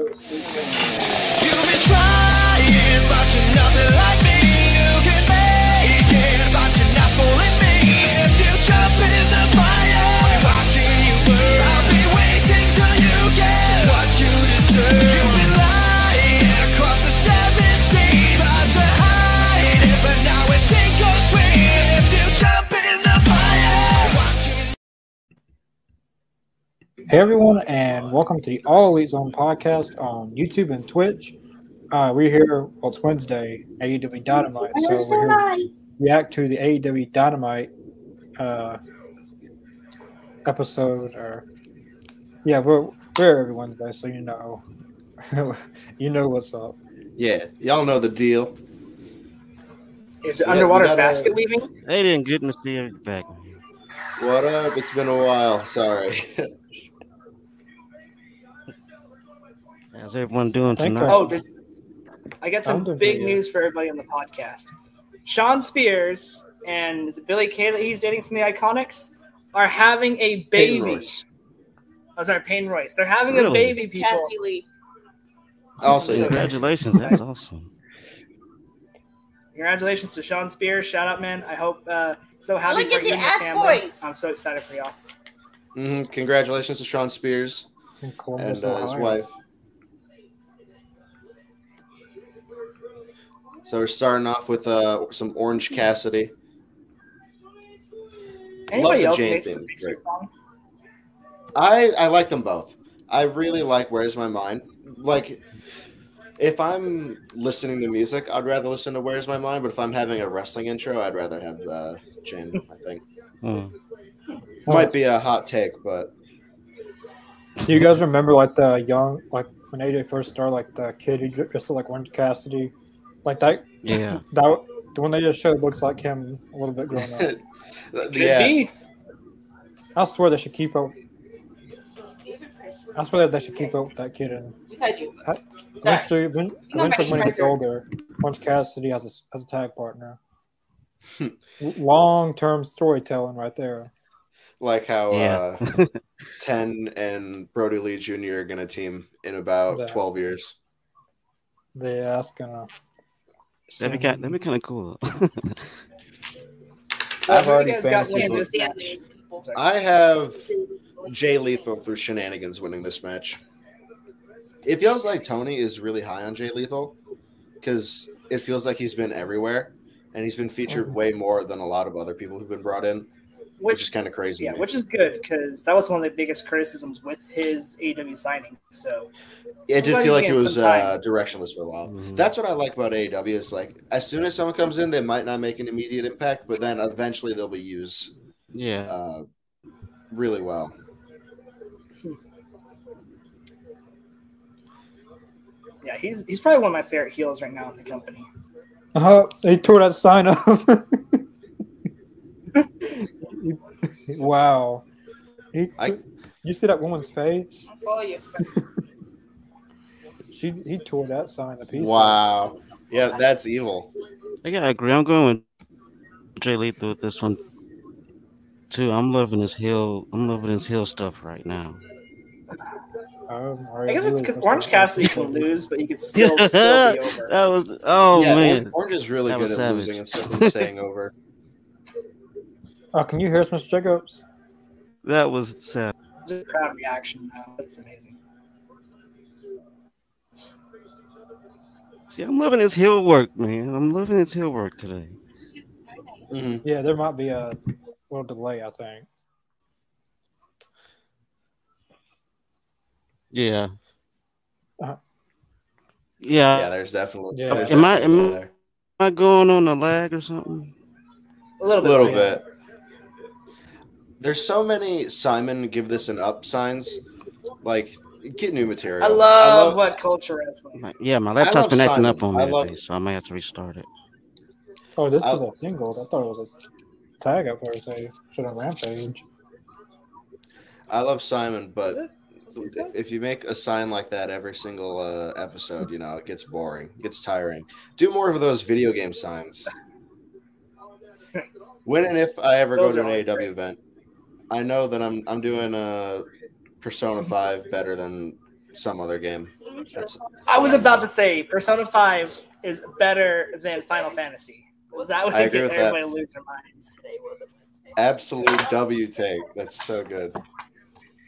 Obrigado. Hey everyone, and welcome to the All Elite Zone podcast on YouTube and Twitch. Uh, we're here. Well, it's Wednesday, AEW Dynamite, so we're here to react to the AEW Dynamite uh, episode. Or yeah, we're we're every Wednesday, so you know, you know what's up. Yeah, y'all know the deal. Is it Yeah, underwater we gotta- basket weaving? They didn't good to see you back. What up? It's been a while. Sorry. How's everyone doing Thank tonight? God. Oh, there's- I got some big pretty news for everybody on the podcast. Shawn Spears and is it Billie Kay that he's dating from the Iconics are having a Peyton baby. Royce. Oh, sorry, Peyton Royce. They're having a baby, people. Cassie Lee. Also. Congratulations, that's awesome. Congratulations to Shawn Spears. Shout out, man. I hope uh, so happy Look for at you the and your family. boys. I'm so excited for y'all. Mhm. Congratulations to Shawn Spears In Columbus, and uh, his wife. So we're starting off with uh, some Orange Cassidy. Anybody the else Jane makes theme. Pixie song? I I like them both. I really like Where's My Mind. Like, if I'm listening to music, I'd rather listen to Where's My Mind. But if I'm having a wrestling intro, I'd rather have uh, Jane. I think Hmm. might be a hot take, but Do you guys remember like the young, like when AJ first started, like the kid who dr- dressed like Orange Cassidy, like that? Yeah. That the one they just showed looks like him a little bit grown up. Yeah, be. I swear they should keep up. I swear they should keep up with that kid and Beside you. I- Sorry. eventually, when, You know, eventually when he Becky gets Hunter. older, Orange Cassidy has a, as a tag partner. Long term storytelling right there. like how Yeah. uh, Ten and Brodie Lee Jr. are gonna team in about Yeah. twelve years. They ask gonna. That'd be kind. That'd be kind of cool. I've already you guys fantasy winning Can't this stand match? these people. I have Jay Lethal through shenanigans winning this match. It feels like Tony is really high on Jay Lethal because it feels like he's been everywhere and he's been featured oh. way more than a lot of other people who've been brought in, which Which is kind of crazy. yeah, to me. which is good because that was one of the biggest criticisms with his AEW signing. So it did feel like it was uh, directionless for a while. Mhm. That's what I like about AEW is like as soon as someone comes in, they might not make an immediate impact, but then eventually they'll be used yeah. uh, really well. yeah, he's he's probably one of my favorite heels right now in the company. Uh, huh. he tore that sign up. wow. He, I- you see that woman's face? I'll. She he tore that sign to pieces. Wow. Yeah, that's evil. I gotta agree. I'm going with Jay Lethal with this one too. I'm loving his heel. I'm loving his heel stuff right now. Um, I guess it's because Orange Cassidy can lose, but he could still still be over. that was oh yeah, man. Orange is really That good at savage. losing and still staying over. Oh, can you hear us, Mr. Jacobs? That was sad. Just crowd reaction now. That's amazing. See, I'm loving his heel work, man. I'm loving his heel work today. Mhm. Yeah, there might be a little delay, I think. Yeah. Uh-huh. Yeah. Yeah, there's definitely. Yeah. there's Am I- am I- there. Am I going on a lag or something? A little bit. A little bit. There's so many Simon give this an up signs. Like, get new material. I love, I love what culture wrestling. My- Yeah, my laptop's been acting up on me love- so I might have to restart it. Oh, this I- is a singles. I thought it was a tag up there. Say, should have rampage. I love Simon, but if you make a sign like that every single uh, episode, you know, it gets boring, it gets tiring. Do more of those video game signs. When and if I ever Those go to an always AEW event, I know that I'm I'm doing a Persona Five better than some other game. That's I was about to say Persona 5 is better than Final Fantasy. Well that would I agree get that. everybody to lose their minds. absolute W take. That's so good.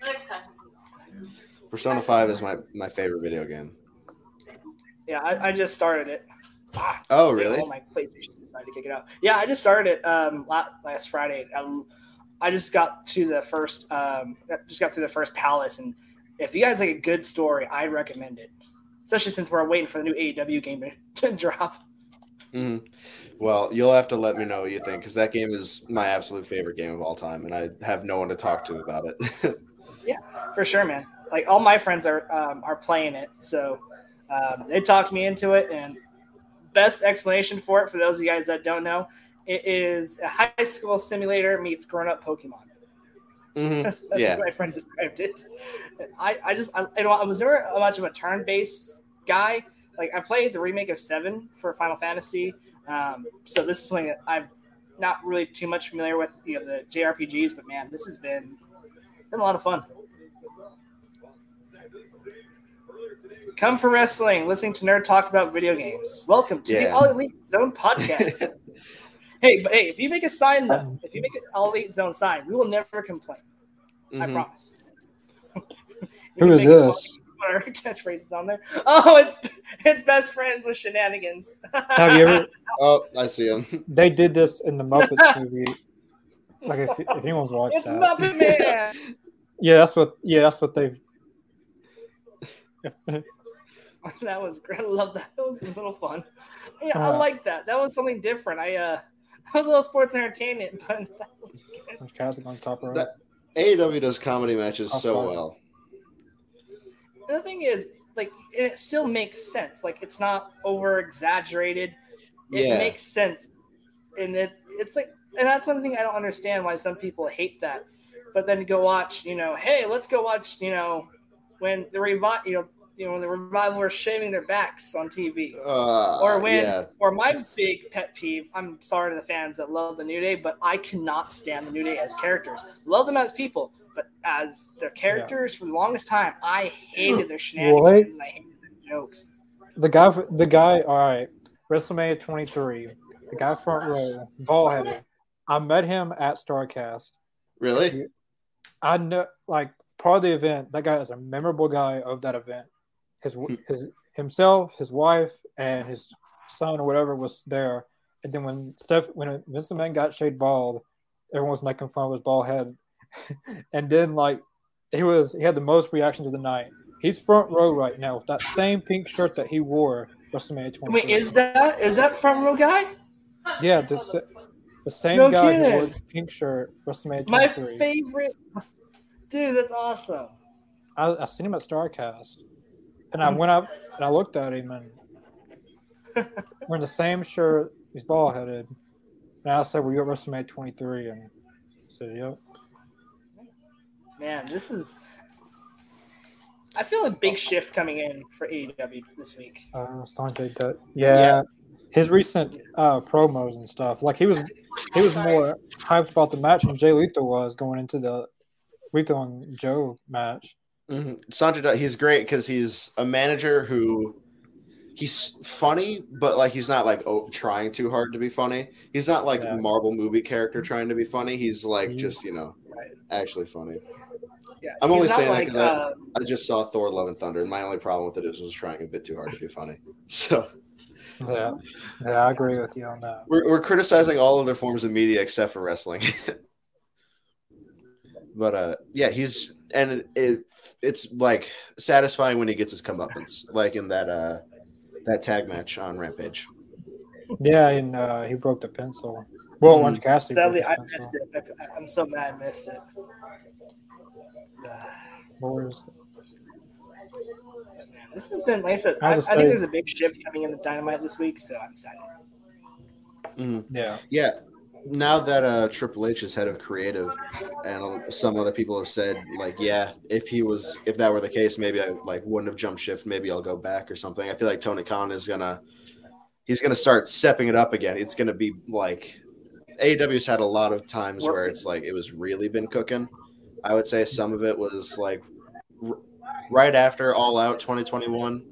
Next time. Persona Five is my my favorite video game. Yeah, I, I just started it. Ah, Oh really? Oh, my PlayStation decided to kick it out. Yeah, I just started it um, last Friday. Um, I just got to the first, um, just got through the first palace, and if you guys like a good story, I recommend it. Especially since we're waiting for the new AEW game to, to drop. Mhm. Well, you'll have to let me know what you think because that game is my absolute favorite game of all time, and I have no one to talk to about it. Yeah, for sure, man. Like all my friends are um, are playing it, so um, they talked me into it. And best explanation for it, for those of you guys that don't know, it is a high school simulator meets grown up Pokemon. Mhm. That's Yeah. what my friend described it. I, I just I, know I was never a much of a turn based guy. Like I played the remake of Seven for Final Fantasy, um, so this is something that I'm not really too much familiar with. You know the JRPGs, but man, this has been been a lot of fun. Come for wrestling, listening to nerd talk about video games. Welcome to the All Elite Zone podcast. hey, but hey, if you make a sign though, if you make an All Elite Zone sign, we will never complain. I Mhm. promise. Who is this? Our catchphrases on there. Oh, it's it's best friends with shenanigans. Have you ever? Oh, I see him. They did this in the Muppets movie. Like if, if anyone's watched It's that, Muppet Man. yeah, that's what. Yeah, that's what they've. that was great. I love that. That was a little fun. Yeah, I Uh, like that. That was something different. I uh, that was a little sports entertainment, but that was on top of That- AEW does comedy matches so Okay. well. the thing is, like, and it still makes sense. Like, it's not over exaggerated. It Yeah. makes sense, and it, it's like, and that's one thing I don't understand why some people hate that. But then go watch, you know, hey, let's go watch, you know, when the revive, you know, you know, when the revival are shaving their backs on TV. Uh, or when yeah, or my big pet peeve i'm sorry to the fans that love the new day but i cannot stand the new day as characters love them as people but as their characters for the longest time i hated their shenanigans and i hated their jokes The guy, the guy. All right, WrestleMania 23. The guy front row, ball headed. I met him at Starrcast. really. I know, like part of the event. That guy is a memorable guy of that event. His hmm. his himself, his wife, and his son or whatever was there. And then when Steph, when Vince McMahon got shaved bald, everyone was making fun of his bald head. and then like he was, he had the most reactions of the night. He's front row right now with that same pink shirt that he wore WrestleMania 23. wait is that is that front row guy yeah, the, the same No guy who wore the pink shirt WrestleMania my favorite dude that's awesome I, I seen him at Starrcast, and I went up and I looked at him, and we're in the same shirt. He's bald headed, and I said, "Were you at WrestleMania 23?" And he said, "Yep." man this is i feel a big shift coming in for aew this week Uh, Sanjay Dutt. Yeah, his recent uh, promos and stuff. Like he was, he was more hyped about the match than Jay Lethal was going into the Lethal and Joe match. Hmm Sanjay Dutt, he's great because he's a manager who he's funny, but like he's not like oh, trying too hard to be funny. He's not like Yeah. Marvel movie character trying to be funny. He's like Mhm. just you know actually funny. yeah I'm he's only saying that like, 'cause I- uh, I just saw Thor: Love and Thunder, and my only problem with it is was trying a bit too hard to be funny. So Yeah, yeah, I agree with you on that. we're we're criticizing all other forms of media except for wrestling. but uh, yeah, he's and it, it it's like satisfying when he gets his comeuppance, like in that uh that tag match on Rampage. Yeah, and uh, he broke the pencil. Well, Mhm. once Cassidy. sadly broke I missed it. I, I'm so mad i missed it What was it? This has been, like I said, I I, I think there's a big shift coming in the dynamite this week, so I'm excited. Mhm. Yeah, Yeah, now that uh Triple H is head of creative, and some other people have said like, yeah, if he was, if that were the case, maybe I like wouldn't have jumped shift. Maybe I'll go back or something. I feel like Tony Khan is gonna, he's gonna start stepping it up again. It's gonna be like, AEW's had a lot of times where it's like it was really been cooking. I would say some of it was like r- right after All Out 2021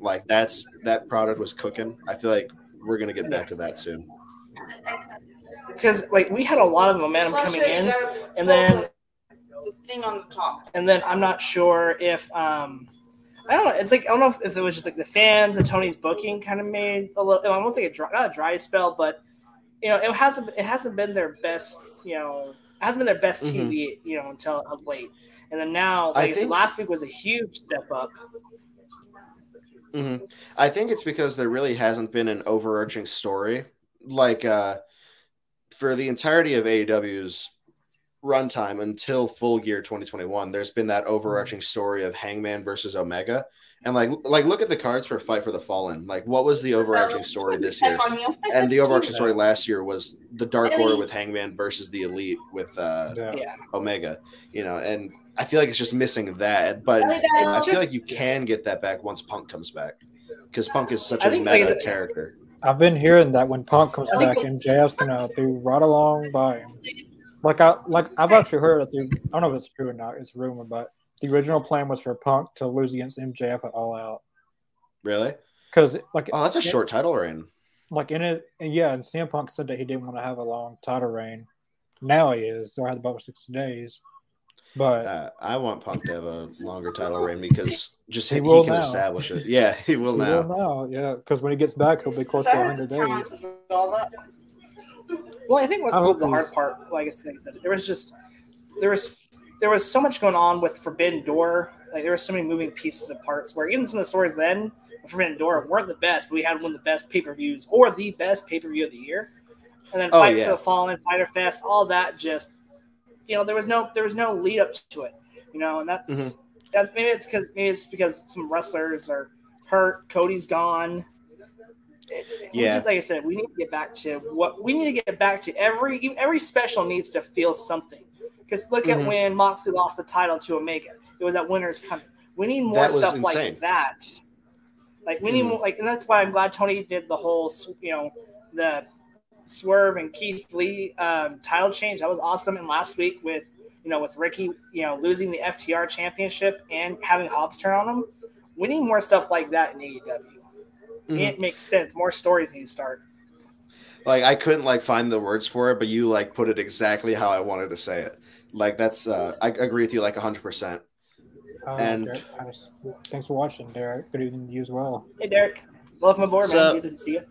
Like that's that product was cooking. I feel like we're gonna get back to that soon. Because like we had a lot of momentum coming in, and then the thing on the top. and then I'm not sure if um I don't know. It's like I don't know if, if it was just like the fans and Tony's booking kind of made a little almost like a dry, not a dry spell, but you know it hasn't it hasn't been their best you know it hasn't been their best Mhm. TV you know until of late, and then now like I said, think- last week was a huge step up. hmm I think it's because there really hasn't been an overarching story. Like uh, for the entirety of AEW's runtime until Full Gear 2021, there's been that overarching story of Hangman versus Omega. And like, like look at the cards for Fight for the Fallen. Like, what was the overarching story this year? And the overarching story last year was the Dark Order with Hangman versus the Elite with uh, Yeah. Yeah, Omega. You know, and I feel like it's just missing that. But I feel like you can get that back once Punk comes back, because Punk is such I a think, like, meta character. I've been hearing that when Punk comes I think- back, MJF's gonna do right along by him. Like I like I've actually heard that the I don't know if it's true or not. It's a rumor, but the original plan was for Punk to lose against MJF at All Out Really? because like Oh, that's a Yeah. short title reign. like in it and yeah, and CM Punk said that he didn't want to have a long title reign. Now he is. So I had about sixty days, but Uh, I want Punk to have a longer title reign because just He he, will can now. establish it. Yeah, he will he now. will now, yeah, because when he gets back, he'll be close to hundred days. Well, I think what I hope was the hard he's- part, like I said, there was just there was there was so much going on with Forbidden Door. Like there were so many moving pieces and parts where even some of the stories then with Forbidden Door weren't the best, but we had one of the best pay per views or the best pay per view of the year. And then Oh, Fight yeah. for the Fallen, Fighter Fest, all that just you know there was no there was no lead up to it, you know, and that's Mhm. that, maybe it's because maybe it's because some wrestlers are hurt, Cody's gone. It- Yeah. just- like I said, we need to get back to what we need to get back to. Every every special needs to feel something. Because look Mhm. at when Moxley lost the title to Omega. It was at Winners Coming. We need more stuff insane. like that. Like we need Mhm. more. Like, and that's why I'm glad Tony did the whole, you know, the Swerve and Keith Lee um, title change. That was awesome. And last week with you know with Ricky, you know, losing the FTR championship and having Hobbs turn on him, we need more stuff like that in AEW. Mhm. It makes sense. More stories need to start. Like I couldn't like find the words for it, but you like put it exactly how I wanted to say it. Like that's uh I agree with you like hundred percent. Uh, And- Derek, thanks for watching, Derek. Good evening to you as well. Hey Derek, welcome aboard, So- man. Good to see you.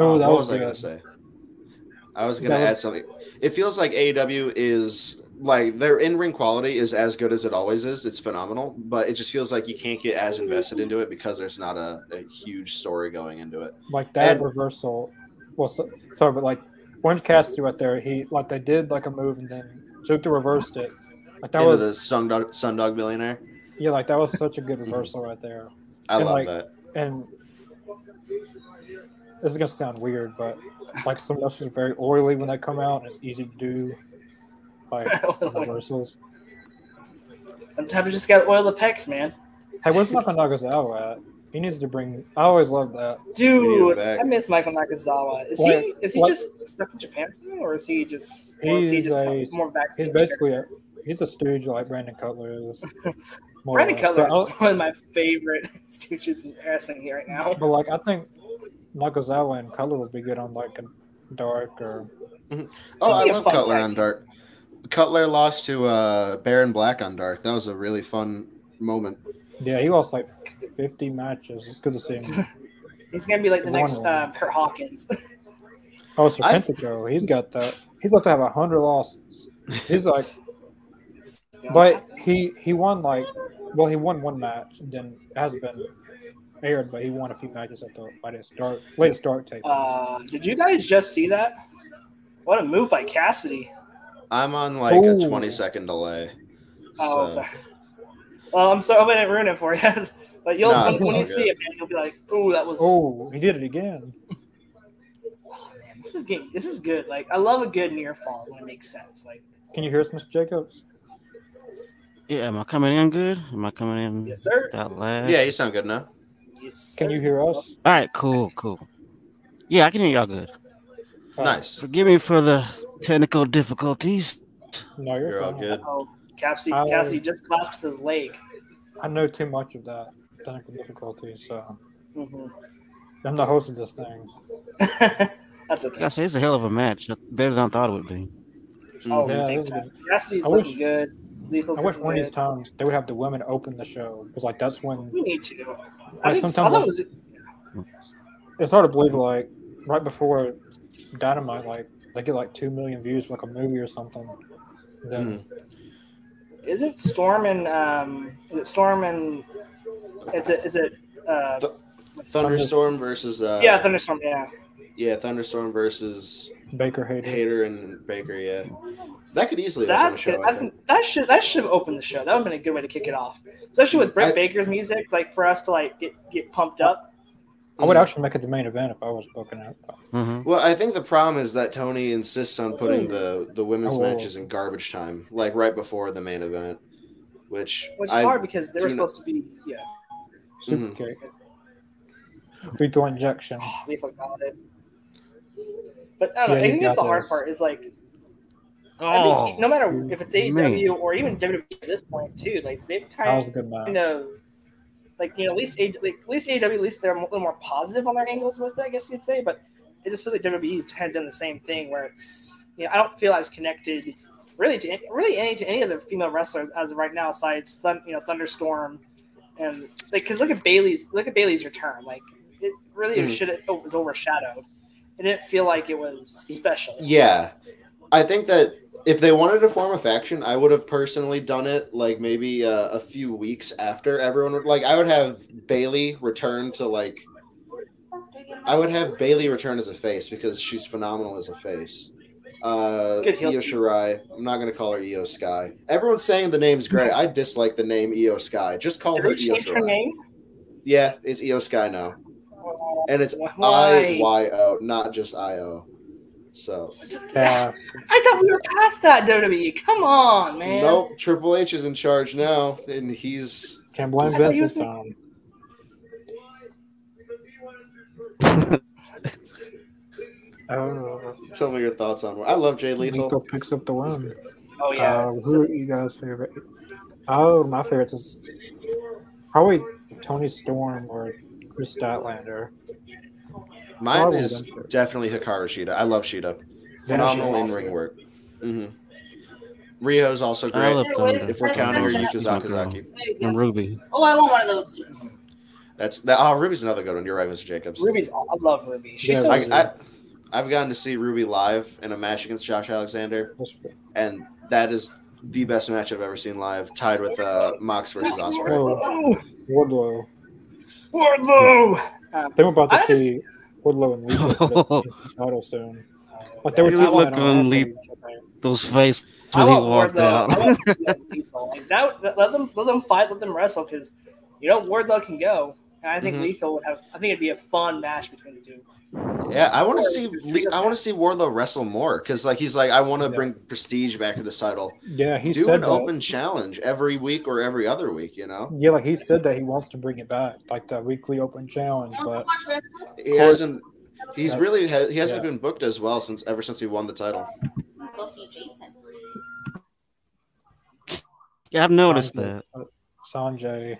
Oh, um, that what was, was I good. gonna say? I was gonna add was- something. It feels like AEW is like their in ring quality is as good as it always is. It's phenomenal, but it just feels like you can't get as invested into it because there's not a, a huge story going into it. like that And- reversal. Well, so, sorry, but like Orange Cassidy right there, he like they did like a move and then Zuka reversed it. Like that was the Sundog, Sundog Billionaire. yeah, like that was such a good reversal right there. I And, love like, that. And this is gonna sound weird, but like some wrestlers are very oily when they come out, and it's easy to do like some reversals. Sometimes you just got to oil the pecs, man. Hey, where's Michael Nakazawa at? He needs to bring. I always love that. We need him Dude. I miss Michael Nakazawa. Is What- he is he what- just stuck in Japan or is he just or is he He's just a- more backstage? He's basically a he's a stooge like Brandon Cutler is. more Brandon. Cutler But I'll- is one of my favorite stooges in wrestling here right now. But like I think Nakazawa and Cutler would be good on like a dark or Oh, I It'd be a love Cutler on. Dark. Cutler lost to uh, Baron Black on Dark. That was a really fun moment. yeah, he lost like fifty matches. It's good to see him. He's gonna be like the next One. um, Curt Hawkins. Oh, I- Serpentico, he's got that. He's about to have a hundred losses. He's like, but he he won like, well, he won one match and then hasn't been aired, but he won a few matches at the latest start latest start tape. Uh, did you guys just see that? What a move by Cassidy. I'm on like a 20 second delay. Oh, So- sorry. Well, I'm sorry, I'm gonna ruin it for you. but you'll No, when, it's when all you good. see it, man, you'll be like, "Oh, that was." oh, he did it again. man, this is good. This is good. Like, I love a good near fall when it makes sense. Like, Can you hear us, Mr. Jacobs? Yeah, am I coming in good? Am I coming in yes, sir. that loud? Yeah, you sound good now. Yes, Can you hear us? All right, cool, cool. Yeah, I can hear y'all good. Nice. Forgive me for the technical difficulties. No, you're, You're all good. Oh, Cassidy, I- Cassidy just collapsed his leg. I know too much of that. technical difficulties. So Mhm. I'm the host of this thing. That's okay. I say it's a hell of a match. Better than I thought it would be. Oh, Yeah, big this is time. Cassidy's I looking wish- good. Lethal's I wish one of these good. times they would have the women open the show because like that's when We need to. Like, I think I sometimes thought it was it's hard to believe like right before Dynamite like they get like two million views for like a movie or something. Then Isn't Storm and um is it Storm and is it is it uh Th- Thunderstorm versus uh, yeah Thunderstorm yeah yeah, Thunderstorm versus Baker hated. Hayter and Baker. Yeah, that could easily open the show. good. I I think. think that should that should have opened the show that would have been a good way to kick it off especially with Britt I- Baker's music like for us to like get get pumped up I would actually make it the main event if I was booking it. but- hmm Well, I think the problem is that Tony insists on putting the the women's Oh. matches in garbage time, like right before the main event, which which is I hard because they were do not- supposed to be yeah Super Mhm. kick. Lethal injection. lethal got it but I don't know Yeah, I think that's the hard those. part is like I Oh, think no matter if it's AEW man. or even WWE at this point too, like they've kind was a of good you know, like you know, at least A- like, at least AEW, at least they're a little more positive on their angles with it, I guess you'd say. But it just feels like WWE's kind of done the same thing, where it's you know I don't feel as connected really to any, really any to any of the female wrestlers as of right now, besides Thun, you know Thunderstorm and like because look at Bayley's look at Bayley's return, like it really Mhm. should it was overshadowed. It didn't feel like it was special. Yeah, I think that if they wanted to form a faction, I would have personally done it like maybe uh, a few weeks after everyone would like. I would have Bayley return to like. I would have Bayley return as a face because she's phenomenal as a face. Uh, Io. Shirai. I'm not gonna call her Io Sky. Everyone's saying the name's great. I dislike the name Io Sky. Just call Did her Io Shirai. Yeah, it's Io Sky now, and it's I Why? Y O, not just I O. So Yeah. I thought we were past that WWE. Come on, man. Nope, Triple H is in charge now, and he's Can't blame I thought Vince he this was- time. Oh, tell me your thoughts on. It. I love Jay Lethal Lethal. picks up the win. Oh yeah. Uh, who are you guys' favorite? Oh, my favorites is probably Toni Storm or Kris Statlander. Mine Marvel is Adventure. definitely Hikaru Shida. I love Shida. Phenomenal she's in awesome. ring work. hmm Riho's also I great. love Thunder. If we're counting better Yuka than- my girl. Sakazaki, There you go. And Ruby. Oh, I want one of those too. that's that. Oh, Ruby's another good one. You're right, Mr. Jacobs. Ruby's. I love Ruby. She's Yeah, so I, sweet. I, I've gotten to see Ruby live in a match against Josh Alexander, and that is the best match I've ever seen live, tied with uh, Mox versus Ospreay. Oh, Wardlow. Wardlow. Um, I think we're about to I just- see Wardlow and Lethal title soon. Like they were Hey, talking look on on Rampage, Leth- I think. Those face when he walked Wardlow. out. I want Lethal. Like, that, that- let them let them fight. Let them wrestle because you know Wardlow can go. And I think Mhm. Lethal would have. I think it'd be a fun match between the two. Yeah, I want to see Le- I want to see Wardlow wrestle more because like he's like I want to Yeah. bring prestige back to this title. Yeah, he Do said an that. open challenge every week or every other week. You know, Yeah, like he said that he wants to bring it back, like the weekly open challenge. But want to watch wrestling? he hasn't. He's Yeah. really he hasn't Yeah. been booked as well since ever since he won the title. Go see Jason. Yeah, I've noticed Sanjay- that. uh, Sanjay.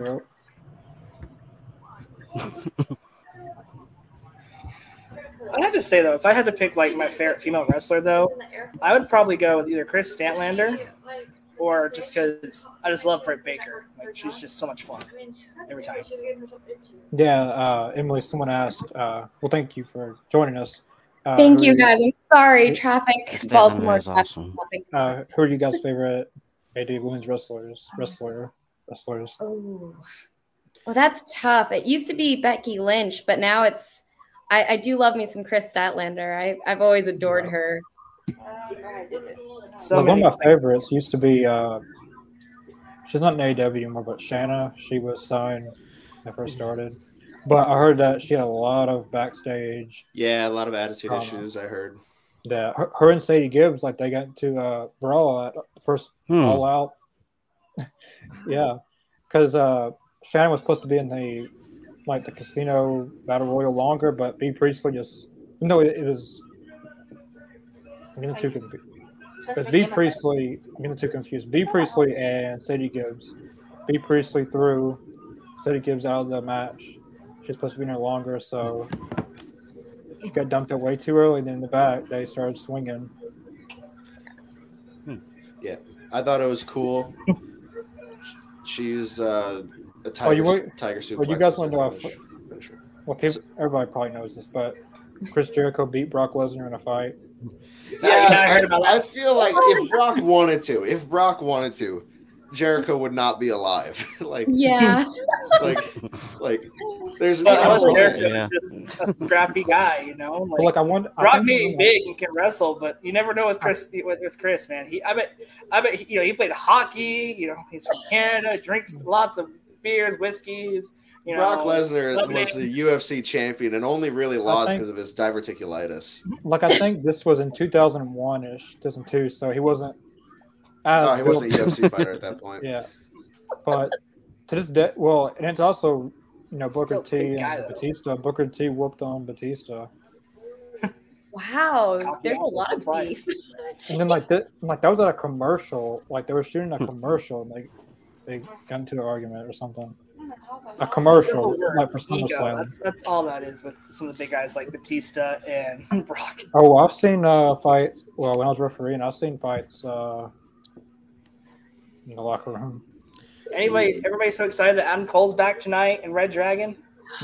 There. I'd have to say though, if I had to pick like my favorite female wrestler though, I would probably go with either Kris Statlander or just because I just love Britt Baker. Like she's just so much fun every time. Yeah, uh, Emily, someone asked. Uh, well, thank you for joining us. Uh, Thank you are guys. I'm sorry, traffic. Statlander Baltimore is awesome. Uh, who are you guys' favorite AD women's wrestlers? Wrestler, wrestlers. Oh. Well, that's tough. It used to be Becky Lynch, but now it's. I, I do love me some Kris Statlander. I, I've always adored her. So Like, one of my favorites used to be. Uh, she's not in AEW anymore, but Shanna. She was signed when I first started. But I heard that she had a lot of backstage. Yeah, a lot of attitude Um, issues. I heard. That her, her and Sadie Gibbs, like they got into uh, brawl at first Hmm. All Out. Yeah, because uh, Shanna was supposed to be in the like the casino battle royal longer, but Bea Priestley just no, it, it was I'm getting too confused. That's It's what B came up with. Priestley. I'm getting too confused. Bea Priestley and Sadie Gibbs. Bea Priestley threw Sadie Gibbs out of the match. She's supposed to be in there longer, so she got dumped out way too early. Then in the back, they started swinging. Yeah, I thought it was cool. She's uh, a tiger, Oh, you wait- tiger suplex. well, you guys is wanna her know finish- finisher. Well, people, everybody probably knows this, but Chris Jericho beat Brock Lesnar in a fight. Yeah, I heard I, about I feel like if Brock wanted to, if Brock wanted to, Jericho would not be alive. like, Yeah. like, like, there's no unless way. Jericho's Yeah. just a scrappy guy, you know. But Like, like I wonder, I Brock think- may be big and can wrestle, but you never know with Chris. With, with Chris, man, he I bet I bet he, you know he played hockey. You know, he's from Canada, drinks lots of beers, whiskeys. You know, Brock Lesnar was the UFC champion and only really lost because of his diverticulitis. like I think this was in 2001 ish, 2002, so he wasn't. As Oh, he wasn't a UFC fighter at that point. Yeah, but to this day, well, and it's also you know Booker Still a T and guy, though. Batista. Booker T whooped on Batista, Wow. There's a lot of That's beef. and then like that, like that was at a commercial. Like they were shooting a commercial, and they they got into an argument or something. A commercial, like for ego. SummerSlam. That's that's all that is with some of the big guys like Batista and Brock. Oh, I've seen uh fight. Well, when I was refereeing, I've seen fights uh in the locker room. Anybody, everybody's so excited that Adam Cole's back tonight in Red Dragon.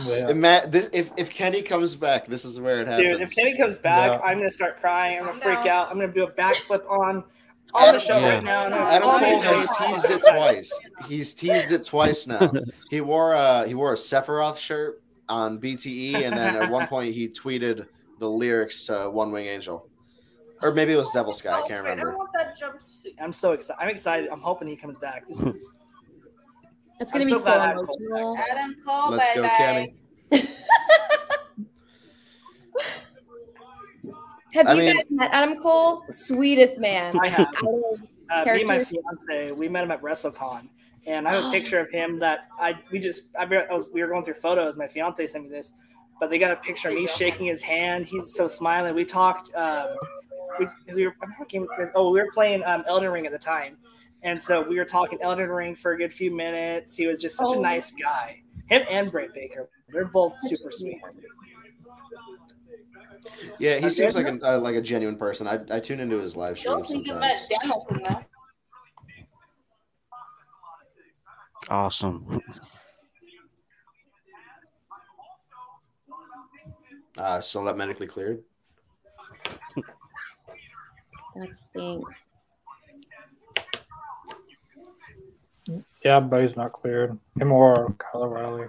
Yeah. And Matt, this, if if Kenny comes back, this is where it happens. Dude, if Kenny comes back, Yeah. I'm gonna start crying. I'm gonna oh, freak down. out. I'm gonna do a backflip on on the show Yeah. right now. And I'm- Adam all I'm Cole has teased it twice. He's teased it twice now. He wore a he wore a Sephiroth shirt on BTE, and then at one point he tweeted the lyrics to One Wing Angel, or maybe it was Devil Sky. I can't remember. I remember. want that jumpsuit. I'm so excited. I'm excited. I'm hoping he comes back. This is It's gonna I'm be so so, Adam emotional. Adam Cole, Let's go, bye-bye. Kenny. Have I you mean- guys met Adam Cole? Sweetest man. I have. Uh, me and my fiance. We met him at WrestleCon, and I have a picture of him that I we just I, I was we were going through photos. My fiance sent me this, but they got a picture of me shaking his hand. He's so smiling. We talked. Um, we, 'cause we were I remember came, oh we were playing um, Elden Ring at the time, and so we were talking Elden Ring for a good few minutes. He was just such Oh. a nice guy. Him and Britt Baker, they're both super sweet. Yeah, he Okay. seems like a uh, like a genuine person. I, I tune into his live Don't streams think you sometimes. met Danielson though. Awesome. Uh, so that medically cleared. That stinks. Yeah, but he's not cleared. Him or Kyle O'Reilly.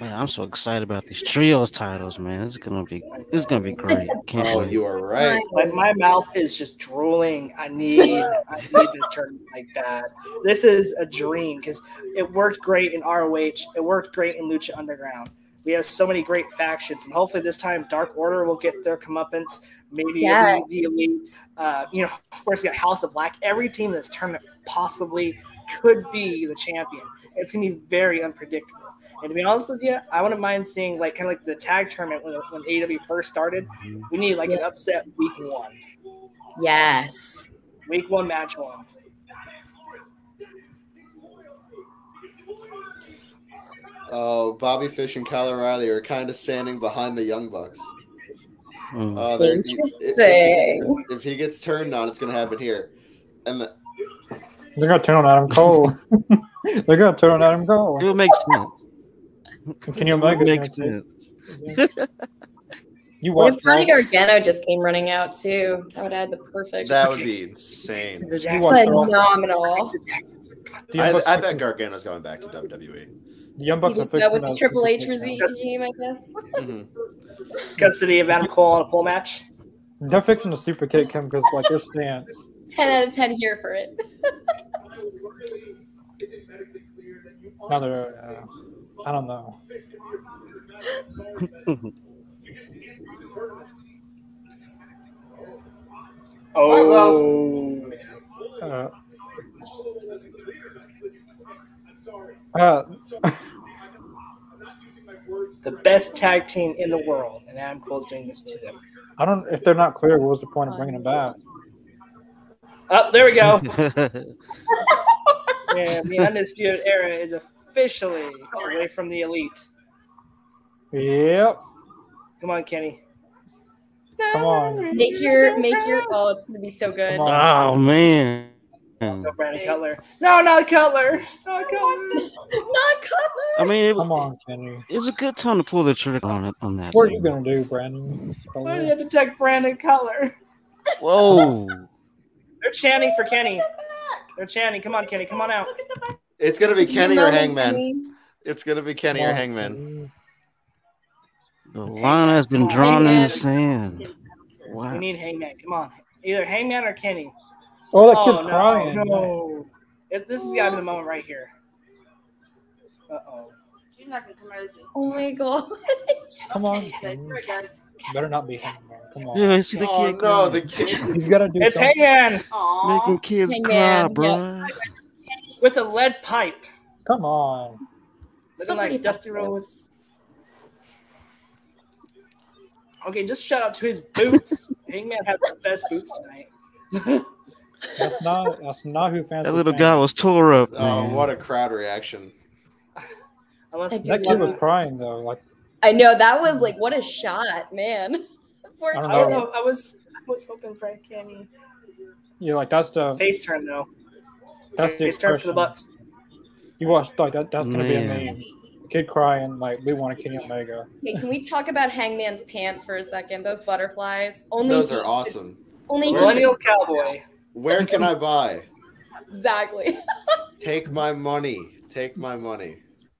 Man, I'm so excited about these trios titles, man. It's gonna be it's gonna be great. Can't Oh, wait. you are right. Like my mouth is just drooling. I need, I need this tournament like that. This is a dream because it worked great in ROH. It worked great in Lucha Underground. We have so many great factions, and hopefully this time Dark Order will get their comeuppance. Maybe Yeah. it'll the elite. Uh, you know, of course, you got House of Black. Every team in this tournament possibly could be the champion. It's gonna be very unpredictable. And to be honest with you, I wouldn't mind seeing like kind of like the tag tournament when, when AEW first started. We need like an upset week one. Yes. Week one, match one. Oh, Bobby Fish and Kyle O'Reilly are kind of standing behind the Young Bucks. Mm. Oh, they're- if- if, he gets, if he gets turned on, it's going to happen here. And the, They're gonna turn on Adam Cole. They're gonna turn on Adam It Cole. would make sense. Can you It would imagine? make that? sense. You What watched if Johnny Gargano just came running out too? That would add the perfect. that would be insane. The You Jackson- watched Raw? phenomenal. I, I bet Gargano's going back to. WWE. The Young He Bucks are just go with the Triple H super regime, I guess. Mhm. custody of Adam Cole on a pole match. They're fixing the super kick him because like their stance. Ten out of ten here for it. Now they're. Uh, I don't know. Oh, Uh, uh, the best tag team in the world, and Adam Cole's doing this to them. I don't. If they're not clear, what was the point of bringing them back? Oh, there we go. Yeah, the undisputed era is officially away from the elite. Yep. Come on, Kenny. Come on. Make your make your oh, it's gonna be so good. Oh man. No, Brandon Cutler. No, not Cutler. Not Cutler. Not Cutler. I mean, it, Come on, Kenny. it's a good time to pull the trigger on it on that. What are you gonna do, Brandon? Why do you have to take Brandon Cutler? Whoa. They're chanting for Kenny. They're chanting. Come on, Kenny. Come on out. It's gonna be Kenny or Hangman. Kenny. It's gonna be Kenny or Hangman. The line has been drawn in the sand. We need Hangman. Come on. Either Hangman or Kenny. Oh, that kid's oh, no, crying. No. It, this has got to be the moment right here. Uh oh. She's not gonna come out as Oh my god. Come on, Kenny. Kenny. Sorry, guys. Better not be him. man. Come on. Yeah, I see the Oh kid no, crying. the kid. He's got to do It's something. Hangman Aw. making kids Hey, cry, man, bro. with a lead pipe. Come on. Looking Somebody like Dusty fucked Rhodes. Okay, just shout out to his boots. Hangman has the best boots tonight. That's not. That's not who fans. That little saying. guy was tore up, Oh, man. what a crowd reaction! Unless I do That kid was crying though. Like I know that was like what a shot, man. Poor I don't I was. I was, I was hoping for Kenny. you know, like that's the Face turn though. that's the Face turn for the expression. Bucks. You watched like that. That's gonna Man. be a meme. Kid crying like we want a Kenny Omega. Okay, can we talk about Hangman's pants for a second? Those butterflies. Only Those he- are awesome. Only Millennial Cowboy. Where can I buy? exactly. Take my money. Take my money.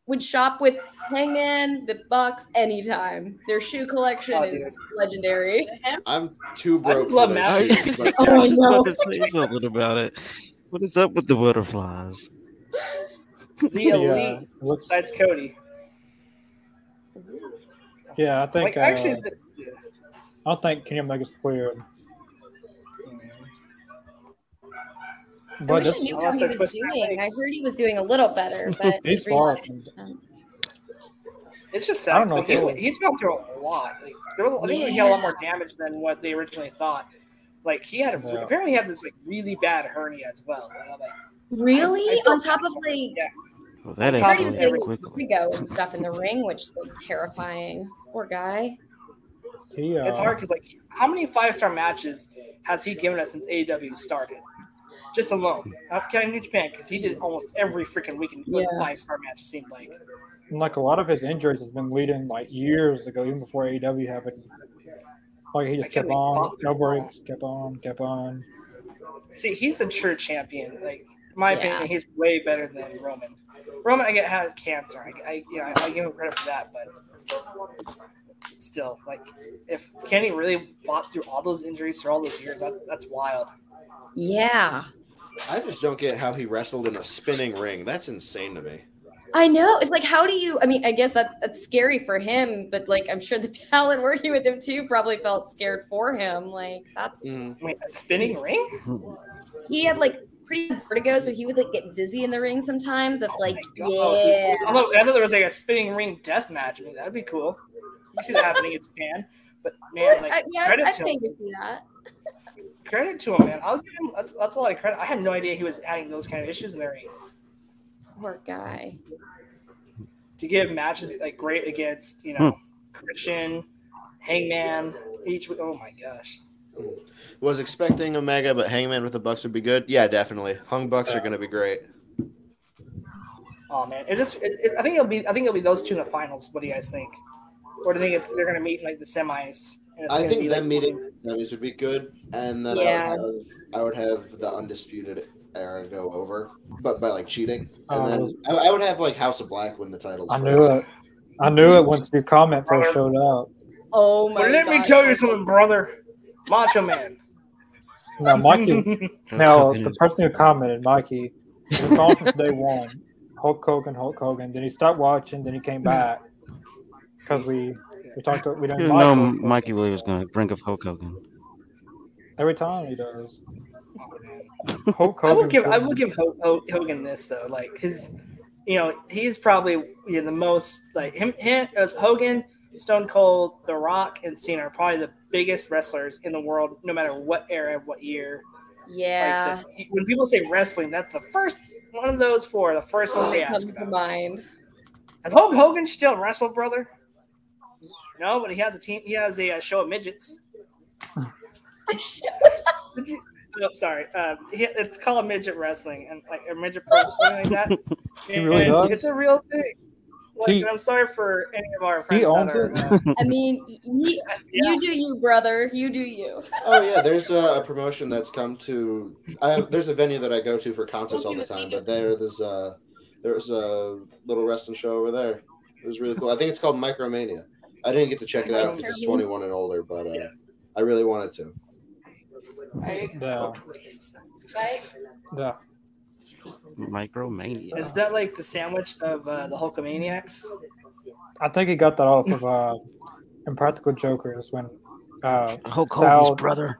Would shop with Hangman, the Bucks anytime. Their shoe collection Oh, is legendary. I'm too I broke. just love those Matthew. shoes, but Oh, I I was just know. to say something about it. What is up with the butterflies? The Yeah, elite. it looks. Besides Cody. Yeah, I think. Like uh, actually, the, I don't think Kenny Omega's cleared. I But wish I knew how he was doing. I heard he was doing a little better, but He's real far from- it's just I don't know. Like, if he, he'll- he's gone through a lot. Like, there was, I think he had a lot more damage than what they originally thought. Like he had a, Yeah. apparently he had this like really bad hernia as well. And I'm like, Really? I felt- On top of like Yeah. Well, that I heard he was escalated quickly. Rigo and stuff in the ring, which is like terrifying. Poor guy. he, uh, it's hard because like how many five star matches has he given us since AEW started? Just alone, not counting New Japan, because he did almost every freaking weekend with Yeah. five star match. It seemed like. and, like a lot of his injuries has been leading like years ago, even before AEW happened. Like he just kept on, no breaks, kept on, kept on. See, he's the true champion. Like, in my Yeah. opinion, he's way better than Roman. Roman, I get had cancer. I, I you know, I, I give him credit for that, but still, like, if Kenny really fought through all those injuries for all those years, that's that's wild. Yeah. I just don't get how he wrestled in a spinning ring. That's insane to me. I know. It's like, how do you? I mean, I guess that that's scary for him, but like, I'm sure the talent working with him too probably felt scared for him. Like, that's Mhm. Wait, a spinning ring? he had like pretty vertigo, so he would like get dizzy in the ring sometimes. Of like, Oh, so- yeah, although I thought there was like a spinning ring death match. I mean, that'd be cool. You see that happening in Japan, but man, like I, yeah, credit I to think him. to see that. Credit to him, man. I'll give him. That's that's a lot of credit. I had no idea he was having those kind of issues in the ring. Poor guy. to give matches like great against you know hmm. Christian, Hangman, each. Oh my gosh, Was expecting Omega, but Hangman with the Bucks would be good. Yeah, definitely. Hung Bucks are going to be great. oh man, it just it, it- I think it'll be I think it'll be those two in the finals. What do you guys think? Or do you think it's, they're gonna meet in like the semis? And it's I think be, them like, meeting those would be good, and then Yeah. I, would have, I would have the undisputed era go over, but by like cheating, and Oh. then I, I would have like House of Black win the title. I first. knew it. I knew it once your comment first showed up. Oh my But let me tell you something, brother. Macho Man. No, Mikey. Now, the person who commented, Mikey, he was on since day one. Hulk Hogan, Hulk Hogan. Then he stopped watching. Then he came back because we we talked. To, we You didn't know, like Hulk Hogan. Mikey Williams going to bring up Hulk Hogan. every time he does. Hulk Hogan. I Hulk will Hogan. give I will give Ho- Ho- Hogan this though, like his, you know, he's probably you know, the most like him. Him as Hogan, Stone Cold, The Rock, and Cena are probably the biggest wrestlers in the world, no matter what era, what year. Like I Yeah. when people say wrestling, that's the first one of those four. The first ones they It ask comes to about. mind. Has Hulk Hogan still wrestled, brother? No, but he has a team. He has a, uh show of midgets. Did you? Oh, sorry. Uh, he, it's called midget wrestling and like a midget pro something like that. He really And? It's a real thing. Like, He- and I'm sorry for any of our friends. He owns that it. uh, I mean, you, yeah. you do you, brother. You do you. Oh yeah, there's a, a promotion that's come to. I have, there's a venue that I go to for concerts all the time, but there there's a there's a little wrestling show over there. It was really cool. I think it's called Micromania. I didn't get to check it out because it's 21 and older, but uh, Yeah. I really wanted to. Yeah. Yeah. Micromania. Is that like the sandwich of uh, the Hulkamaniacs? I think he got that off of uh, Impractical Jokers when uh, Hulk Hogan's Sal- brother.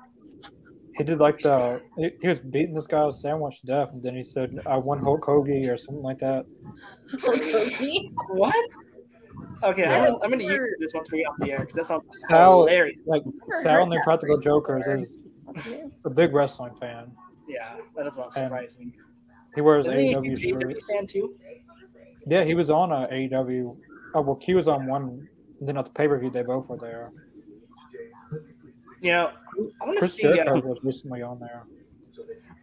he did like the he, he was beating this guy's sandwich to death, and then he said, "I won Hulk Hogan" or something like that. Hulk Hogan? What? Okay, Yeah. I'm, I'm going to use this once we get off the air because that sounds Sal- hilarious. Like Never Sal heard and the Practical Jokers is a big wrestling fan. Yeah, that does not And surprise me. He wears Isn't he a AEW huge shirts. fan too? Yeah, he was on a AEW. Oh well, Q was on one. And then at the pay per view, they both were there. You know, I want to Chris see. Jericho Uh, was recently on there.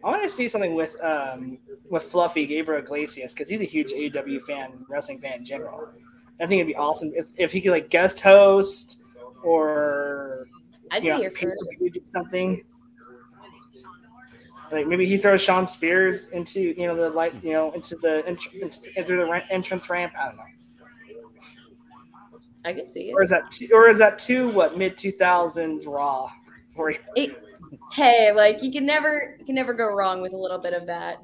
I want to see something with um with Fluffy Gabriel Iglesias because he's a huge AEW fan, wrestling fan in general. I think it'd be awesome if, if he could like guest host or I'd be you know, here for do something. Like maybe he throws Shawn Spears into you know the light you know into the ent- into, the entrance ramp. I don't know. I can see it. Or is that too, or is that too what mid two thousands Raw for you? it. Hey, like you can never you can never go wrong with a little bit of that.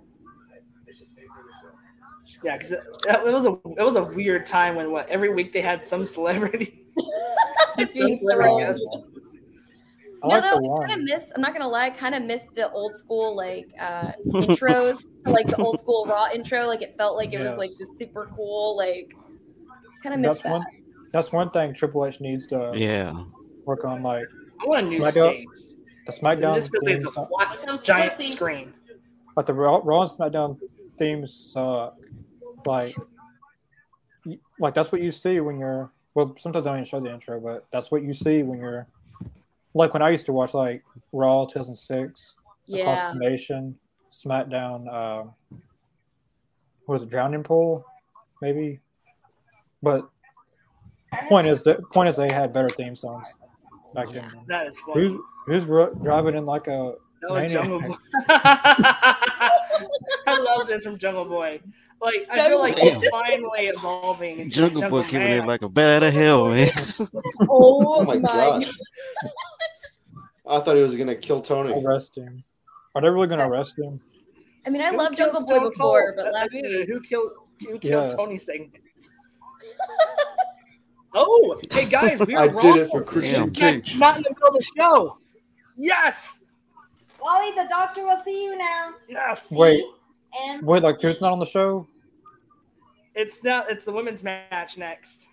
Yeah, because it, it was a it was a weird time when what every week they had some celebrity. Being thrown. I no, like though, I kind of miss. I'm not gonna lie. I kind of missed the old school like uh intros, like the old school Raw intro. Like it felt like it was like Yes. this super cool. Like kind of miss That's that. one. That's one thing Triple H needs to Yeah. work on, like I want a new Smackdown- stage. the SmackDown just feels like theme. it's a flat giant screen. But the Raw, Raw and SmackDown themes suck. Like, like that's what you see when you're. Well, sometimes I don't even show the intro, but that's what you see when you're. Like when I used to watch like Raw 2006, Yeah. Across the Nation, SmackDown. Um, what was it? Drowning Pool, maybe. But point is, the point is they had better theme songs back then. That is funny. Who's who's ro- driving in like a That was Jungle Boy. I love this from Jungle Boy. Like I feel like Jungle it's finally evolving. into Jungle Boy keeping Man. it like a bat out of hell, man. Oh, Oh my my god! I thought he was gonna kill Tony. arrest him? Are they really gonna arrest him? I mean, I Who love Jungle Boy Stone before, Cold? but last that's it. week. who killed who killed Yeah. Tony segment? Oh, hey guys, we are I wrong. did it for Christian Damn. Cage. Not in the middle of the show. Yes, Wally, the doctor will see you now. yes. Wait, And wait, like Pierce not on the show? It's now. It's the women's match next.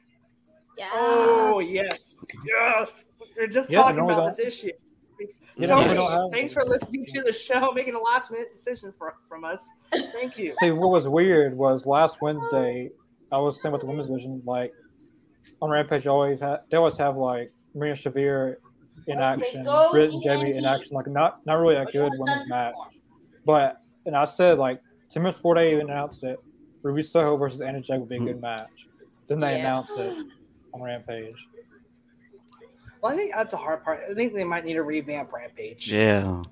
Yeah. Oh yes, yes. We're just Yeah, talking about don't- this issue. Yeah, Tony, have- thanks for listening to the show, making a last minute decision for, from us. Thank you. See, what was weird was last Wednesday, I was saying with the women's division, like on Rampage, always ha- they always have like Marina Shafir in Okay, action, Britt and Jamie in action, like not not really a good women's match. But and I said like ten minutes before they even announced it, Ruby Soho versus Anna Jay would be a good match. Then they Yes. announced it on Rampage. Well, I think that's a hard part. I think they might need to revamp Rampage. Yeah.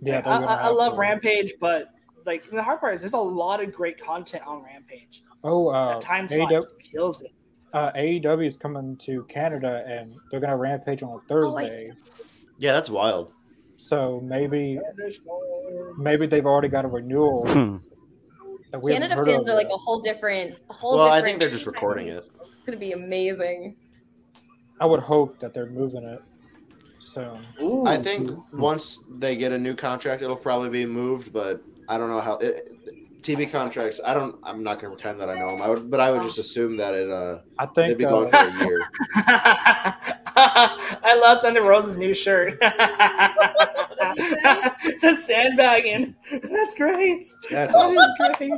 Yeah, I, I, I love to. Rampage, but like the hard part is there's a lot of great content on Rampage. Oh, uh, That time slot AEW, just kills it. Uh, AEW is coming to Canada, and they're gonna Rampage on a Oh, Thursday. Yeah, that's wild. So maybe maybe they've already got a renewal Hmm. that we Canada heard fans of are like a whole different, a whole Well, I think they're just recording it. It's gonna be amazing. I would hope that they're moving it soon. Ooh. I think once they get a new contract, it'll probably be moved, but I don't know how. It, TV contracts. I don't. I'm not going to pretend that I know them. I would, but I would just assume that it. Uh, I they'd think be going uh, for a year. I love Thunder Rosa's new shirt. it says sandbagging. That's great. That's awesome. is great.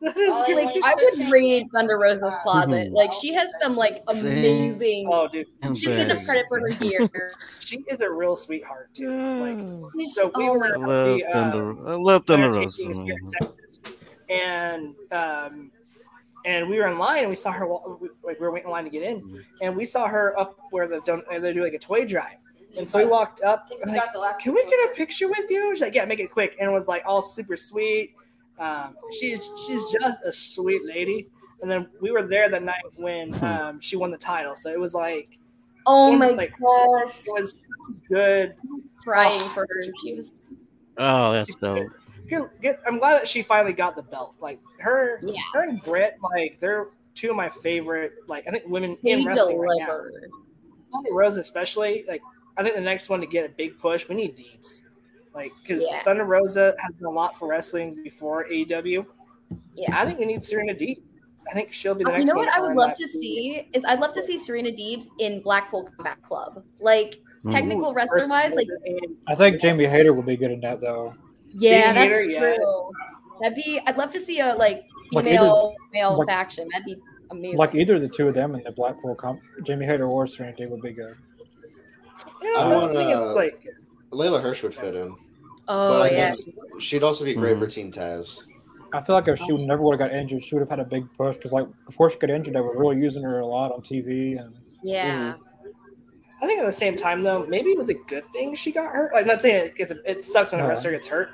That is Oh. Like I would read Thunder Rosa's closet. Mhm. Like she has some like amazing. Oh, dude, And She doesn't credit for her gear. she is a real sweetheart too. Like, so we Oh were I love the, uh, Thunder. I love Thunder Thunder Rosa. In. Texas. and um, and we were in line and we saw her like we were waiting in line to get in, Mm-hmm. and we saw her up where the don- they do like a toy drive, and so we walked up. And like, got the last can we get a picture with you? She's like, yeah, make it quick, and it was like all super sweet. Um, she's she's just a sweet lady. And then we were there that night when Hmm. um, she won the title, so it was like oh my like, gosh, it was good. crying Oh, for her. She was. Oh, that's dope. Good, good. I'm glad that she finally got the belt. Like her, Yeah. her and Britt, like they're two of my favorite. Like I think women He in wrestling right now. delivered. Thunder Rosa, especially. Like I think the next one to get a big push, we need Deeps. Like because Yeah. Thunder Rosa has done a lot for wrestling before AEW. Yeah. I think we need Serena Deeb. I think she'll be the Uh, next. you know what I would love that to team. see is I'd love to see Serena Deebs in Blackpool Combat Club. Like technical Ooh, wrestler wise, like I think Jamie Hayter would be good in that though. yeah, Jamie that's Hayter, yeah. true. That'd be. I'd love to see a like Like female male like- faction. That'd be amazing. Like either the two of them in the Blackpool comp, Jamie Hayter or Serena Deeb would be good. You know, I the wanna- thing is like Leyla Hirsch would fit in, oh but I yeah, think she'd also be great Mhm. for Team Taz. I feel like if she never would have got injured, she would have had a big push because like before she got injured, they were really using her a lot on TV and yeah. I think at the same time though, maybe it was a good thing she got hurt. Like, I'm not saying it, gets it sucks when a wrestler gets hurt.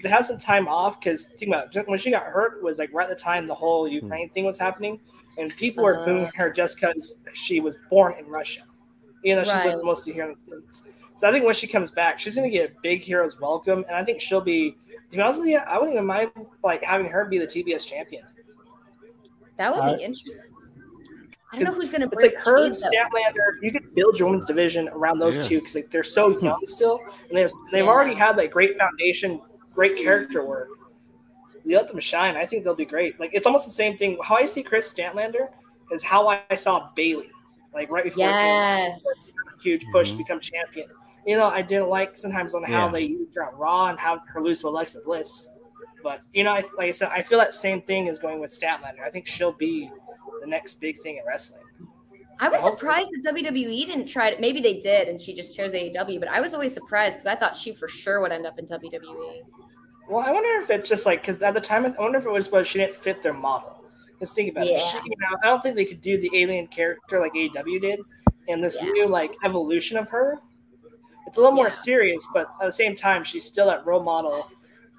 But it has some time off because think about it, when she got hurt was like right at the time the whole Ukraine thing was happening, and people were Uh. booing her just because she was born in Russia, even though she's Right. lived mostly here in the states. So I think when she comes back, she's going to get a big hero's welcome, and I think she'll be. To be honest with you, I wouldn't even mind like having her be the TBS champion. That would I- be interesting. I don't know who's gonna It's like her and Jade. Statlander. You could build your women's division around those Yeah. two because like they're so young still, and they've they've Yeah. already had like great foundation, great character work. You let them shine. I think they'll be great. Like it's almost the same thing. How I see Kris Statlander is how I saw Bayley, like right before Yes. a huge push to Mhm. become champion. You know, I didn't like sometimes on how Yeah. they used her on Raw and how her lose to Alexa Bliss. But you know, I, like I said, I feel that same thing is going with Statlander. I think she'll be the next big thing in wrestling. I was Hopefully. surprised that WWE didn't try it. Maybe they did, and she just chose AEW. But I was always surprised because I thought she for sure would end up in. WWE. Well, I wonder if it's just like because at the time, I wonder if it was because she didn't fit their model. Let's think about it. Yeah. She, you know, I don't think they could do the alien character like AEW did, and this Yeah. new like evolution of her. It's a little more serious, but at the same time, she's still that role model.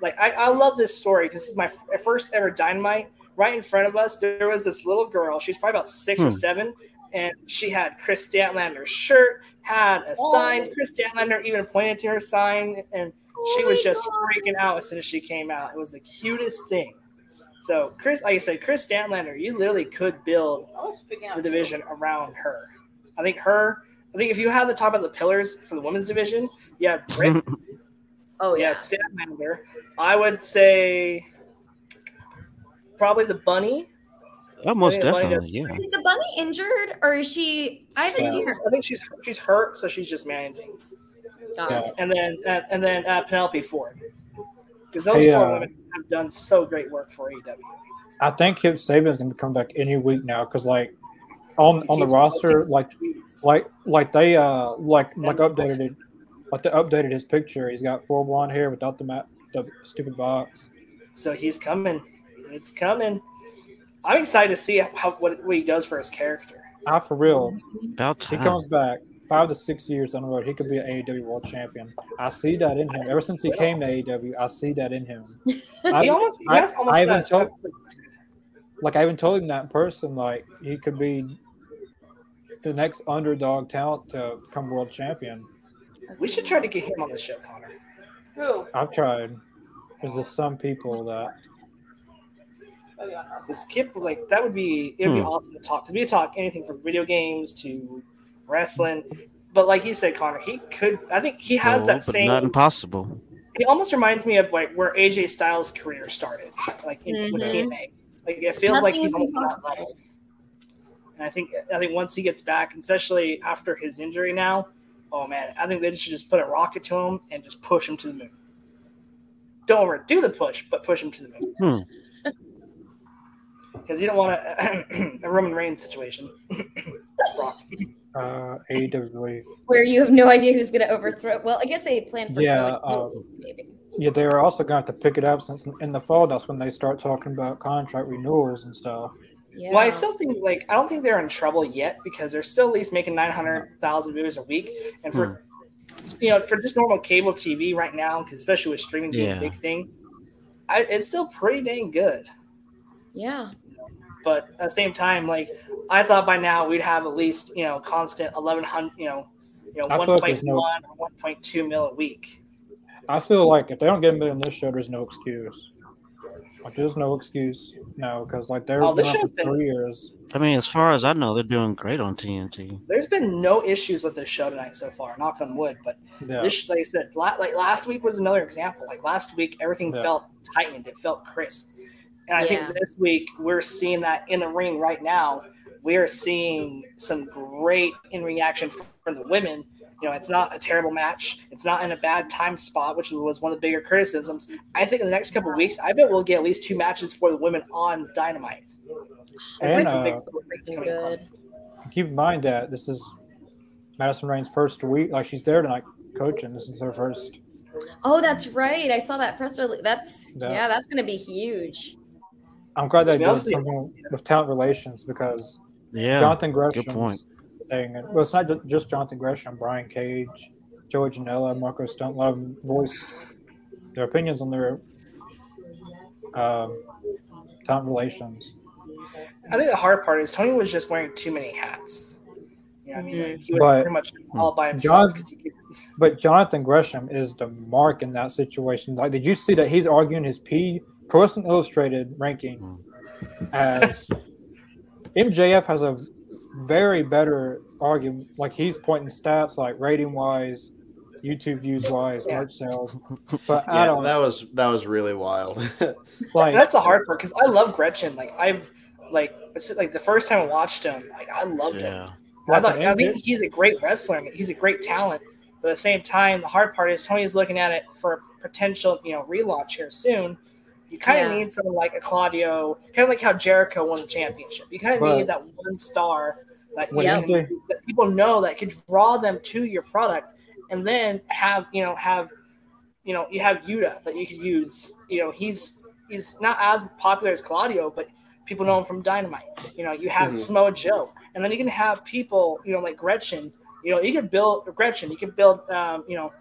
Like I, I love this story because this is my f- first ever Dynamite. Right in front of us, there was this little girl. She's probably about six or Hmm. seven, and she had Kris Statlander's shirt, had a sign. Kris Statlander even pointed to her sign, and she was just freaking out as soon as she came out. It was the cutest thing. So, Chris, like I said, Kris Statlander, you literally could build I was figuring out the division around her. I think her. I think if you have the top of the pillars for the women's division, yeah, Britt, Oh yeah, yeah. Statlander. I would say probably the Bunny. Oh, most Yeah, like definitely, yeah. Is the bunny injured or is she? I haven't Yeah. seen her. I think she's she's hurt, so she's just managing. Yeah. And then uh, and then uh, Penelope Ford, because those Hey, four uh, women have done so great work for AEW. I think Kip Sabian's gonna come back any week now because like on on the roster, like like like they uh like like updated it, like they updated his picture. He's got full blonde hair without the mat, the stupid box. So he's coming. It's coming. I'm excited to see how what, what he does for his character. I for real, About he comes back five to six years on the road. He could be an AEW world champion. I see that in him. Ever since he came to AEW, I see that in him. I, he almost he I- almost I even told- like I even told him that in person, like he could be the next underdog talent to become world champion. we should try to get him on the show, Connor. Who? I've tried. There's just some people that Oh, yeah. This Kip like that would be it would be Hmm. awesome to talk because we could talk anything from video games to wrestling. But like you said, Connor, he could. I think he has No, that but same. not impossible. he almost reminds me of like where AJ Styles' career started, like in, with Mhm. TNA. Like it feels like he's almost on that level. And I think I think once he gets back, especially after his injury now, oh man, I think they should just put a rocket to him and just push him to the moon. Don't overdo the push, but push him to the moon. Hmm. Because you don't want a, a Roman Reigns situation. It's Brock. Uh, AEW. Where you have no idea who's going to overthrow. Well, I guess they plan for Yeah, Cody, um, maybe. Yeah, they are also going to pick it up since in the fall that's when they start talking about contract renewals and stuff. Yeah. Well, I still think like I don't think they're in trouble yet because they're still at least making nine hundred thousand viewers a week, and for hmm. you know for just normal cable TV right now, 'cause especially with streaming being Yeah. a big thing, I, it's still pretty dang good. yeah. But at the same time, like I thought by now we'd have at least you know constant eleven hundred, you know, you know I one feel like point there's no- one or one point two mil a week. I feel like if they don't get a million this show, there's no excuse. Like there's no excuse, no, because like they're Oh, this been for been- three years. I mean, as far as I know, they're doing great on TNT. There's been no issues with this show tonight so far. Knock on wood, but Yeah, This, like I said, la- like last week was another example. Like last week, everything Yeah. felt tightened. It felt crisp. And I Yeah. think this week we're seeing that in the ring right now. We are seeing some great in reaction from the women. You know, it's not a terrible match. It's not in a bad time spot, which was one of the bigger criticisms. I think in the next couple of weeks, I bet we'll get at least two matches for the women on Dynamite. It's And, like some big uh, things coming up. Good. keep in mind that this is Madison Rayne's first week. Like she's there tonight coaching. This is her first. Oh, that's right. I saw that press release. That's Yeah. yeah, that's going to be huge. I'm glad they To be did with something with talent relations because Yeah. Jonathan point. Gresham's thing. and- Well, it's not ju- just Jonathan Gresham. Brian Cage, Joey Janela, Marco Stunt. A lot of them voiced their opinions on their um, talent relations. I think the hard part is Tony was just wearing too many hats. You know, I mean. Like, he was But- pretty much all by himself. John- he could- But Jonathan Gresham is the mark in that situation. Like, did you see that he's arguing his P Pro Wrestling Illustrated ranking as MJF has a very better argument. Like he's pointing stats like rating wise, YouTube views wise, Yeah. merch sales. But Yeah, Adam, that was that was really wild. like that's a hard part because I love Gresham. Like I've like it's like the first time I watched him, like I loved him. Yeah. I, thought, I think he's a great wrestler. He's a great talent. But at the same time, the hard part is Tony's looking at it for a potential, you know, relaunch here soon. You kind of Yeah. need someone like a Claudio, kind of like how Jericho won the championship. You kind of need that one star that, you can, MJ that people know that can draw them to your product, and then have you know have you know you have Yuta that you could use. You know he's he's not as popular as Claudio, but people know him from Dynamite. You know you have Mhm. Samoa Joe, and then you can have people you know like Gresham. You know you can build Gresham. You can build um, you know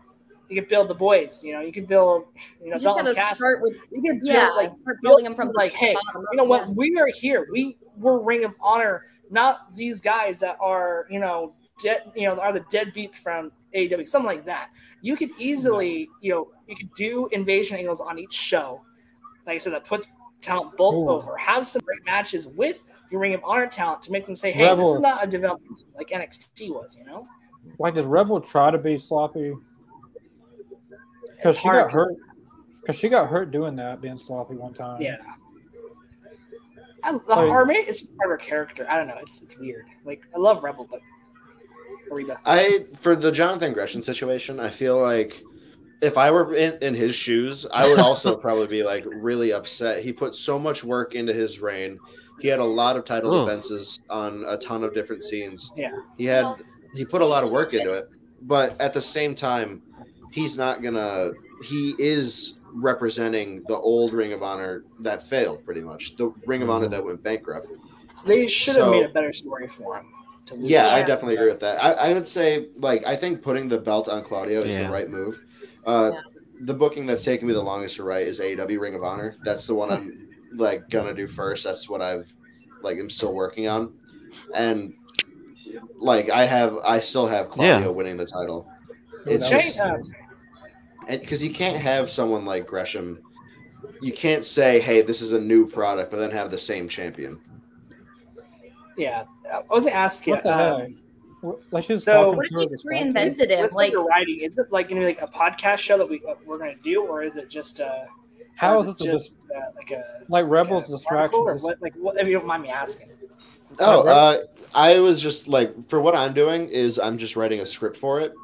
you could build the boys. You know you could build you know You Dalton Castle. start with You could yeah, build like start building them from the like hey bottom you know what yeah. we are here we we're ring of honor not these guys that are you know dead you know are the deadbeats from AEW something like that you could easily you know you could do invasion angles on each show like I said that puts talent both Ooh. over have some great matches with your ring of honor talent to make them say hey this is not a development like NXT was you know like does Rebel try to be sloppy? Because she got hurt. Because she got hurt doing that, being sloppy one time. yeah I, the Like- or maybe it's part of her character I don't know it's it's weird like I love Rebel but Ariba I for the Jonathan Gresham situation, I feel like if I were in, in his shoes, I would also probably be like really upset. He put so much work into his reign. He had a lot of title Oh. defenses on a ton of different scenes. Yeah. He had he put a lot of work into it, but at the same time, he's not gonna. He is representing the old Ring of Honor that failed, pretty much the Ring of Honor that went bankrupt. They should have So- made a better story for him. To Yeah. I definitely agree with that. I, I would say, like, I think putting the belt on Claudio is Yeah. the right move. Uh, Yeah. The booking that's taken me the longest to write is AEW Ring of Honor. That's the one I'm like gonna do first. That's what I've like I'm still working on, and like I have, I still have Claudio winning the title. It's just uh, and because you can't have someone like Gresham, you can't say, "Hey, this is a new product," but then have the same champion. yeah, I was gonna ask you. What the um, heck? Let's just So- What if through you this reinvented it? What's Like, like writing? Is it like gonna be like a podcast show that we uh, we're gonna do, or is it just uh? How or is this just dis- uh, like a like Rebels like a article, or distractions? what? Like what? If you don't mind me asking. Oh, uh, I was just like, for what I'm doing is I'm just writing a script for it,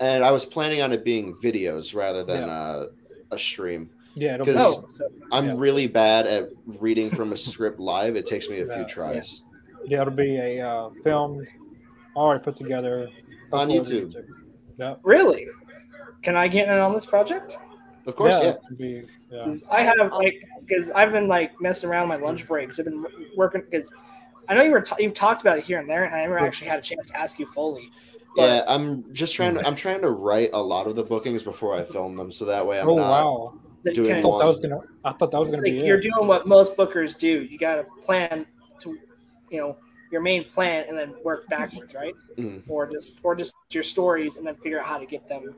and I was planning on it being videos rather than Yeah. uh, a stream. Yeah, it'll be, 'Cause- Oh, so I'm Yeah. really bad at reading from a script live. It takes me a Yeah, few tries. yeah, it'll be a uh, filmed, already put together On uploaded to YouTube. Yep. really? Can I get in on this project? Of course, yeah, yeah. be, yeah. 'Cause I have like because I've been like messing around my lunch breaks. I've been working because I know you were t- you've talked about it here and there, and I never actually had a chance to ask you fully. But Yeah, I'm just trying to. I'm trying to write a lot of the bookings before I film them, so that way I'm oh not. wow! that you doing I thought that was gonna. I thought that was gonna like be you're it. doing what most bookers do. You got to plan to, you know, your main plan and then work backwards, right? Mhm. Or just or just your stories and then figure out how to get them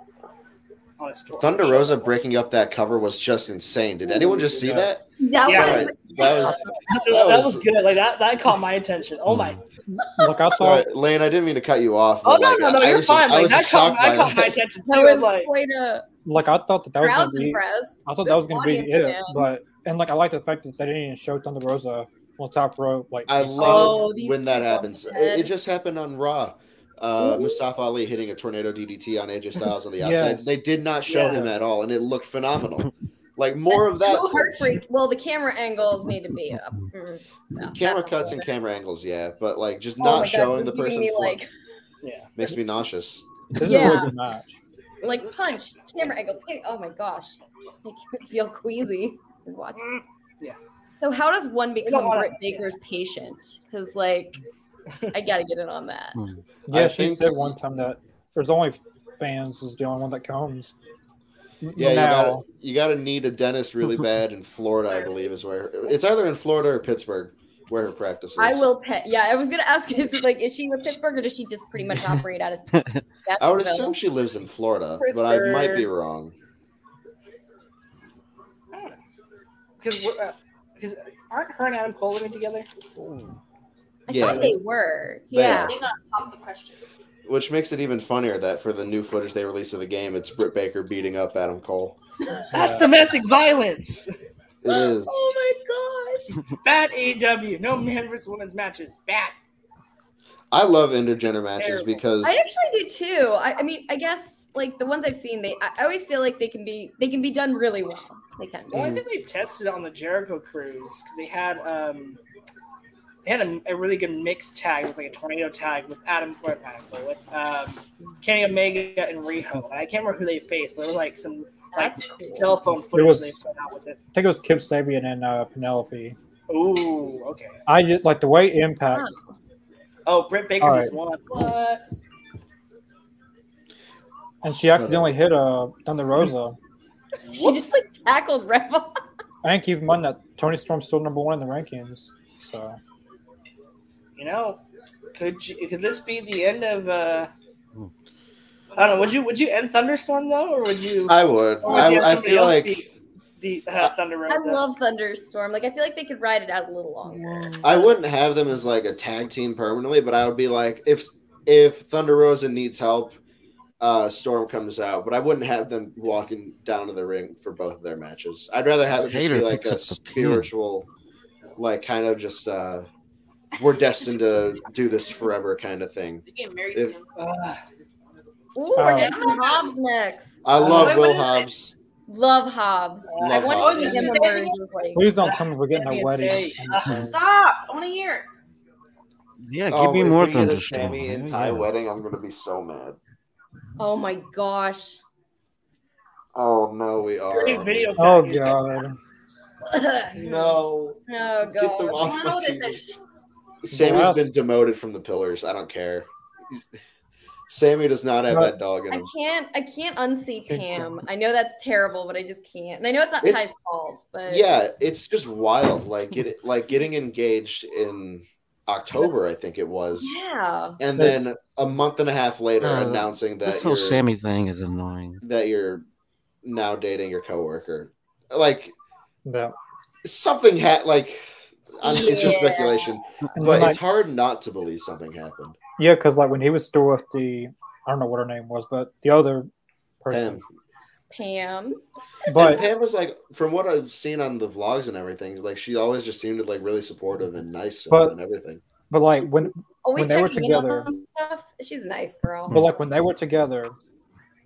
on a story. Thunder Rosa breaking up that cover was just insane. Did anyone just see Yeah. that? that Yeah. was Sorry, that was. that, was- was good. Like that that caught my attention. Oh my! Hmm. Look, I saw thought Lane. I didn't mean to cut you off. Oh but, no like, no no! I You're was just- fine. I Like was that caught shocked that caught my attention too. that I was was like, quite a like I thought that that was gonna be. impressed. I thought that was gonna be it, fan. but and like I like the fact that they didn't even show Thunder Rosa on top rope. Like I love Oh, when that happens. It, it just happened on Raw. Uh, Ooh. Mustafa Ali hitting a tornado DDT on AJ Styles on the outside. Yes. They did not show Yeah. him at all, and it looked phenomenal. Like more That's of that. so. Well, the camera angles need to be up. Mm, no, Camera cuts a and camera angles, yeah, but like just bit- Oh not gosh, showing the person me, like yeah. makes me nauseous. This is a Yeah. really good match. like punch camera angle. pick- Oh my gosh, make me feel queasy watching. Mm, yeah. So how does one become wanna- Britt Baker's patient? Because like, I gotta get in on that. Hmm. Yeah, I she think- said one time that there's only fans is the only one that comes. Yeah, you now, gotta you gotta need a dentist really bad in Florida, I believe is where it's either in Florida or Pittsburgh where her practice is. I will pet. Yeah, I was gonna ask. Is it like, is she with Pittsburgh or does she just pretty much operate out of? I would Jacksonville? assume she lives in Florida, but I might be wrong. Because because aren't her and Adam Cole living together? I Yeah. thought they were. They yeah. are. Hang on, pop the question. Which makes it even funnier that for the new footage they released of the game, it's Britt Baker beating up Adam Cole. That's domestic violence. It is. Oh my gosh. Bad AEW. No man versus women's matches. Bad. I love intergender matches because I actually do too. I, I mean, I guess like the ones I've seen, they I, I always feel like they can be they can be done really well. They can. Be. Well, I think they tested on the Jericho cruise because they had um they had a, a really good mixed tag. It was like a tornado tag with Adam with Adam Cole, with um, Kenny Omega and Riho. And I can't remember who they faced, but it was like some like That's cool. telephone footage was- they put out with it. I think it was Kip Sabian and uh, Penelope. Ooh, okay. I just like the way Impact. Oh, Britt Baker All just won. What? And she accidentally hit uh, Thunder Rosa. She just like tackled Rebel. I think keep in mind that Toni Storm's still number one in the rankings. So You know, could you, could this be the end of? uh I don't know. Would you would you end Thunderstorm though, or would you? I would. would you I, I feel like beat, beat uh, Thunder Rosa? I love Thunderstorm. Like I feel like they could ride it out a little longer. I wouldn't have them as like a tag team permanently, but I would be like if if Thunder Rosa needs help, uh Storm comes out, but I wouldn't have them walking down to the ring for both of their matches. I'd rather have it just Hater be like a up the pin. spiritual, like kind of just uh we're destined to do this forever kind of thing. You're getting married If- soon. Uh, Ooh, we're getting Hobbs next. I Oh, love wait, Will what is it? Hobbs. Love Hobbs. I want Hobbs. to see him Oh, emerge like. please don't tell me we're getting Give a a wedding. date. Stop! I want to hear. Yeah, give Oh, me more we get. Sammy and Yeah, Ty yeah. wedding, I'm gonna be so mad. Oh my gosh. Oh no, we pretty are. video. Oh god. No. Oh Get them god. off You my know this TV. Is- Sammy's Wow. been demoted from the pillars. I don't care. Sammy does not have But- that dog in I can't. I can't unsee Pam. I know that's terrible, but I just can't. And I know it's not It's- Ty's fault, but Yeah, it's just wild. Like get like getting engaged in October, I think it was, yeah. and then a month and a half later Uh, announcing that This you're whole Sammy thing is annoying. that you're now dating your coworker. Like Yeah. something had like I'm- it's just speculation, And but then, it's hard not to believe something happened. Yeah, because like when he was still with the, I don't know what her name was, but the other person. Pam. Pam. But and Pam was like, from what I've seen on the vlogs and everything, like she always just seemed like really supportive and nice But- and everything. but like when Always When they were checking in on together- stuff. She's a nice girl. but like when they were together,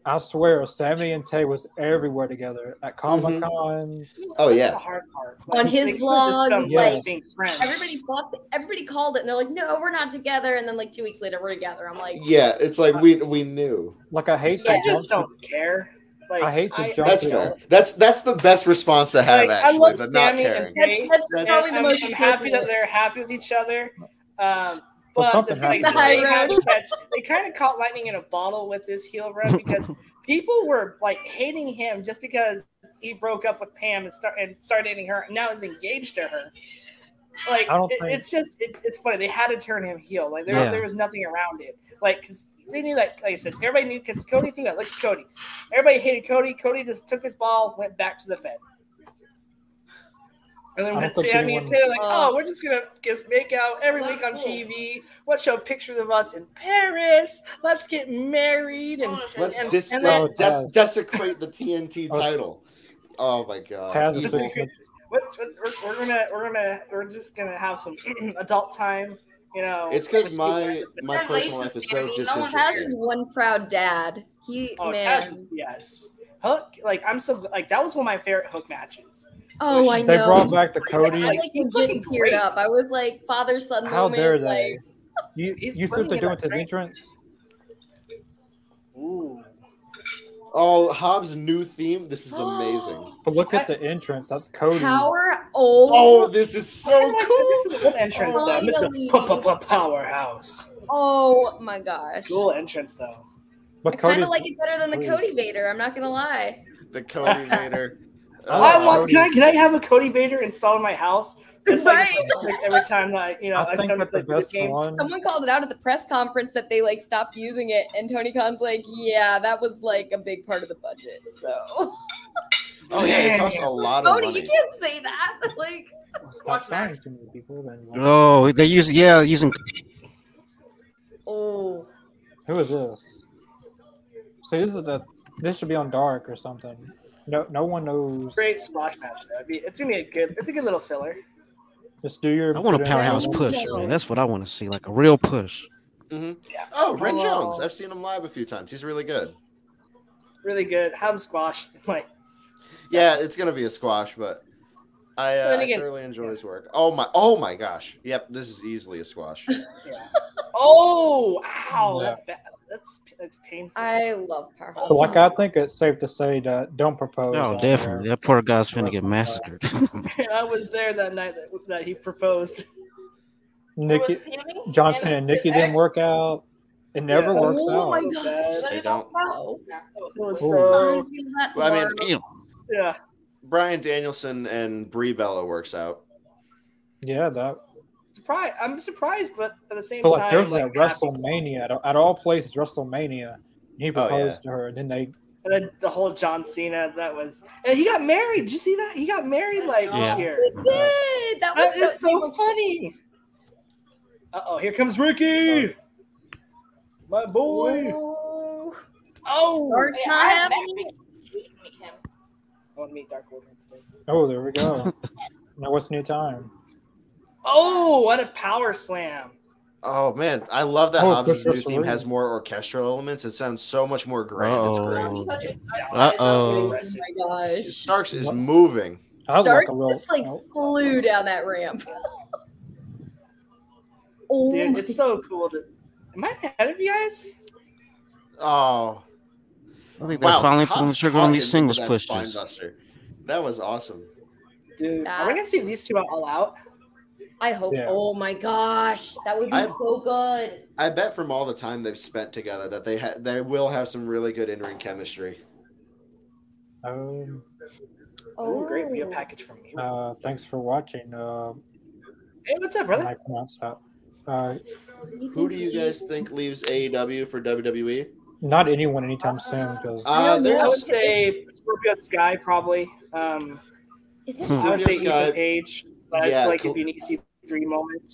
I swear Sammy and Tay was everywhere together at Comic Cons. Oh yeah, the hard part. On his they could've vlogs, like, being friends. Everybody thought everybody called it and they're like, no, we're not together. And then like two weeks later, we're together. I'm like, yeah. It's like we we knew. Like I hate Yeah. I just don't care. Like I hate to jump That's to fair. That's that's the best response to have. Like, I actually, love the not Sammy and caring. Tay. that's, that's That's- probably the I'm, most I'm happy that they're happy with each other. Um, Well, but something the happened. they, The high had road. to catch, they kind of caught lightning in a bottle with this heel run because people were like hating him just because he broke up with Pam and start and started dating her and now he's engaged to her. Like it- think- it's just it's, it's funny. They had to turn him heel. Like there, Yeah. there was nothing around it. Like because they knew that, like I said, everybody knew because Cody. Think about it, look Cody. Everybody hated Cody. Cody just took his ball, went back to the Fed. And then I when Sammy and Taylor like, Oh. oh, we're just gonna just make out every week on TV. Let's show pictures of us in Paris. Let's get married and oh, Let's and, dis- and then Oh, des- desecrate the TNT Oh. title. Oh my god. Taz is Just Evil. supposed to- what's- what- we're, we're gonna we're gonna we're just gonna have some adult time. You know, It's because my my personal life is so Congratulations, Danny. No one Taz is one proud dad. He Oh, man. Taz is- yes. Hook, like I'm so like that was one of my favorite Hook matches. Oh, I know. They brought back the Cody. I Cody. like He's legit fucking teared up. I was like, father son How moment. dare Like, they? You He's you see what they're doing a with his entrance? Ooh. Oh, Hobbs' new theme. This is amazing. But look at the entrance. That's Cody. power old. Oh, this is so Oh, cool. This is a good entrance though. This is Finally. a powerhouse. Oh my gosh. Cool entrance though. I But kind of like it better than the Cody. Cody Vader. I'm not gonna lie. The Cody Vader. I I want. Cody. Can I, can I have a Cody Vader installed in my house? Just like, Right. like every time I, you know, I think come that to the play best games. one. Someone called it out at the press conference that they like stopped using it, and Tony Khan's like, "Yeah, that was like a big part of the budget." So Oh yeah, it costs a lot of Tony, money. you can't say that. Like, Stop signing too many people. Then Oh, they use yeah using oh, who is this? So this is the this should be on dark or something. No, no one knows. Great squash match. Though. It'd be, it's gonna be a good. It's a good little filler. Just do your. I want a powerhouse push, man. That's what I want to see, like a real push. Mm-hmm. Yeah. Oh, Ren. Jones. I've seen him live a few times. He's really good. Really good. Have him squash. Like Yeah, it's gonna be a squash, but I, uh, Then I again- thoroughly enjoy his work. Oh my! Oh my gosh! Yep, this is easily a squash. yeah. Oh, ow! Yeah. That, that, that's that's painful. I love powerhouse. So, like, I think it's safe to say that don't propose. Oh, definitely. That poor guy's finna That's get massacred. I was there that night that, that he proposed. Nikki, John Cena and Nikki didn't work out. It never Yeah. works Oh out. Oh my gosh. bad. They don't. It was Ooh. so Well, I mean, tomorrow. Damn. yeah. Bryan Danielson and Brie Bella works out. Yeah, that. Surprised. I'm surprised, but at the same But like, time, there was like, at WrestleMania at, at all places, WrestleMania. He Oh, yeah. proposed to her, and then they. And then the whole John Cena that was, and he got married. Did you see that? He got married like Yeah. this year. Did. That was That is so, so funny. Uh oh, here comes Ricky, my boy. Ooh. Oh, Stark's Yeah, not I happening. meet him. I want to meet Dark Order instead. Oh, there we go. now what's new time? Oh, what a power slam! Oh man, I love that Oh, Hobbs' new theme has more orchestral elements. It sounds so much more grand. Uh-oh. great. Uh-oh. Oh my gosh. Starks is moving. I would like Starks just like flew down that ramp. oh, Dude, my- it's so cool to. Am I ahead of you guys? Oh, I think they're wow! finally pulling the trigger on caught these him with singles that pushes. That was awesome. Dude, That- are we gonna see these two all out? I hope. Yeah. Oh my gosh, that would be I- so good. I bet from all the time they've spent together that they ha- they will have some really good in ring chemistry. Um, Oh, great video package from me. uh, thanks for watching. Uh, Hey, what's up, brother? I pronounce that. Uh, Who do you guys think leaves AEW for WWE? not anyone anytime soon because Uh, I don't I would say Scorpio Sky probably. Um, Is that Hmm. I would say Scorpio Sky- Ethan Page. But I Yeah, feel like cool. it'd be an EC3 moment.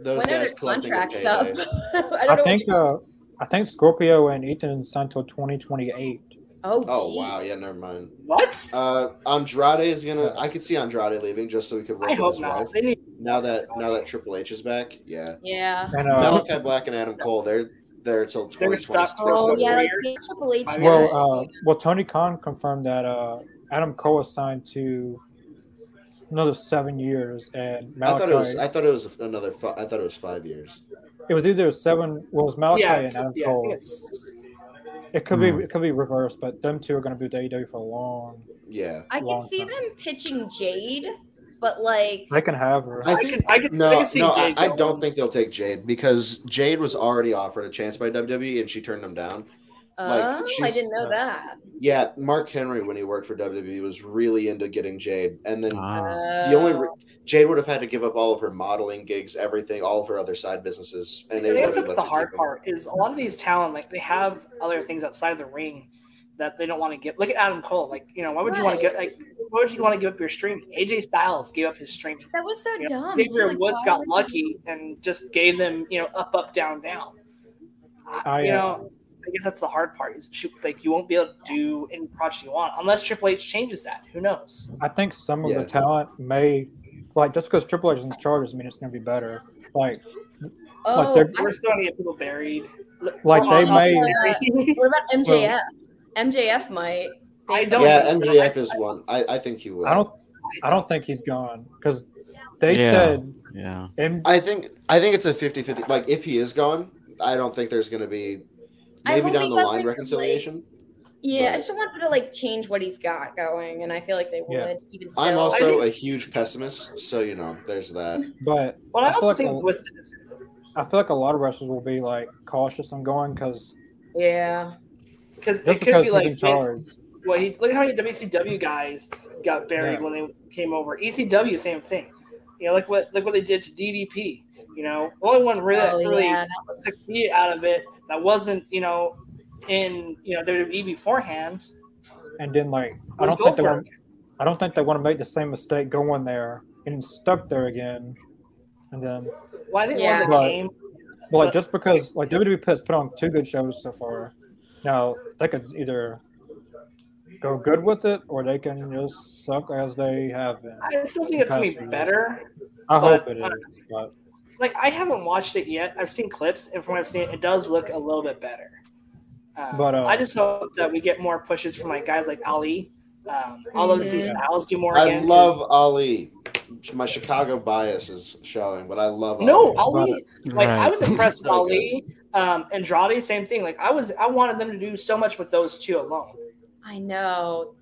Those when are guys their their contracts up? I don't I know. think uh, I think Scorpio and Ethan signed until 2028. oh, Oh gee. wow, yeah, never mind. What? Uh, Andrade is gonna. I could see Andrade leaving just so we could work I with hope his not. wife. Need Now that now that Triple H is back, yeah. Yeah. And uh, Malachi Black and Adam Cole, they're there till They're twenty stuck twenty for Oh yeah, of like all, the Triple H. Five well, uh, well, Tony Khan confirmed that uh, Adam Cole is signed to another seven years, and I Malachi. thought it was. I thought it was another. Fi- I thought it was five years. it was either seven. Well, it was Malachi yeah, and Adam yeah, Cole. it's It could Hmm. be it could be reversed, but them two are going to be with AEW for a long. Yeah. I can see time. them pitching Jade, but like, I can have her. I I think could- I could- I no, could see no. I, Jade I going. don't think they'll take Jade because Jade was already offered a chance by WWE and she turned them down. Like, oh, I didn't know that. Yeah, Mark Henry when he worked for WWE was really into getting Jade, and then Ah. the only re- Jade would have had to give up all of her modeling gigs, everything, all of her other side businesses, and I they guess that's the hard part. Is a lot of these talent like they have other things outside of the ring that they don't want to give. Look at Adam Cole. Like you know, why would you want to get like why would you want to give up your streaming? AJ Styles gave up his streaming. that was so You know, dumb. Xavier like, Woods got lucky you- and just gave them you know up up down down. I- I, you uh, know, I guess that's the hard part. Is shoot, like you won't be able to do any project you want unless Triple H changes that. Who knows? I think some of Yeah. the talent may like just because Triple H is in charge doesn't mean it's going to be better. Like Oh, they're- I- We're still gonna get people buried. Like, they may- Theory. what about MJF? MJF might. I don't- Yeah, think. MJF is one. I, I think he will. I don't I don't think he's gone because they Yeah. said Yeah. M- I think I think it's a 50-50. Like if he is gone, I don't think there's going to be I maybe down the doesn't, line 'cause, reconciliation. Yeah, I just don't want them to like change what he's got going, and I feel like they would Yeah. even still. I'm also think- a huge pessimist, so you know, there's that. but Well, I I feel also like think a- with I feel like a lot of wrestlers will be like cautious on going because yeah. because just it could be like in charge. Well, he, look at how many WCW guys got buried Yeah. when they came over. ECW, same thing. You know, like what look what they did to DDP. You know, the only one really oh really yeah, that was. succeeded out of it that wasn't you know in you know WWE beforehand And then like I don't think they Goldberg. want I don't think they want to make the same mistake going there and stuck there again. And then Well, I think Yeah. one that But- came. well, like just because like WWE has put on two good shows so far. Now they could either go good with it or they can just suck as they have been. I still think it's gonna be better. I hope it is, but Like I haven't watched it yet. I've seen clips, and from what I've seen, it does look a little bit better. Um, But, uh, I just hope that we get more pushes from like guys like Ali. Um, I'd love to see. Styles do more I again. 'cause- love Ali. My Chicago bias is showing, but I love No, Ali. Ali. Like I was impressed with So Ali. Um, Andrade, same thing. Like I was, I wanted them to do so much with those two alone. I know.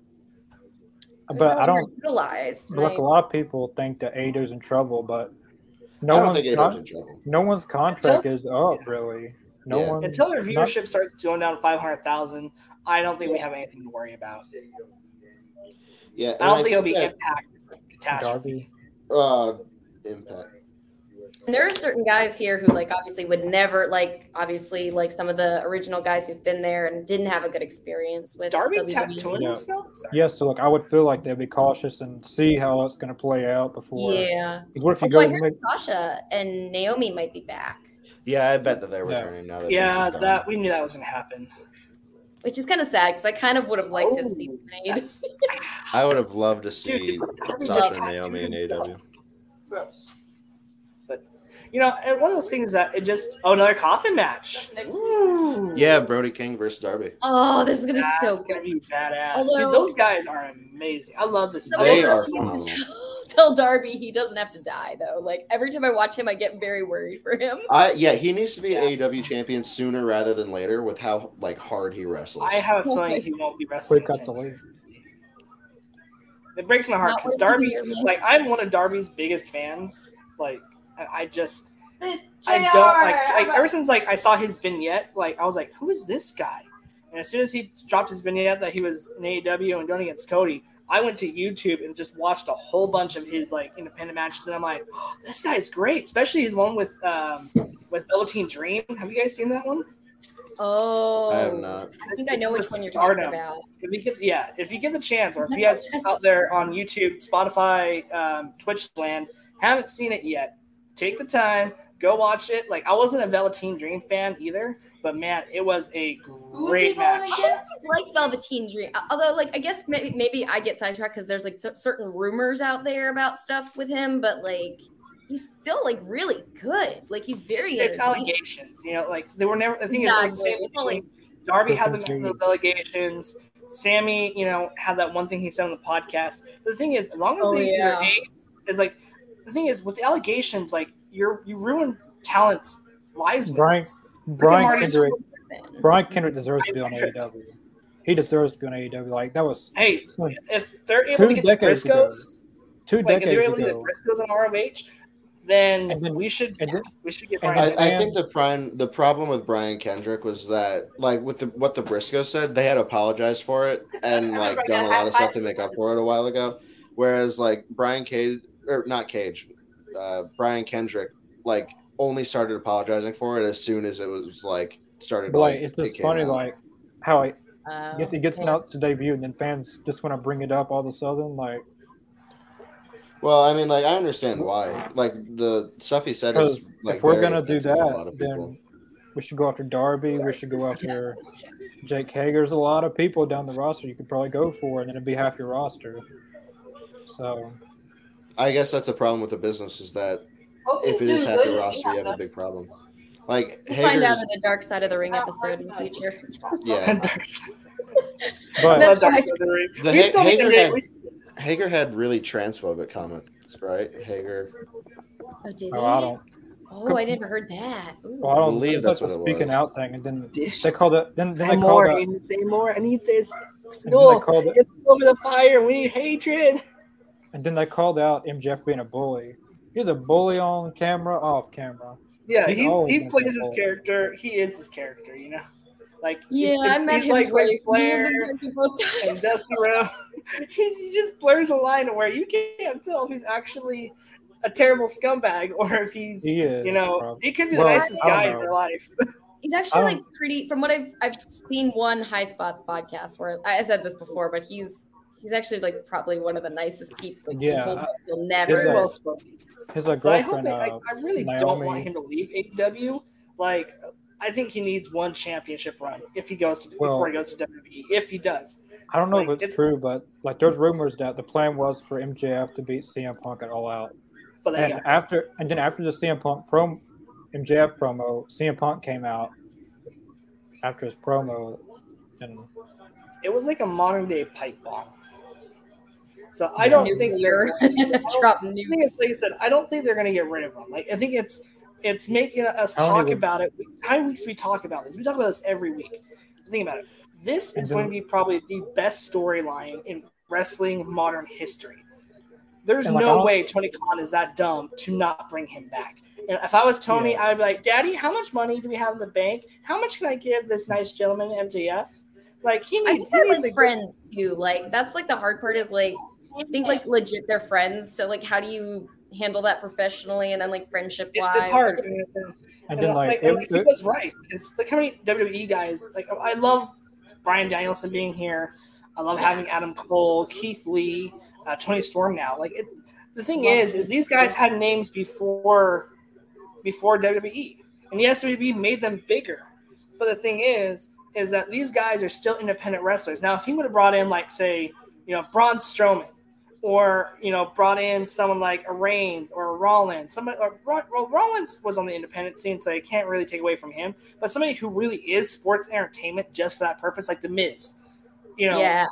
But so I don't utilized. look. A lot of people think that AEW's in trouble, but no I don't one's think con- in trouble. no one's contract is up really. No Yeah. one Until their not- viewership starts going down to five hundred thousand, I don't think we have anything to worry about. Yeah, I don't think it'll be that, impact catastrophe. uh, impact. And there are certain guys here who, like, obviously would never, like, obviously, like some of the original guys who've been there and didn't have a good experience with Darby WWE. tattooing Yeah. himself. Sorry. Yes, so like I would feel like they'd be cautious and see how it's going to play out before. Yeah. 'Cause what if you Although I go? heard Make, Sasha and Naomi might be back, Yeah, I bet that they're Yeah. returning now. That Yeah, Vince is gone. that we knew that was gonna happen. which is kind of sad because I kind of would have liked to have Oh, seen Nate. I would have loved to see Darby Sasha just and Naomi in tattooed AEW. Himself. You know, and one of those things that it just oh another coffin match. Ooh. Yeah, Brody King versus Darby. Oh, this is gonna be That's so gonna good. be badass. Although- Dude, those guys are amazing. I love this. They we'll are. Tell Darby he doesn't have to die though. Like every time I watch him, I get very worried for him. I yeah, he needs to be AEW champion sooner rather than later with how like hard he wrestles. I have a feeling he won't be wrestling. Quick cut the 10 lead. It breaks my heart because Darby, like, I'm one of Darby's biggest fans. Like, I I just, I don't like, like ever since like I saw his vignette, like I was like, who is this guy? And as soon as he dropped his vignette that he was in AEW and going against Cody, I went to YouTube and just watched a whole bunch of his like independent matches, and I'm like, oh, this guy's great, especially his one with um with Velveteen Dream. Have you guys seen that one? Oh, I have not. I think I know which one you're Stardom. talking about. If you get, yeah, if you get the chance, or if you guys out there on YouTube, Spotify, um, Twitch land haven't seen it yet, take the time, Go watch it. Like I wasn't a Velveteen Dream fan either, but man, it was a great match. I always liked Velveteen Dream, uh, although like I guess maybe maybe I get sidetracked because there's like cer- certain rumors out there about stuff with him, but like he's still like really good. Like he's very It's allegations, you know, like they were never. The thing is, it was the same Exactly. between Darby had the, those allegations. Sammy, you know, had that one thing he said on the podcast. But the thing is, as long as Oh, they yeah. is like the thing is with the allegations, like you're you ruin talents' lives. Brian this. Brian Kendrick fan. Brian Kendrick deserves to be on Kendrick. AEW. He deserves to be on AEW. Like that was Hey, so- if they're able Two to get the decades ago. Briscoes, two like if they're decades able to get ago. the Briscoes on ROH, then, And then- we should and then- we should get Brian. I, I think the Brian, the problem with Brian Kendrick was that, like, with the what the Briscoe said, they had apologized for it and like done a lot of stuff to make up for it a while ago. Whereas, like Brian Cage or not Cage, uh, Brian Kendrick, like only started apologizing for it as soon as it was like started. But like like, it's just came funny, out. like how I Um, guess he gets announced to debut, and then fans just want to bring it up all of a sudden. Like Well, I mean, like I understand why. Like the stuff he said is like if we're gonna do offensive to a lot that, of then we should go after Darby. We should go after Jake Hager. There's a lot of people down the roster you could probably go for, and then it'd be half your roster. So I guess that's the problem with the business is that Okay, if it is dude, half good. roster, you have a big problem. Like We'll find out in the Dark Side of the Ring episode in the future. yeah, but That's Dark why- Side of the Ring. The we still Hager had- Hager had really transphobic comments, right? Hager. Oh, did oh, I don't. Oh, I never heard that. Ooh. Well, I don't believe It's that's like a what it speaking was. out thing, and then Dish. they called it. Then, then Say they more, called it. Aiden, say more. I need this. It's And then they fuel. called it. It's over the fire. We need hatred. And then they called out MJF being a bully. He's a bully on camera, off camera. Yeah, He's he's, he plays his character. He is his character, you know. Like Yeah, he- I met he's him like Ric. Flair He both and times. Dusty Rhodes. he, he just blurs a line where you can't tell if he's actually a terrible scumbag or if he's He is. you know probably. he could be Well, the nicest I don't guy in know. your life. He's actually like pretty. From what I've I've seen one High Spots podcast where I said this before, but he's he's actually like probably one of the nicest people. Like, Yeah, people I- you'll never. Very well spoken. His like So I hope girlfriend, that, uh, I, I really don't want him to leave AEW. Like I think he needs one championship run if he goes to Well- before he goes to WWE. If he does, I don't know like, if it's, it's- true, but like there's rumors that the plan was for MJF to beat CM Punk at All Out, but then and yeah, after and then after the CM Punk prom, MJF promo, CM Punk came out after his promo, and it was like a modern day pipe bomb. So I don't think they're drop I think like I said. I don't think they're going to get rid of them. Like I think it's it's making us How talk about it. How many weeks we talk about this? We talk about this every week. Think about it. This is going to be probably the best storyline in wrestling modern history. There's like, no way Tony Khan is that dumb to not bring him back. And if I was Tony, Yeah. I'd be like, "Daddy, how much money do we have in the bank? How much can I give this nice gentleman, MJF? Like he I needs, just he needs like a friends too. Like that's like the hard part is like I think like legit they're friends. So like how do you handle that professionally and then like friendship It- wise? it's hard. and And, then like, like, it, like, he it- was right. It's like how many WWE guys like I love Bryan Danielson being here. I love having Adam Cole, Keith Lee, uh, Toni Storm now. Like it, the thing is, is these guys had names before before WWE, and yes, WWE made them bigger. But the thing is, is that these guys are still independent wrestlers. Now, if he would have brought in like say, you know, Braun Strowman, or you know, brought in someone like a Reigns or a Rollins, somebody or well, Rollins was on the independent scene, so you can't really take away from him. But somebody who really is sports entertainment just for that purpose, like the Miz, you know, yeah,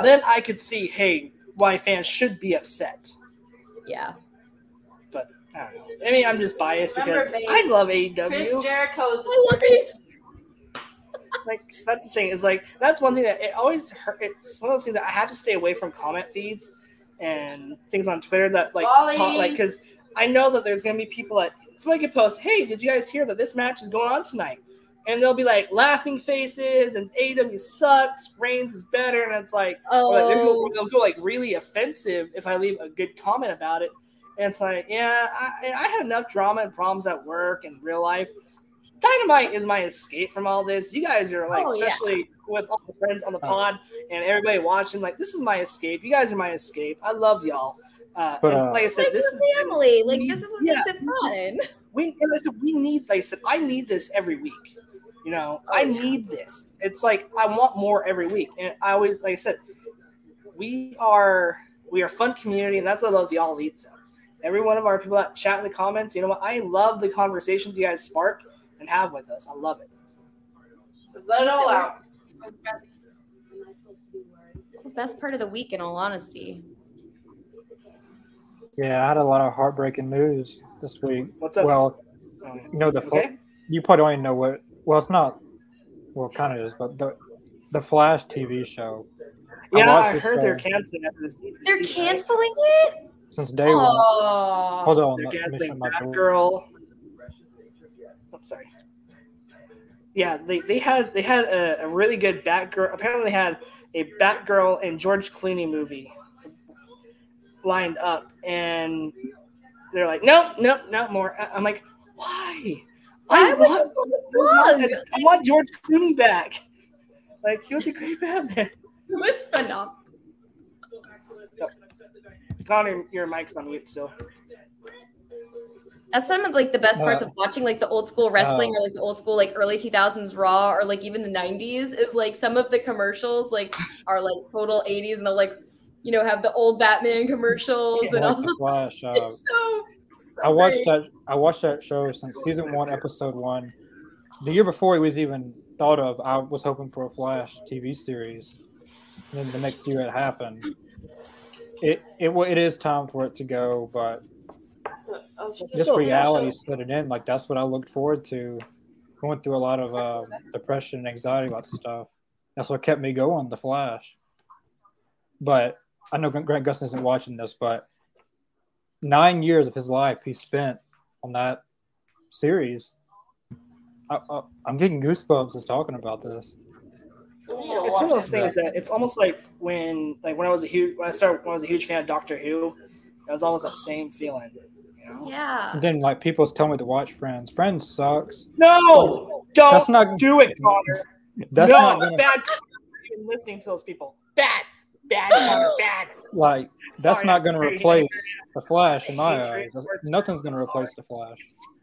then I could see, hey, why fans should be upset. yeah. But I don't know. Maybe I'm just biased Remember, because babe, I love Chris AEW. Jericho is I love it. Like that's the thing is like that's one thing that it always hurt. It's one of those things that I have to stay away from comment feeds and things on Twitter that like Ollie. talk, like because I know that there's gonna be people that somebody could post, hey, did you guys hear that this match is going on tonight? And they'll be like laughing faces and AEW sucks, Reigns is better, and it's like or, like, they'll, go, Oh, they'll go like really offensive if I leave a good comment about it. And it's like, yeah, I, I had enough drama and problems at work and real life. Dynamite is my escape from all this. You guys are like, Oh, yeah. especially with all the friends on the Oh. pod and everybody watching, like, this is my escape. You guys are my escape. I love y'all. Uh, But, and uh, like I said, like this this is family. Like this is what Yeah. makes it fun. we and listen, we need like I said, I need this every week. You know, I need this. It's like I want more every week. And I always like I said, we are we are a fun community, and that's what I love the all elite zone. Every one of our people that chat in the comments, you know what? I love the conversations you guys spark and have with us. I love it. Let it all out. The best part of the week, in all honesty. Yeah, I had a lot of heartbreaking news this week. What's up? Well, Oh, you know the Fl- Okay. you probably don't even know what. Well, it's not. Well, kind of is, but the the Flash TV show. Yeah, watched I heard they're canceling after this. They're canceling it. since day one. Oh, Hold on, They're canceling shut my. Batgirl. I'm sorry. Yeah, they, they had they had a, a really good Batgirl. Apparently, they had a Batgirl and George Clooney movie lined up, and they're like, nope, nope, not more. I- I'm like, why? I would want? I want George Clooney back. Like he was a great Batman. It's phenomenal. Oh. Connor, your mic's on mute still. That's some of like the best parts Uh, of watching like the old school wrestling oh. or like the old school like early 2000s Raw or like even the 90s is like some of the commercials like are like total 80s and they'll like you know have the old Batman commercials and all. the Flash. Uh, It's so. so I watched great. that. I watched that show since season one, episode one. The year before it was even thought of, I was hoping for a Flash TV series. And then the next year it happened. It it it is time for it to go, but. This reality social. set it in. Like that's what I looked forward to. Going through a lot of uh, depression and anxiety about stuff. That's what kept me going. The Flash. But I know Grant Gustin isn't watching this, but nine years of his life he spent on that series. I, I, I'm getting goosebumps just talking about this. It's one of those things that it's almost like when like when I was a huge when I started when I was a huge fan of Doctor Who, it was almost that same feeling. You know? Yeah. And then like people tell me to watch Friends. Friends sucks. No, don't That's not do it, Connor. That's no, not gonna, bad. Even listening to those people, bad, bad, Connor, bad. like that's Sorry, not going to replace the Flash in my eyes. Nothing's going to replace the Flash.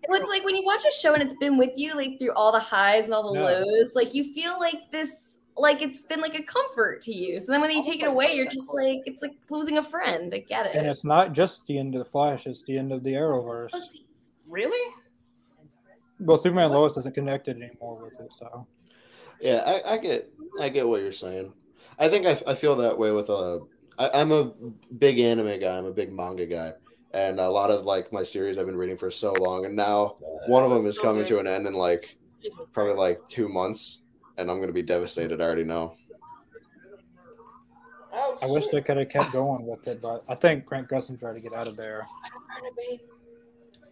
It's like when you watch a show and it's been with you like through all the highs and all the Yeah. lows, like you feel like this like it's been like a comfort to you. So then when you take it away, you're just like it's like losing a friend. I get it. And it's not just the end of the Flash; it's the end of the Arrowverse. Really? Well, Superman and Lois isn't connected anymore with it, so Yeah, I, I get I get what you're saying. I think I, I feel that way with uh I, I'm a big anime guy. I'm a big manga guy, and a lot of like my series I've been reading for so long, and now one of them is coming to an end in like probably like two months, and I'm gonna be devastated. I already know. Oh, I wish shit. they could have kept going with it. But I think Grant Gustin tried to get out of there.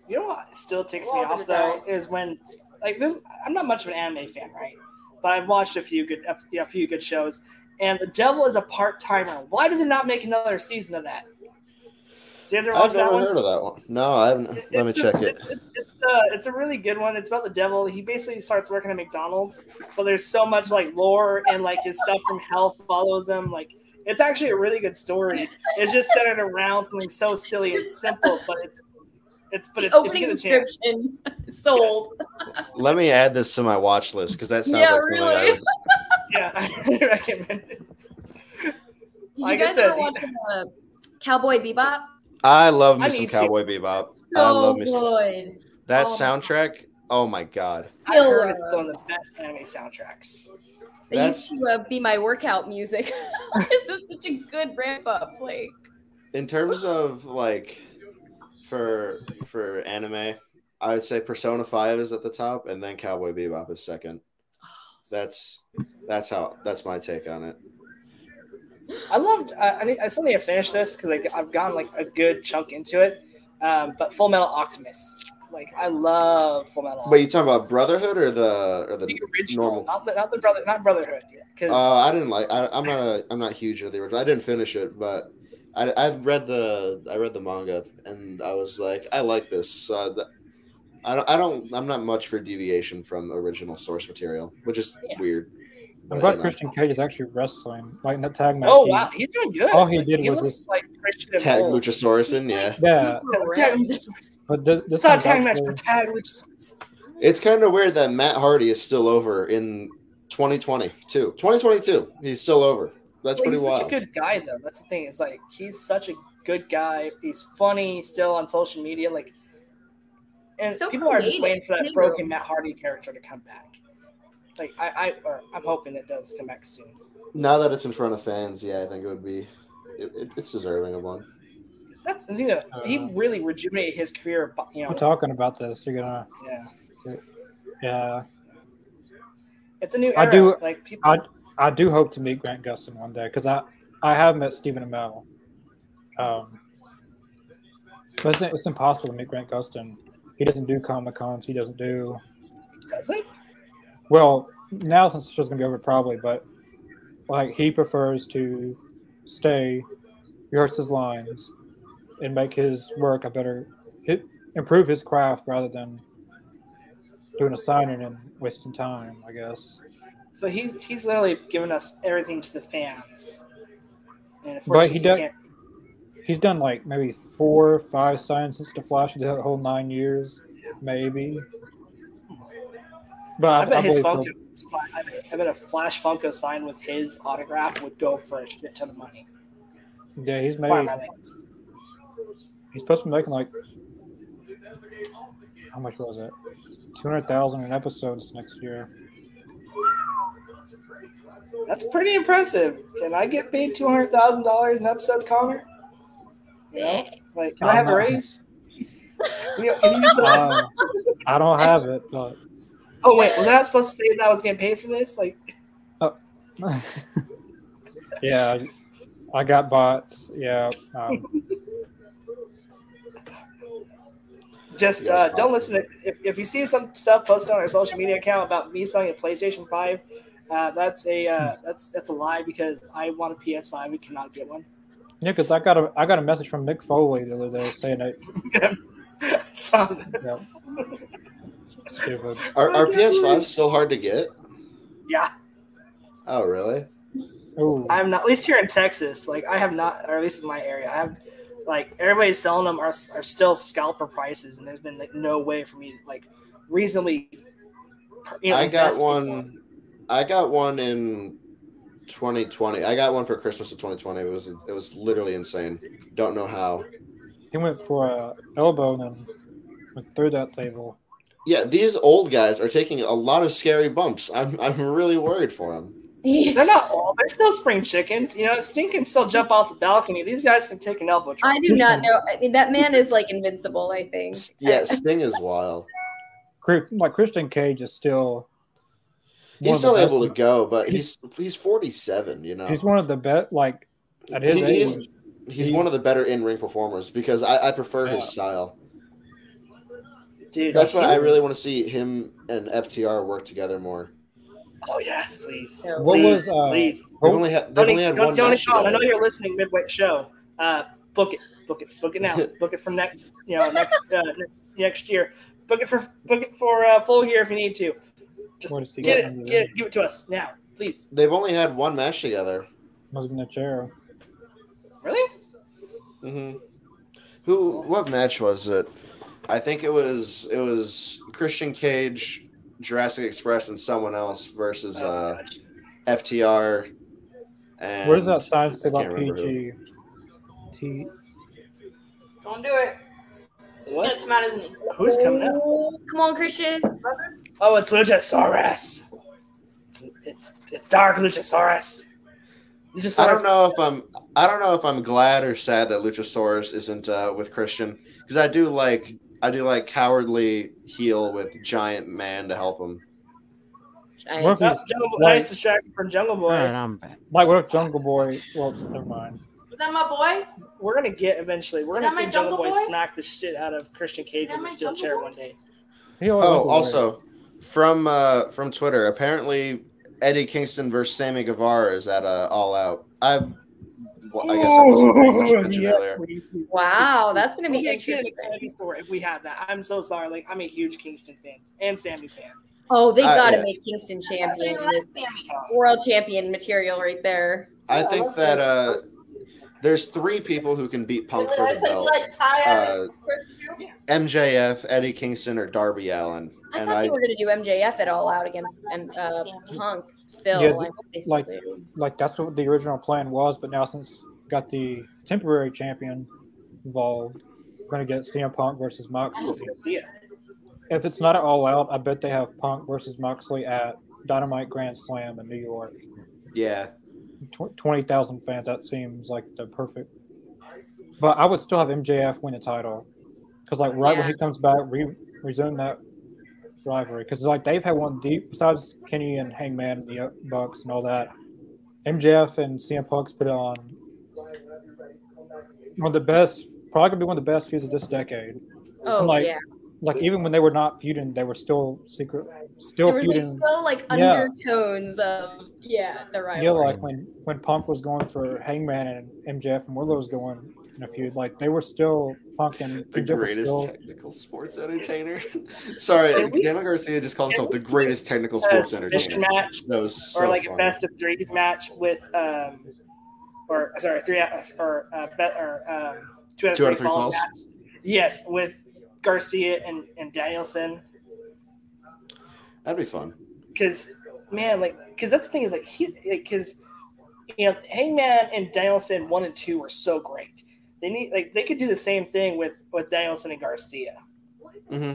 You know what still ticks me off though is when like there's I'm not much of an anime fan, right? But I've watched a few good a few good shows. And The Devil is a part timer. Why did they not make another season of that? You guys ever watch I've that never one? heard of that one. No, I haven't. Let me a- check it. It's, it's, it's, uh, it's a really good one. It's about the devil. He basically starts working at McDonald's, but there's so much like lore and like his stuff from hell follows him. Like it's actually a really good story. It's just centered around something so silly and simple, but it's it's but the it's, opening get chance, description sold. Let me add this to my watch list because that sounds Yeah, like something I really. would- yeah, I recommend it. Did you Like I guys said, ever watch uh, Cowboy Bebop? I love me I some need to. Cowboy Bebop. I So love me some, good. that Oh soundtrack. Oh my god. I heard it's Killer. one of the best anime soundtracks. They That's- used to uh, be my workout music. this is such a good ramp up. Like, In terms of like for for anime, I would say Persona Five is at the top, and then Cowboy Bebop is second. That's that's how that's my take on it. I loved. I, I, need, I still need to finish this because like, I've gotten like a good chunk into it. Um, but Full Metal Optimus, like I love Full Metal. But you talking about Brotherhood or the or the, the original, normal? not the not the brother, not Brotherhood. Because Uh, I didn't like. I, I'm not a. I'm not huge of the original. I didn't finish it, but I I read the I read the manga and I was like, I like this. So that, I don't. I don't. I'm not much for deviation from original source material, which is Yeah. weird. I'm glad. Christian Cage is actually wrestling, like in the tag match. oh he- wow, he's doing good. all he did he was looks this- like Christian. Tag Cole. Luchasaurus in, yeah. Yeah, Tag But th- this It's not a tag match actually- for tag. Luchasaurus. It's kind of weird that Matt Hardy is still over in 2022. 2022, he's still over. That's Well, pretty he's such wild. a good guy, though. That's the thing. Is like he's such a good guy. He's funny still on social media. Like, and So people are just waiting for that broken Matt Hardy character to come back. Like I, I, or I'm hoping it does come back soon. now that it's in front of fans, yeah, I think it would be. It, it, it's deserving of one. That's the thing that he Uh, really rejuvenated his career. You know, We're talking about this. You're gonna, yeah, yeah. it's a new. Era. I do- like people. I I do hope to meet Grant Gustin one day because I I have met Stephen Amell. Um, but it's, it's impossible to meet Grant Gustin. He doesn't do comic cons. He doesn't do does it? Well now since the show's gonna be over probably, but like he prefers to stay, rehearse his lines, and make his work a better, hit, improve his craft rather than doing a signing and wasting time. I guess. So he's he's literally giving us everything to the fans. And But he does- He's done like maybe four or five signs since the Flash the whole nine years, maybe. But I, I bet I his Funko, he'll- I bet, I bet a Flash Funko sign with his autograph would go for a shit ton of money. yeah, he's made. Fine, I think. He's supposed to be making like how much was it? Two hundred thousand in episodes next year. That's pretty impressive. Can I get paid two hundred thousand dollars an episode, Connor? Yeah. Like, can I have a raise? You know, you Uh, I don't have it, but oh wait, was I not supposed to say that I was getting paid for this? Like, oh. yeah, I got bots. Yeah, um, just uh, don't listen to if, if you see some stuff posted on our social media account about me selling a PlayStation Five. Uh, that's a uh, that's that's a lie because I want a PS5 and cannot get one. yeah, because I got a I got a message from Mick Foley the other day saying that so this- stupid. Are, are PS5 still hard to get? yeah, Oh, really? Ooh, I'm not at least here in Texas. Like I have not, or at least in my area, I have like everybody's selling them are are still scalper prices, and there's been like no way for me to like reasonably. You know, I got invest in one. I got one in 2020. I got one for Christmas of 2020. It was it was literally insane. Don't know how. he went for a elbow and then went through that table. Yeah, these old guys are taking a lot of scary bumps. I'm I'm really worried for them. They're not old. They're still spring chickens. You know, Sting can still jump off the balcony. These guys can take an elbow drop. I do not know. I mean, that man is like invincible. I think. Yeah, Sting is wild. Cri- Like Christian Cage is still. He's still able to go, but he's he's 47. You know, He's one of the best. Like at his He- he's, age, he's one of the better in ring performers because I, I prefer Yeah. his style. Dude, That's why I really want to see him and FTR work together more. Oh yes, please. Yeah. What please, was, uh, please? They've only had they've Tony, only had one Tony match I know you're listening midway show. Uh, book it, book it, book it now. book it from next, you know, next uh, next, next year. Book it for book it for uh, full year if you need to. Just Where does get get it, get it, give it to us now, please. They've only had one match together. was in the chair. Really? Mm hmm Who? What match was it? I think it was it was Christian Cage, Jurassic Express, and someone else versus uh, gosh. FTR. And What does that sign say I about PG? T. Don't do it. It's What? gonna come out, isn't it? Who's coming out? Oh, Come on, Christian. Oh, it's Luchasaurus. It's it's, it's Dark Luchasaurus. Luchasaurus. I don't know if I'm I don't know if I'm glad or sad that Luchasaurus isn't uh, with Christian because I do like I do like cowardly heel with giant man to help him. What if Jungle like, nice distraction from Jungle Boy. All right, I'm back. like what if Jungle Boy? Well, never mind. Is that my boy? We're gonna get eventually. We're gonna see Jungle Jungle Boy, Boy? smack the shit out of Christian Cage Is that with a steel chair Boy? one day. Oh, was a warrior. also from uh, from Twitter, apparently Eddie Kingston versus Sammy Guevara is at uh, All Out. I well, I guess I wasn't paying much attention Yeah, earlier. please, please. Wow, that's gonna be We'll get to the interesting. Story if we have that. I'm so sorry. Like I'm a huge Kingston fan and Sammy fan. Oh, they Uh, gotta yeah. make Kingston champion. World champion material right there. I Yeah, think love that Sammy. uh, There's three people who can beat Punk for the belt: let Ty as Uh, a first two. MJF, Eddie Kingston, or Darby Allin. I And thought I, they were gonna do MJF at all out against um, uh, Punk. Still, Yeah, I hope they still like- do. Like that's what the original plan was, but now since got the temporary champion involved, we're gonna get CM Punk versus Moxley. Yeah. If it's not all out, I bet they have Punk versus Moxley at Dynamite Grand Slam in New York. yeah, Tw- Twenty thousand fans. That seems like the perfect. But I would still have MJF win the title, because like right when he comes back, re- resume that rivalry. Because like they've had one deep besides Kenny and Hangman and the uh, Bucks and all that. MJF and CM Punk's put on one of the best, probably gonna be one of the best feuds of this decade. Oh like, yeah, Like even when they were not feuding, they were still secret, still there was like still like Yeah. undertones of yeah the rivalry. Yeah, like when when Punk was going for Hangman and MJF and Wardlow was going in a feud, like they were still Punk and the greatest still. technical sports entertainer. Sorry, we- Daniel Garcia just called himself the greatest technical sports entertainer. match That was so or like a best of threes match with um or sorry three or uh bet or um two out of Two three, out of three falls. falls. match. Yes, with Garcia and and Danielson That'd be fun. because man like because that's the thing is like he because you know Hangman and Danielson one and two were so great. They need like they could do the same thing with with Danielson and Garcia. hmm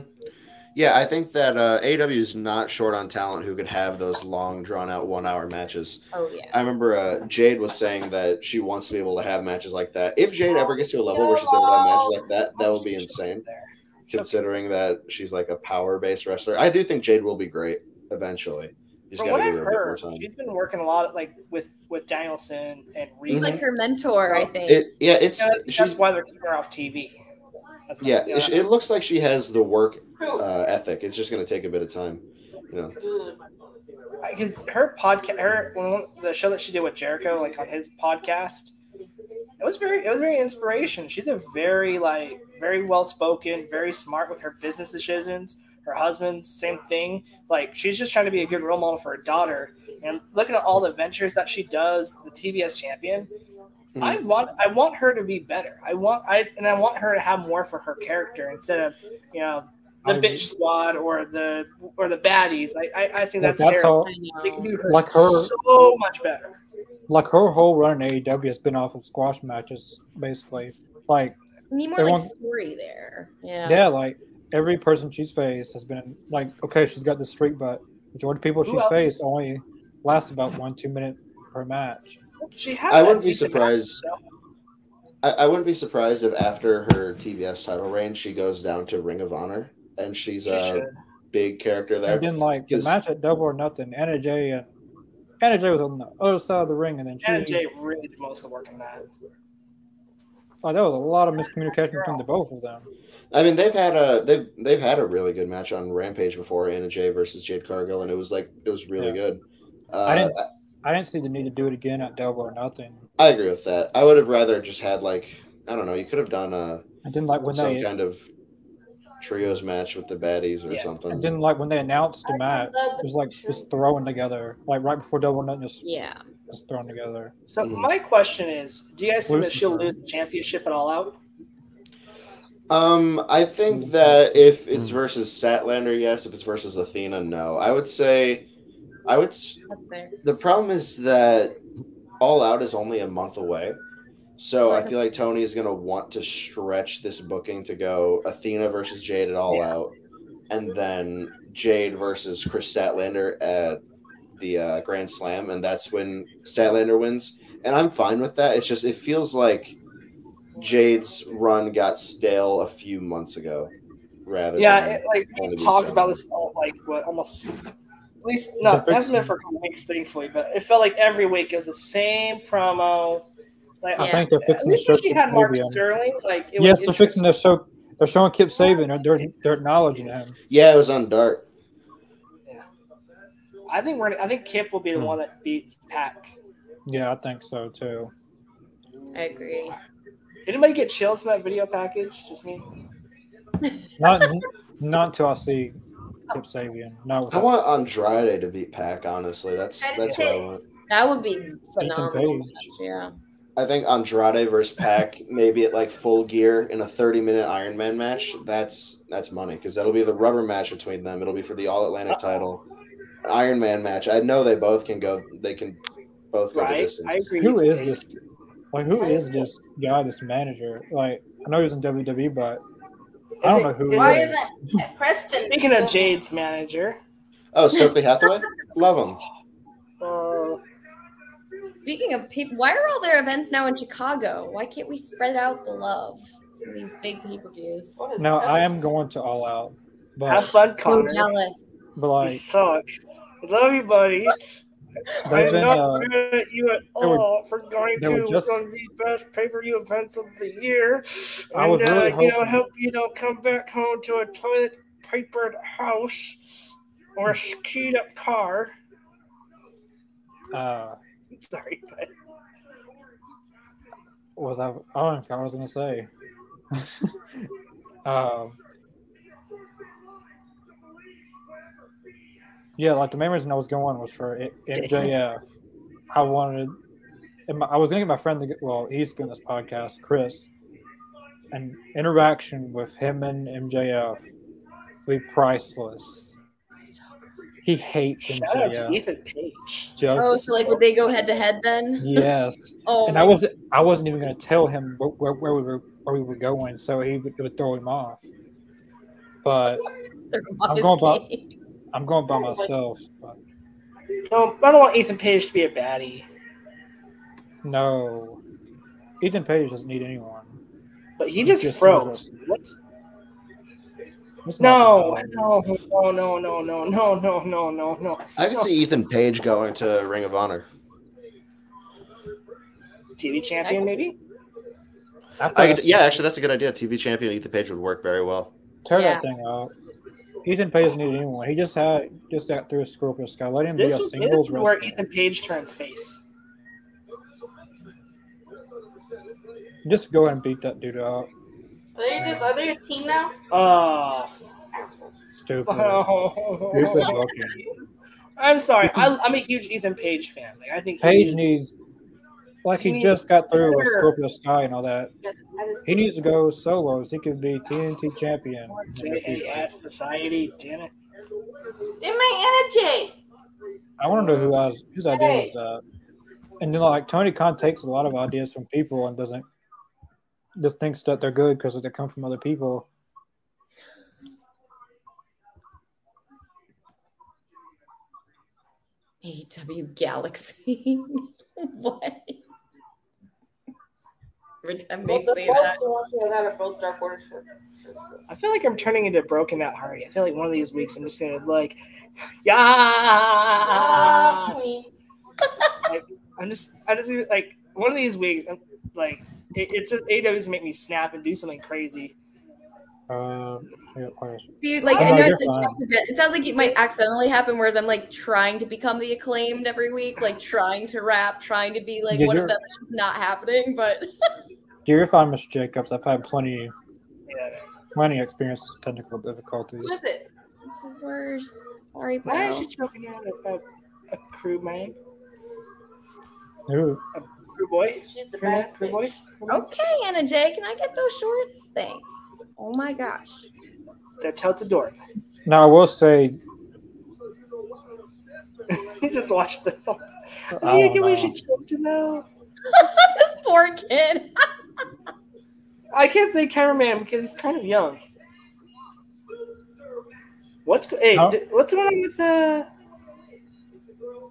Yeah, I think that uh, AW is not short on talent who could have those long, drawn out one hour matches. oh yeah, I remember uh, Jade was saying that she wants to be able to have matches like that. If Jade ever gets to a level where she's able to have matches like that, that would be insane. Considering that she's like a power based wrestler, I do think Jade will be great eventually. You From what I've her a bit more heard, she's been working a lot like with with Danielson and Reed. he's like her mentor, I think. It, yeah, it's Yeah, that's she's why they're keeping her off TV. That's yeah. It, it looks like she has the work uh, ethic. It's just going to take a bit of time. You know, because her podcast, her when the show that she did with Jericho, like on his podcast, it was very, it was very inspiration. She's a very like very well spoken, very smart with her business decisions. Her husband's same thing. Like she's just trying to be a good role model for her daughter. And looking at all the ventures that she does, the TBS champion, mm-hmm. I want I want her to be better. I want I and I want her to have more for her character instead of you know the I agree. bitch squad or the or the baddies. I I, I think Like, that's, that's terrible. how, They can do her, Like her- so much better. like her whole run in AEW has been off of squash matches, basically. Like, We need more Everyone- like story there. Yeah. yeah, like every person she's faced has been like, okay, she's got the streak, but majority of people Who she's else? faced only last about one two minute per match. She had I wouldn't be surprised. I, I wouldn't be surprised if after her TBS title reign, she goes down to Ring of Honor and she's. She a should. big character there. And then like the 'Cause- match at Double or Nothing, Anna Jay and Anna Jay was on the other side of the ring, and then she And Jay really did most of the work in that. Oh, like there was a lot of miscommunication between the both of them. I mean, they've had a they've they've had a really good match on Rampage before, Anna Jay versus Jade Cargill, and it was like it was really Yeah. good. Uh, I didn't- I didn't see the need to do it again at Double or Nothing. I agree with that. I would have rather just had like I don't know. You could have done a I didn't like when some they kind of trios match with the baddies or Yeah. I didn't like when they announced the match. It was like just throwing together, like right before Double or Nothing, just Yeah. just thrown together. So Mhm. my question is, do you guys think that she'll lose the championship at all out? Um, I think that if it's versus Statlander, yes. If it's versus Athena, no. I would say, I would. s- That's fair. The problem is that All Out is only a month away, so I feel like Tony is gonna want to stretch this booking to go Athena versus Jade at All Yeah. Out, and then Jade versus Kris Statlander at the uh, Grand Slam, and that's when Statlander wins. And I'm fine with that. It's just it feels like Jade's run got stale a few months ago, rather. Yeah, than it, like we talked about this all, like what almost at least no, The it hasn't been for a couple weeks, thankfully, but it felt like every week it was the same promo. Like I Yeah. think they're at fixing the least show. when she had Mark Sabian. Sterling, like it Yes, was they're fixing interesting. their show. They're showing Kip Sabian. They're they're acknowledging him. Yeah, it was on Dark. I think we're. I think Kip will be the Hmm. one that beats Pac. Yeah, I think so too. I agree. Did anybody get chills from that video package? Just me. Not not until I see Kip Sabian. No, I want Andrade to beat Pac. Honestly, that's That is that's what I want. That would be phenomenal. Yeah. I think Andrade versus Pac, maybe at like full gear in a 30 minute Iron Man match. That's that's money because that'll be the rubber match between them. It'll be for the All Atlantic title. Iron Man match. I know they both can go. They can both go the distance. I agree. Who with is you. this? Like, who is this guy, this manager? Like, I know he was in WWE, but I don't Is know it- who is he Why is. isn't Preston? Speaking of Jade's manager, Oh, Stokely Hathaway, love him. uh, Speaking of people, why are all their events now in Chicago? Why can't we spread out the love? Some of these big pay per views. No. I am going to All Out, have but fun, So Connor. jealous. but You like suck. I love you, buddy. There's I'm been not uh, mad at you at there were- all for going to just- one of the best pay per view events of the year. I was and, really uh, you know, hoping- hope you don't come back home to a toilet papered house or a skied up car. uh, Sorry, but was I? I don't know what I was gonna say. um, yeah, like the main reason I was going was for I- MJF. I wanted, and my, I was gonna get my friend to get. Well, he's been on this podcast, Chris, an interaction with him and MJF would be priceless. He hates shout out to MJF. Ethan Page. Just, Oh, so like would they go head to head then? yes. Oh, and I wasn't I wasn't even going to tell him where, where, where we were where we were going, so he would, it would throw him off. But I'm going by- game. I'm going by myself. But No, I don't want Ethan Page to be a baddie, no, Ethan Page doesn't need anyone. but he He's just just froze. What? It's No, no, no, no, no, no, no, no, no, no, no. I can see Ethan Page going to Ring of Honor. TV champion, maybe? I I could, yeah, actually, that's a good idea. TV champion Ethan Page would work very well. tear Yeah. that thing out. Ethan Page doesn't need anyone. He just had just got through a Scorpio Sky. Let him This, be a was- this singles is where. Ethan Page turns face. Just go ahead and beat that dude up. Are they this? Are they a team now? Oh, Stupid. Stupid booking. I'm sorry. I, I'm a huge Ethan Page fan. Like I think Page needs, like he he just got through with. Scorpio Sky and all that. Yeah, I just- He needs to go solos. He could be TNT champion. in the future. JAS Society. Damn it. They my energy. I want to know who has whose idea Hey. was that. And then like Tony Khan takes a lot of ideas from people and doesn't just thinks that they're good because they come from other people. AW Galaxy. what? Every time they say that. the ones that have both Dark Order shirts. I feel like I'm turning into Broken Out Hardy. I feel like one of these weeks I'm just gonna like, yes. like, I'm just, I just like one of these weeks. I'm like, it, it's just AW's make me snap and do something crazy. Uh, I got players. See, like Oh, I know it's like accident- it sounds like it might accidentally happen, whereas I'm like trying to become the acclaimed every week, like trying to rap, trying to be like Yeah, one of you're- them. It's just not happening. But You're fine, Mr. Jacobs. I've had plenty, plenty experiences with technical difficulties. Who is it? it's the worst. Sorry, bro. Why is she choking out a, a, a crew man, Who? crew boy, She's the crew man, bad crew boy? Crew? Okay, Anna Jay, can I get those shorts? Thanks. Oh my gosh. They're totes adorable. Now I will say, he just watched the. I you think we should choke him out? this poor kid. I can't say cameraman because he's kind of young. What's go- hey? No. d- what's going on with uh,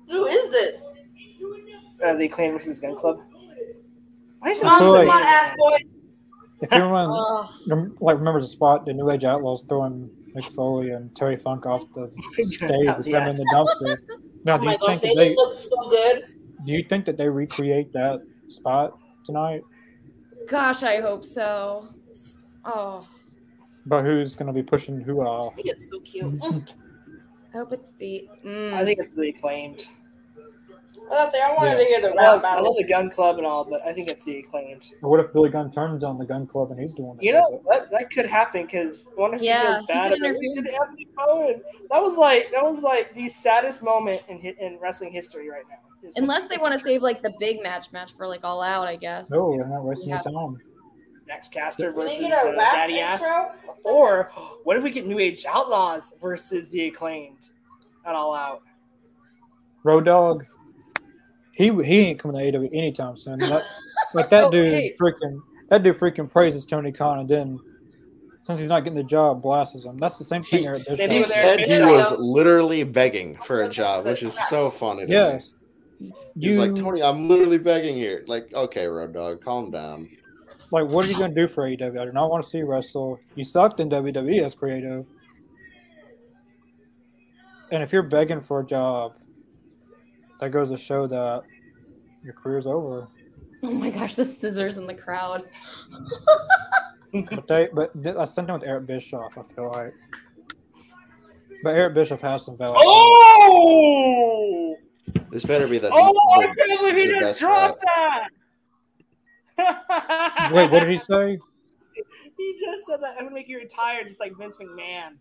Who is this? uh the Clan versus Gun Club? Why is it I like- on, ass boy. If anyone Oh, rem- like remembers the spot, the New Age Outlaws throwing Mick Foley and Terry Funk off the stage with them in the dumpster. Now, Oh do my you gosh, think they that they look so good. do you think that they recreate that spot tonight? gosh, I hope so. Oh, But who's going to be pushing who off? He is so cute. I hope it's the. Mm. I think it's the acclaimed. Out there, I wanted Yeah. to hear the I rap love, I love the gun club and all, but I think it's the acclaimed. What if Billy Gunn turns on the gun club and he's doing it? You know that that could happen because one of Yeah, he feels bad about interfere. it. Did Anthony Cohen. That was like that was like the saddest moment in in wrestling history right now. Unless they want to save like the big match match for like all out, I guess. No, we're not wasting Yeah. your time. Max Caster versus they get a uh, rap Daddy Ass. Or what if we get New Age Outlaws versus the acclaimed at All Out? Road Dog. He he ain't coming to AEW anytime soon. That, like that Oh, dude hey. freaking that dude freaking praises Tony Khan and then since he's not getting the job, blasts him. That's the same thing. He- Eric Same Bischoff. thing He said he was literally begging for a job, which is so funny. To me. Yes. He's You like, Tony, I'm literally begging here. Like, okay, Road Dog, calm down. like what are you gonna do for AEW? I do not want to see you wrestle. You sucked in WWE as creative. And if you're begging for a job, that goes to show that your career's over. Oh my gosh, the scissors in the crowd. But they, but th- I sent him with Eric Bischoff. I feel like, but Eric Bischoff has some valid. Oh! This better be the. Oh, I can't believe he just best dropped that. Wait, what did he say? He just said that I'm gonna make you retire, just like Vince McMahon.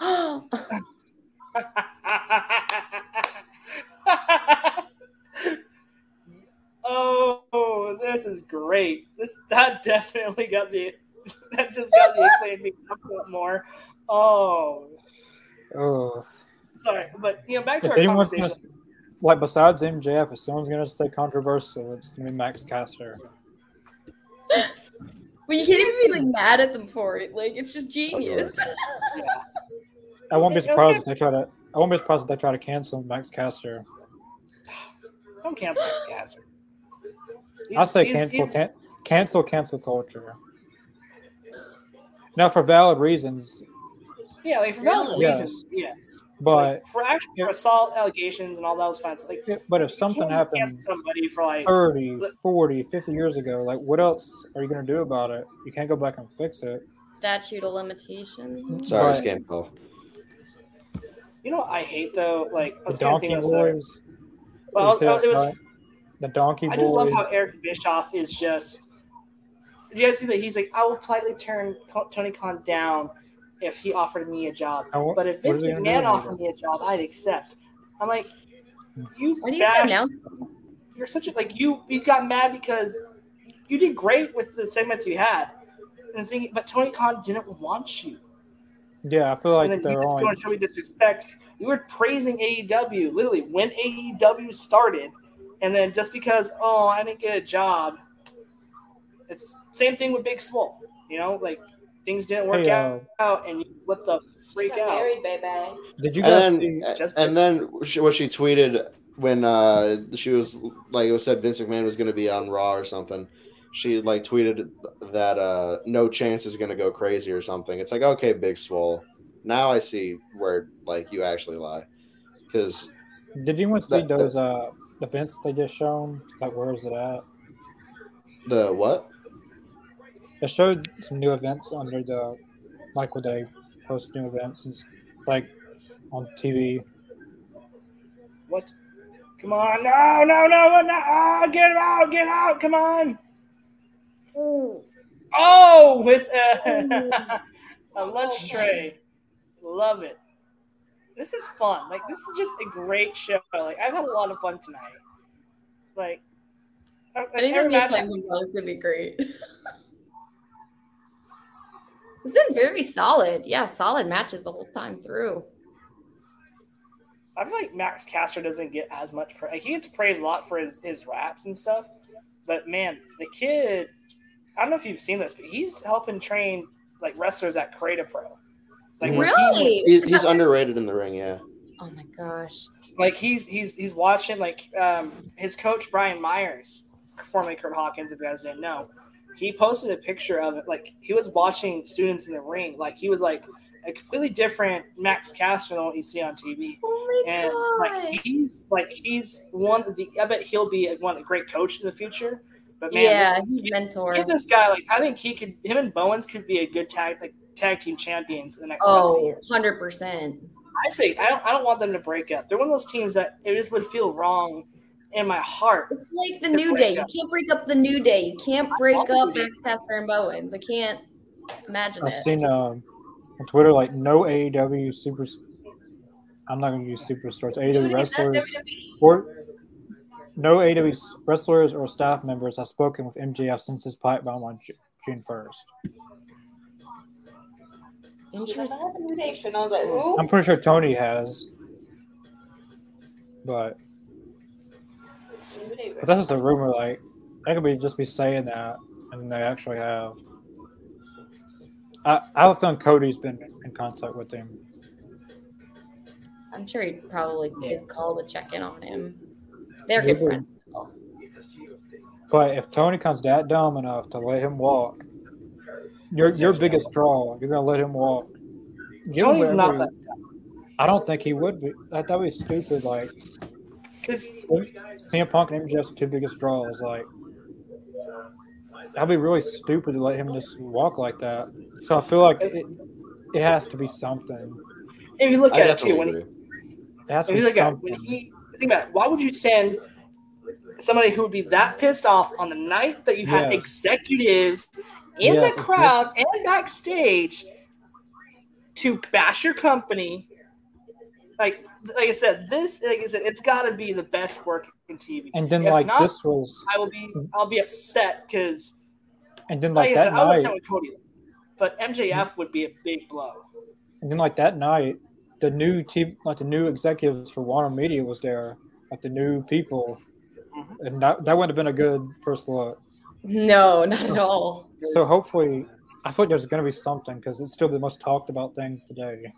oh, this is great. This that definitely got me. That just got me playing me up a lot more. Oh, Oh, sorry, but you know, back to if our anyone's gonna like besides MJF, if someone's gonna say controversial, it's gonna be Max Caster. well, you can't even be like mad at them for it. Like it's just genius. I won't be surprised if they try to. I won't be surprised if they try to cancel Max Caster. Don't cancel Max Caster. I He's- say he's- cancel, he's- can, cancel, cancel culture. Now, for valid reasons, Yeah, like for valid Really? reasons, yes. but Like, for actual for assault allegations and all those fine like but if something can't happened somebody for like 30, 40, 50 years ago, like what else are you gonna do about it? You can't go back and fix it. Statute of limitations. Sorry, But- scam call. you know what I hate though like I The was Donkey thinking this, Boys. Well, You it was, was the Donkey I Boys. just love how Eric Bischoff is just. Do you guys see that he's like, I will politely turn Tony Khan down if he offered me a job, but if what Vince is he gonna do McMahon offered me a job, I'd accept. I'm like, hmm. you Why do you have to bashed announce them? you're such a like you you got mad because you did great with the segments you had. And the thing, but Tony Khan didn't want you. Yeah, I feel like and then you they're just on. go and show me disrespect. You were praising AEW literally when AEW started, and then just because oh I didn't get a job, it's same thing with Big Swole. You know, like things didn't work Hey, uh, out, out, and you what the freak out. married, baby. Did you guys And see? then, Just- and then she, what she tweeted when uh, she was like, it was said Vince McMahon was going to be on Raw or something. She like tweeted that uh, no chance is going to go crazy or something. It's like okay, Big Swole. Now I see where like you actually lie, because Did anyone see That- those uh events they just shown? Like, where is it at? the what? They showed some new events under the like where they post new events and like on TV. What? Come on! No! No! No! No! Oh, get out! Get out! Come on! Ooh. Oh, with uh, a lunch tray. Love it. This is fun. Like this is just a great show. Like I've had a lot of fun tonight. Like I- I- Anytime every you match- play one it's gonna be great. it's been very solid. Yeah, solid matches the whole time through. I feel like Max Caster doesn't get as much praise. Like, he gets praised a lot for his, his raps and stuff. But man, the kid, I don't know if you've seen this, but he's helping train like wrestlers at Create A Pro. Like when he- Really? He's, he's underrated in the ring. Yeah, Oh my gosh. like he's he's he's watching like um his coach Brian Myers, formerly Curt Hawkins, if you guys didn't know, he posted a picture of it. Like he was watching students in the ring. Like he was like a completely different Max Caster than what you see on TV. Oh my And like gosh. he's like he's one of the I bet he'll be one of the great coach in the future. But man, yeah, he's mentor. give this guy like I think he could him and Bowens could be a good tag like tag team champions in the next couple of Oh, years. 100 percent. I say I don't I don't want them to break up. They're one of those teams that it just would feel wrong in my heart. It's like the New break Day. You can't break up the New Day. You can't break up Max Caster and Bowens. I can't imagine I've it. seen um, on Twitter like no AEW super. I'm not going to use superstars. AEW wrestlers or no AEW wrestlers or staff members have spoken with MJF since his pipe bomb on June 1st. Interesting. I was like, ooh. I'm pretty sure Tony has, but but that's just a rumor. Like they could be just be saying that, and they actually have. I I have a feeling Cody's been in contact with him. I'm sure he probably Yeah. did call to check in on him. They're Maybe. good friends. still. But if Tony comes that dumb enough to let him walk, your your biggest draw, you're gonna let him walk. Give Tony's not that I don't think he would be. That that'd be stupid. Like because CM Punk and MJF's two biggest draws. Like that'd be really stupid to let him just walk like that. So I feel like it, it has to be something. if you look I at it too, definitely when he. It has to you be look at it, when he think about it, why would you send somebody who would be that pissed off on the night that you have Yes. executives in Yes, the crowd and backstage to bash your company? Like, like I said, this, like I said, it's got to be the best work in TV. And then If like not, this was, I will be, I'll be upset because, and then like, like I that said, I would night, sound with Cody, but MJF would be a big blow. and then like that night, the new team, like the new executives for Warner Media was there, like the new people, Mhm. and that that would have been a good first look. No, not at all. So hopefully, I thought there's going to be something because it's still the most talked about thing today.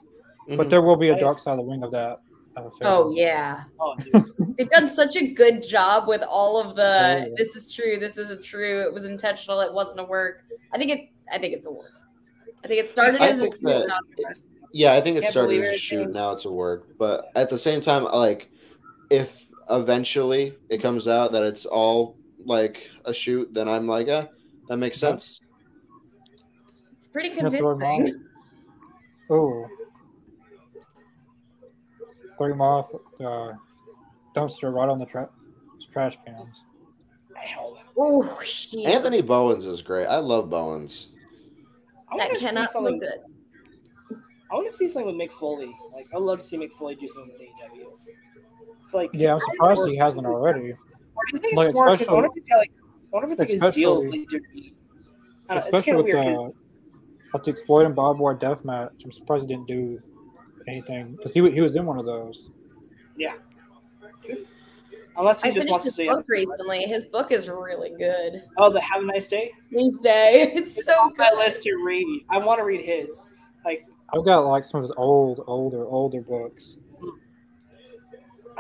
But Mhm. there will be a dark side of the wing of that. I have a feeling. Oh yeah. Oh. They've done such a good job with all of the Oh, yeah. this is true, this isn't true, it was intentional, it wasn't a work. I think it I think it's a work. I think it started I as a think school. that- Yeah, I think it Can't started believe as a shoot. dude. Now it's a work. But at the same time, like, if eventually it comes out that it's all like a shoot, then I'm like, eh, that makes sense. It's pretty You have to throw 'em convincing. Oh. Throw him off uh, dumpster right on the tra- trash cans. Hell, Oh, jeez. Anthony Bowens is great. I love Bowens. I That want to see cannot look something. good. I want to see something with Mick Foley. Like, I'd love to see Mick Foley do something with AEW. It's like, Yeah, I'm surprised he hasn't already. Or do you think Like, it's more? 'cause I wonder if he's like, I wonder if it's like his deals. Like, to I don't know, it's Especially kind of with weird. the, 'cause- with the exploiting barbed wire death match. I'm surprised he didn't do anything because he, he was in one of those. Yeah. Unless he I just finished wants to his say, book recently. His book is really good. "Oh, the Have a Nice Day." These days. It's It's so on my good. list to read. I want to read his. Like, I've got like some of his old, older, older books.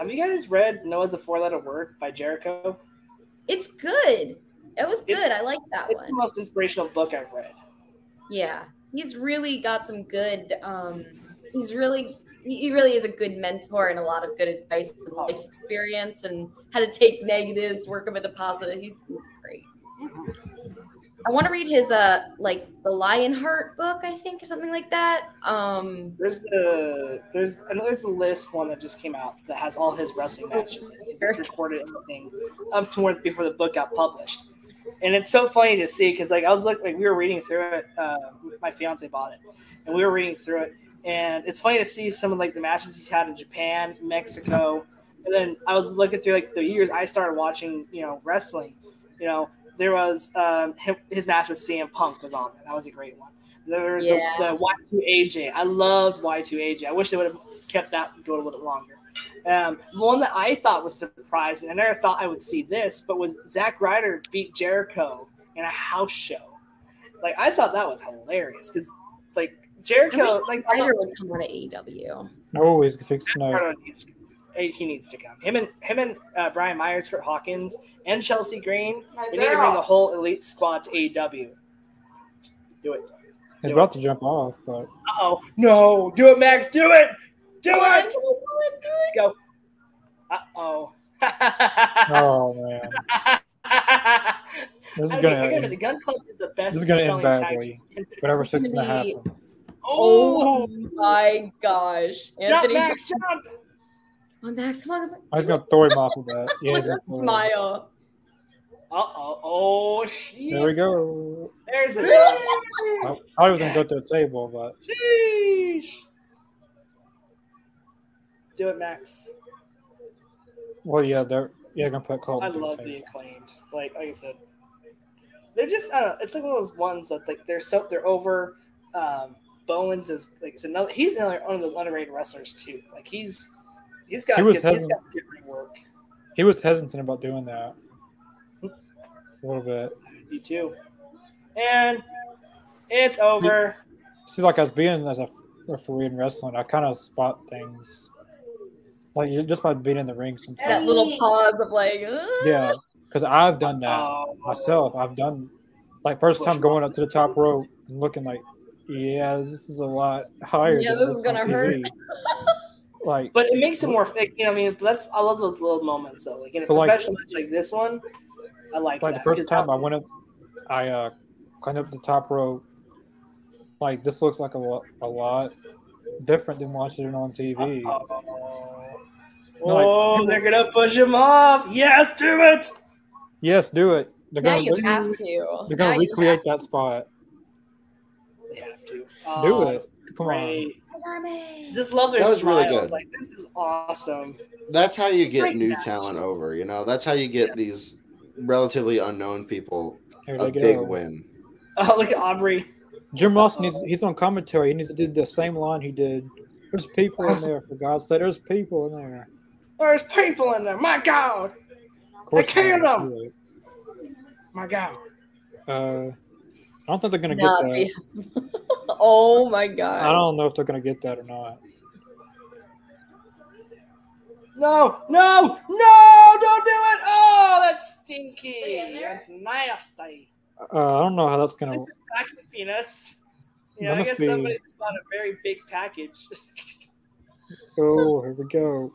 Have you guys read Noah's a Four Letter Word by Jericho? It's good. It was good. It's- I like that one. It's the most inspirational book I've read. Yeah. He's really got some good um he's really he really is a good mentor and a lot of good advice and life experience and how to take negatives, work them into positive. He's, he's great. I want to read his uh like the Lionheart book, I think, or something like that. Um There's the there's I know there's a list one that just came out that has all his wrestling matches. He's recorded everything up to where before the book got published, and it's so funny to see because like I was looking like we were reading through it. Uh, my fiance bought it, and we were reading through it, and it's funny to see some of like the matches he's had in Japan, Mexico, and then I was looking through like the years I started watching you know wrestling. You know there was um, him, his match with CM Punk was on there. That was a great one. There was Yeah. the, the Y2AJ. I loved Y2AJ. I wish they would have kept that going a little bit longer. Um, the one that I thought was surprising, I never thought I would see this, but was Zack Ryder beat Jericho in a house show. Like I thought that was hilarious because like I Jericho, wish like I'm not- Ryder would come on to AEW. Oh, he's fixing to. Ricardo needs, he needs to come. Him and him and uh, Brian Myers, Curt Hawkins, and Chelsea Green. My We need to bring the whole elite squad to AEW. Do it. He's about to jump off, but Uh oh. No. Do it, Max. Do it. Do Come it. come do it. Go. Uh oh. oh man, this is gonna think, the Gun Club is the best this is gonna end badly. team. whatever's This to happen. Oh, Oh my gosh. Jump, Anthony. Max, jump. Come on, Max. Come on. Come on. I was gonna throw him off of that. Yeah, With a smile. Uh oh. Oh, shit. There we go. There's the I I thought he was gonna go to the table, but Sheesh. Do it, Max. well, yeah, they're yeah gonna put Colten. I through the love the table. acclaimed. Like, like I said, they're just I don't know. It's like one of those ones that like they're so they're over. Um, Bowens is like it's another. He's another one of those underrated wrestlers too. Like he's he's got He was good, he's hesitant. got good ring work. He was hesitant about doing that a little bit. Me too. And it's over. See, like as being as a referee in wrestling, I kind of spot things. Like just by being in the ring sometimes. That little pause of like, uh, Yeah, because I've done that Oh, myself. I've done like first time going up to the top rope and looking like, yeah, this is a lot higher. Yeah, than this is gonna hurt. TV. like, But it makes it more, like, you know, I mean, that's I love those little moments though. Like in a But, like- match like this one, I like like that. the first time I went up, I uh climbed up the top rope. Like this looks like a lot, a lot different than watching it on TV. Oh, No, like, oh people- they're gonna push him off. Yes, do it. Yes, do it. They're now gonna you they're, have to. they're gonna you recreate have that spot. They have to Do Oh, it. it's Come on. Great. Just love their That was really good. Like this is awesome. That's how you get Great new match. talent over. You know, that's how you get these relatively unknown people a they big win. Oh, look at Aubrey. Jim Ross needs he's on commentary. He needs to do the same line he did. There's people in there, for God's sake. There's people in there. There's people in there. My God. They killed he's gonna him. do it. My God. Uh, I don't think they're gonna Not get that. be- oh my god. I don't know if they're gonna get that or not. No, no, no, don't do it. Oh, that's stinky. That's nasty. Uh, I don't know how that's gonna. This is chocolate peanuts. That Yeah, I guess be- somebody bought a very big package. Oh, here we go.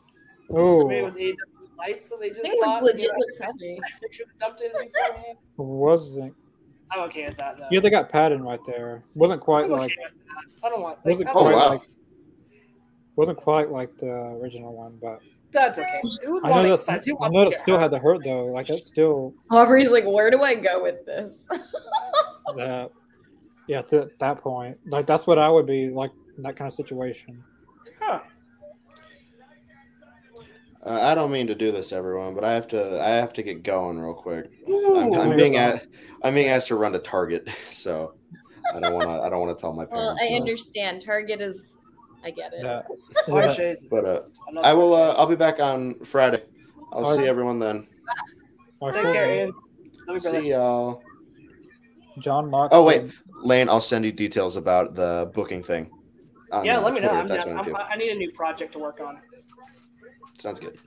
Maybe it Oh, was AW lights that they I just think it was legit looks heavy. They should have dumped it beforehand. wasn't. I'm okay with that though. Yeah, they got padding right there. Wasn't quite I'm okay like. with. I don't want. Like, Wasn't I Oh, quite wow. like. Wasn't quite like the original one, but that's okay. It I know to make that. sense. Who I know to that get still hurt? had the hurt though. Like that's still Aubrey's like, where do I go with this? that. Yeah, to that point, like that's what I would be like in that kind of situation. Huh. Uh, I don't mean to do this, everyone, but I have to. I have to get going real quick. I'm, I'm being at. I'm being asked to run to Target, so I don't want to. I don't want to tell my well, parents. I no. understand. Target is. I get it. That, Why? But uh, I will. Uh, I'll be back on Friday. I'll Alright. see everyone then. like, Take care, Ian. Love you, brother. See y'all. John Mark. Oh wait, Lane. I'll send you details about the booking thing. Yeah, let me know. I'm, if that's I I'm. I need a new project to work on. Sounds good.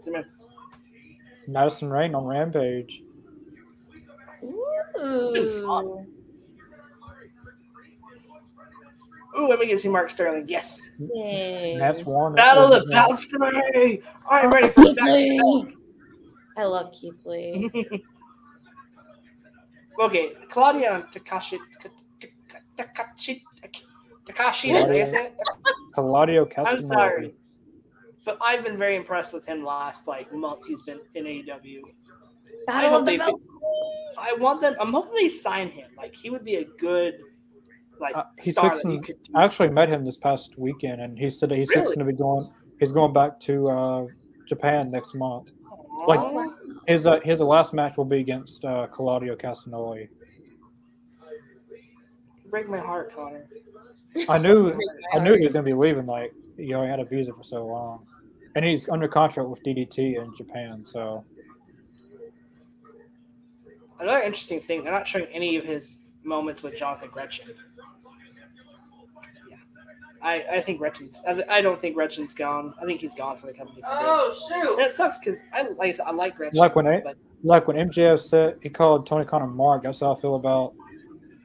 So, man, Madison Rayne on Rampage. has been fun. Ooh. Ooh, let me get see Mark Sterling. Yes. Yay. That's Warner. Battle of belts for me. I'm ready for the battle. I love Keith Lee. Okay, Claudio and Takashi. Takashi. Takashi, did I it? Claudio I'm sorry. But I've been very impressed with him last like month he's been in AEW. I Battle hope the they Belts. I want them I'm hoping they sign him. Like he would be a good like Uh, he's star that fixing- you could do. I actually met him this past weekend, and he said that he's Really? fixing to be going. He's going back to uh, Japan next month. like- His uh, his last match will be against uh, Claudio Castagnoli. break my heart, Connor. I knew I knew he was gonna be leaving. Like you know, he had a visa for so long, and he's under contract with DDT in Japan. So Another interesting thing, they're not showing any of his moments with Jonathan Gresham. Yeah. I, I think Gresham's. I, I don't think Gresham's gone. I think he's gone for the company. For good. Oh And shoot! it sucks because I like I, like Gresham. Like when it- but like when MJF said he called Tony Khan a mark, that's how I feel about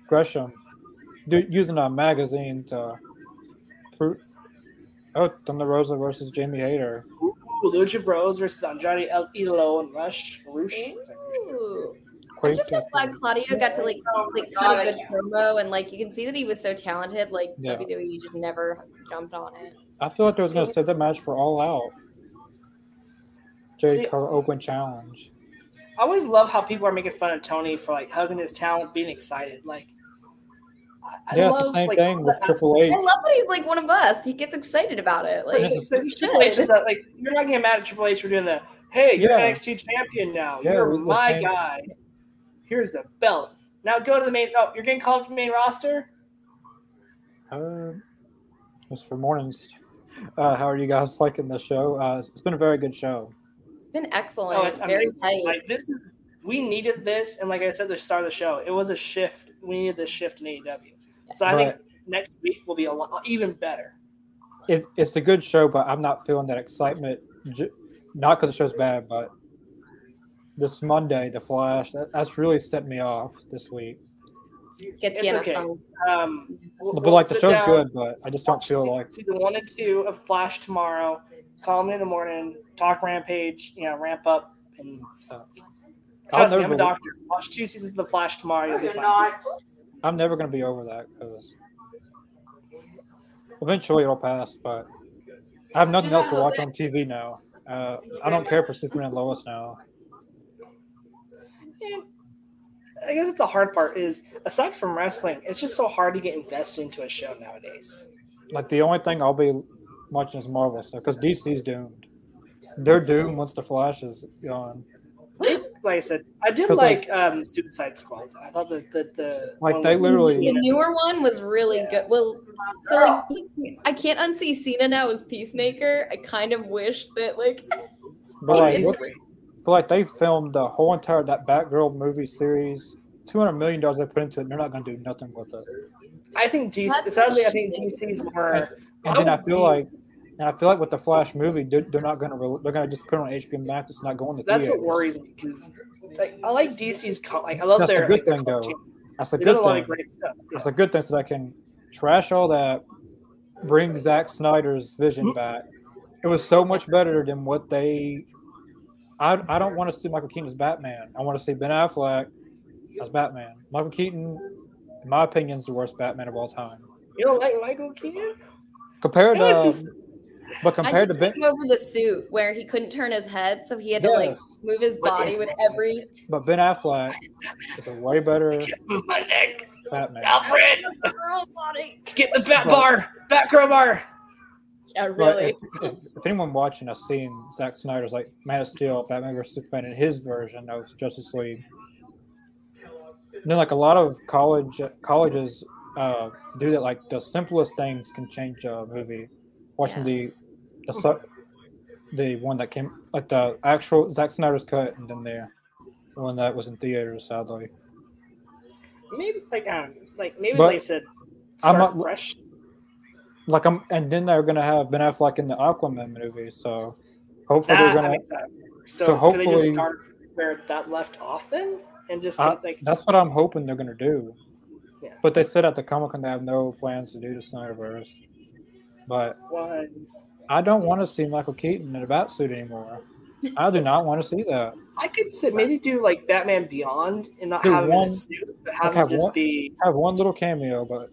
Gresham, do, using a magazine to. Pro- oh, Thunder Rosa versus Jamie Hayter. Ooh, Lucha Bros versus Andrade El Idolo and Rush. Rush. Ooh. I'm just so glad Claudio got to like like cut a good promo and like you can see that he was so talented. Like Yeah. WWE just never jumped on it. I feel like they was gonna save that match for All Out. Jade See- Carter Open Challenge. I always love how people are making fun of Tony for like hugging his talent, being excited. Like, I, I Yeah, it's the love, same like, thing with that Triple H. I love that he's like one of us. He gets excited about it. Like It's It's Triple H is that, like you're not getting mad at Triple H for doing that. hey, you're Yeah. NXT champion now. Yeah, you're my same. guy. Here's the belt. Now go to the main. Oh, you're getting called up to the main roster. Uh, it's for mornings. Uh, how are you guys liking the show? Uh, it's been a very good show. it's been excellent. Oh, it's very amazing. tight. Like this is we needed this, and like I said, the start of the show, it was a shift. We needed this shift in AEW. So I think next week will be a lot even better. it, it's a good show, but I'm not feeling that excitement. Not because the show's bad, but this Monday, the Flash, that, that's really set me off this week. Gets It's you in okay. a. Um, we'll- But we'll like the show's down, good, but I just don't feel se- like season one and two of Flash tomorrow. Call me in the morning. Talk Rampage. You know, ramp up and. So, I'll Trust me, I'm a doctor. Watch two seasons of The Flash tomorrow. You'll be you're fine. I'm never gonna be over that because eventually it'll pass. But I have nothing else to watch on TV now. Uh, I don't care for Superman and Lois now. And I guess it's a hard part is aside from wrestling, it's just so hard to get invested into a show nowadays. Like the only thing I'll be watching is Marvel stuff because DC's doomed. They're doomed once the Flash is gone. Like I said, I did 'Cause, like, like- um, Suicide Squad. I thought that the, the Like, they literally- The newer one was really Yeah. good. Well, so like I can't unsee Cena now as Peacemaker. I kind of wish that like But like, is but like they filmed the whole entire that Batgirl movie series. Two hundred million dollars they put into it. and They're not gonna do nothing with it. I think DC. That's Sadly, I think shit. DC's more. And I then I feel be- like, and I feel like with the Flash movie, they're, they're not gonna re- they're gonna just put it on HBO Max. It's not going to That's theaters. what worries me because like I like DC's. Co- like I love That's a their good like, thing, though. That's a They a good lot thing. of great stuff. Yeah. It's a good thing so that I can trash all that, bring Zack Snyder's vision back. It was so much better than what they. I, I don't want to see Michael Keaton as Batman. I want to see Ben Affleck as Batman. Michael Keaton, in my opinion, is the worst Batman of all time. You don't like Michael Keaton? Compared to, just- but I compared just to Ben, over the suit where he couldn't turn his head, so he had to like move his body with every. but Ben Affleck is a way better Move my neck, Batman. Alfred. Get the bat bar, bat crowbar. Yeah, really. if, if, if anyone watching has seen Zack Snyder's like Man of Steel, Batman vs Superman, in his version of Justice League, then like a lot of college colleges uh, do that. Like the simplest things can change a movie. Watching the the su- the one that came like the actual Zack Snyder's cut, and then the one that was in theaters. Sadly, Maybe like I don't know, like maybe But like I said, I'm start not- fresh. like I'm, and then they're gonna have Ben Affleck in the Aquaman movie. So hopefully That, they're gonna. think that. So, so could they just hopefully- start where that left off then, and just Uh, like That's what I'm hoping they're gonna do. Yeah. But they said at the Comic Con they have no plans to do the Snyderverse. But one? I don't want to see Michael Keaton in a bat suit anymore. I do not want to see that. I could say maybe do like Batman Beyond and not Do have him in a one- suit, but like have have him just one- be. Have one little cameo, but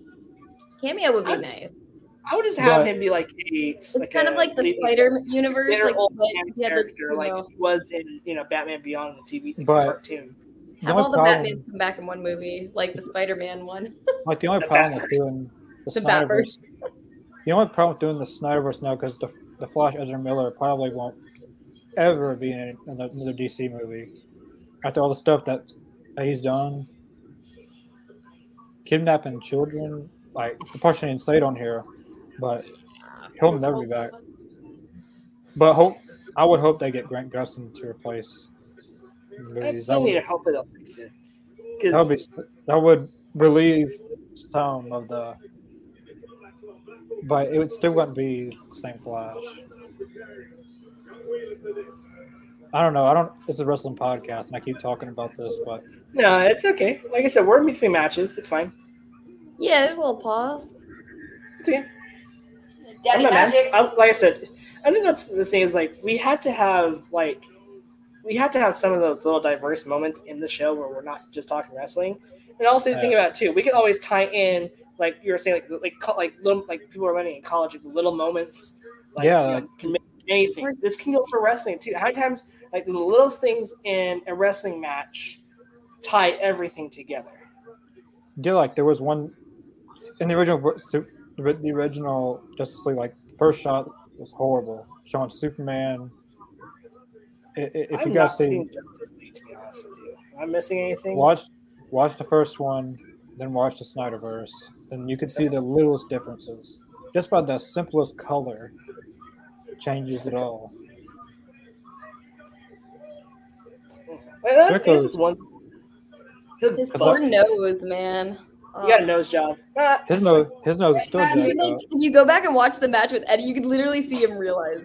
Cameo would be I- nice. I would just have But- him be like a. It's kind of like the leading- Spider universe, bitter like old what man he had the, character, like he was in you know Batman Beyond the TV But- the cartoon. the have all the problem, Batman come back in one movie, like the Spider-Man one. like the only The problem with Batverse. doing the, The Snyderverse, the only problem with doing the Snyderverse now because the the Flash Ezra Miller probably won't ever be in another DC movie after all the stuff that that he's done, kidnapping children. Like the person didn't on here, but he'll never be back. But hope I would hope they get Grant Gustin to replace I, movies. I need to would, help it. They'll that would be that would relieve some of the. But it would still wouldn't be the same Flash. I don't know. I don't. It's a wrestling podcast, and I keep talking about this, but no, it's okay. Like I said, we're in between matches. It's fine. Yeah, there's a little pause. It's okay. Daddy. Magic. I, like I said, I think that's the thing is like we had to have like we had to have some of those little diverse moments in the show where we're not just talking wrestling. And also think about it, too, we can always tie in like you were saying, like like like little like people are running in college, like little moments. Like, Yeah. you know, can make anything. This can go for wrestling too. How many times like the littlest things in a wrestling match tie everything together? Yeah, like there was one in the original the original Justice League. Like first shot was horrible, showing Superman. I- i- If I've you guys see, seen Justice League, to be honest with you. Am I missing anything? watch watch the first one, then watch the Snyderverse, then you can see the littlest differences. Just by the simplest color changes it all. Wait, that- Jericho's- this is one. His poor nose, man. You got a nose job. Ah, His nose, his nose is still Like, jacked Like, you go back and watch the match with Eddie, you could literally see him realize.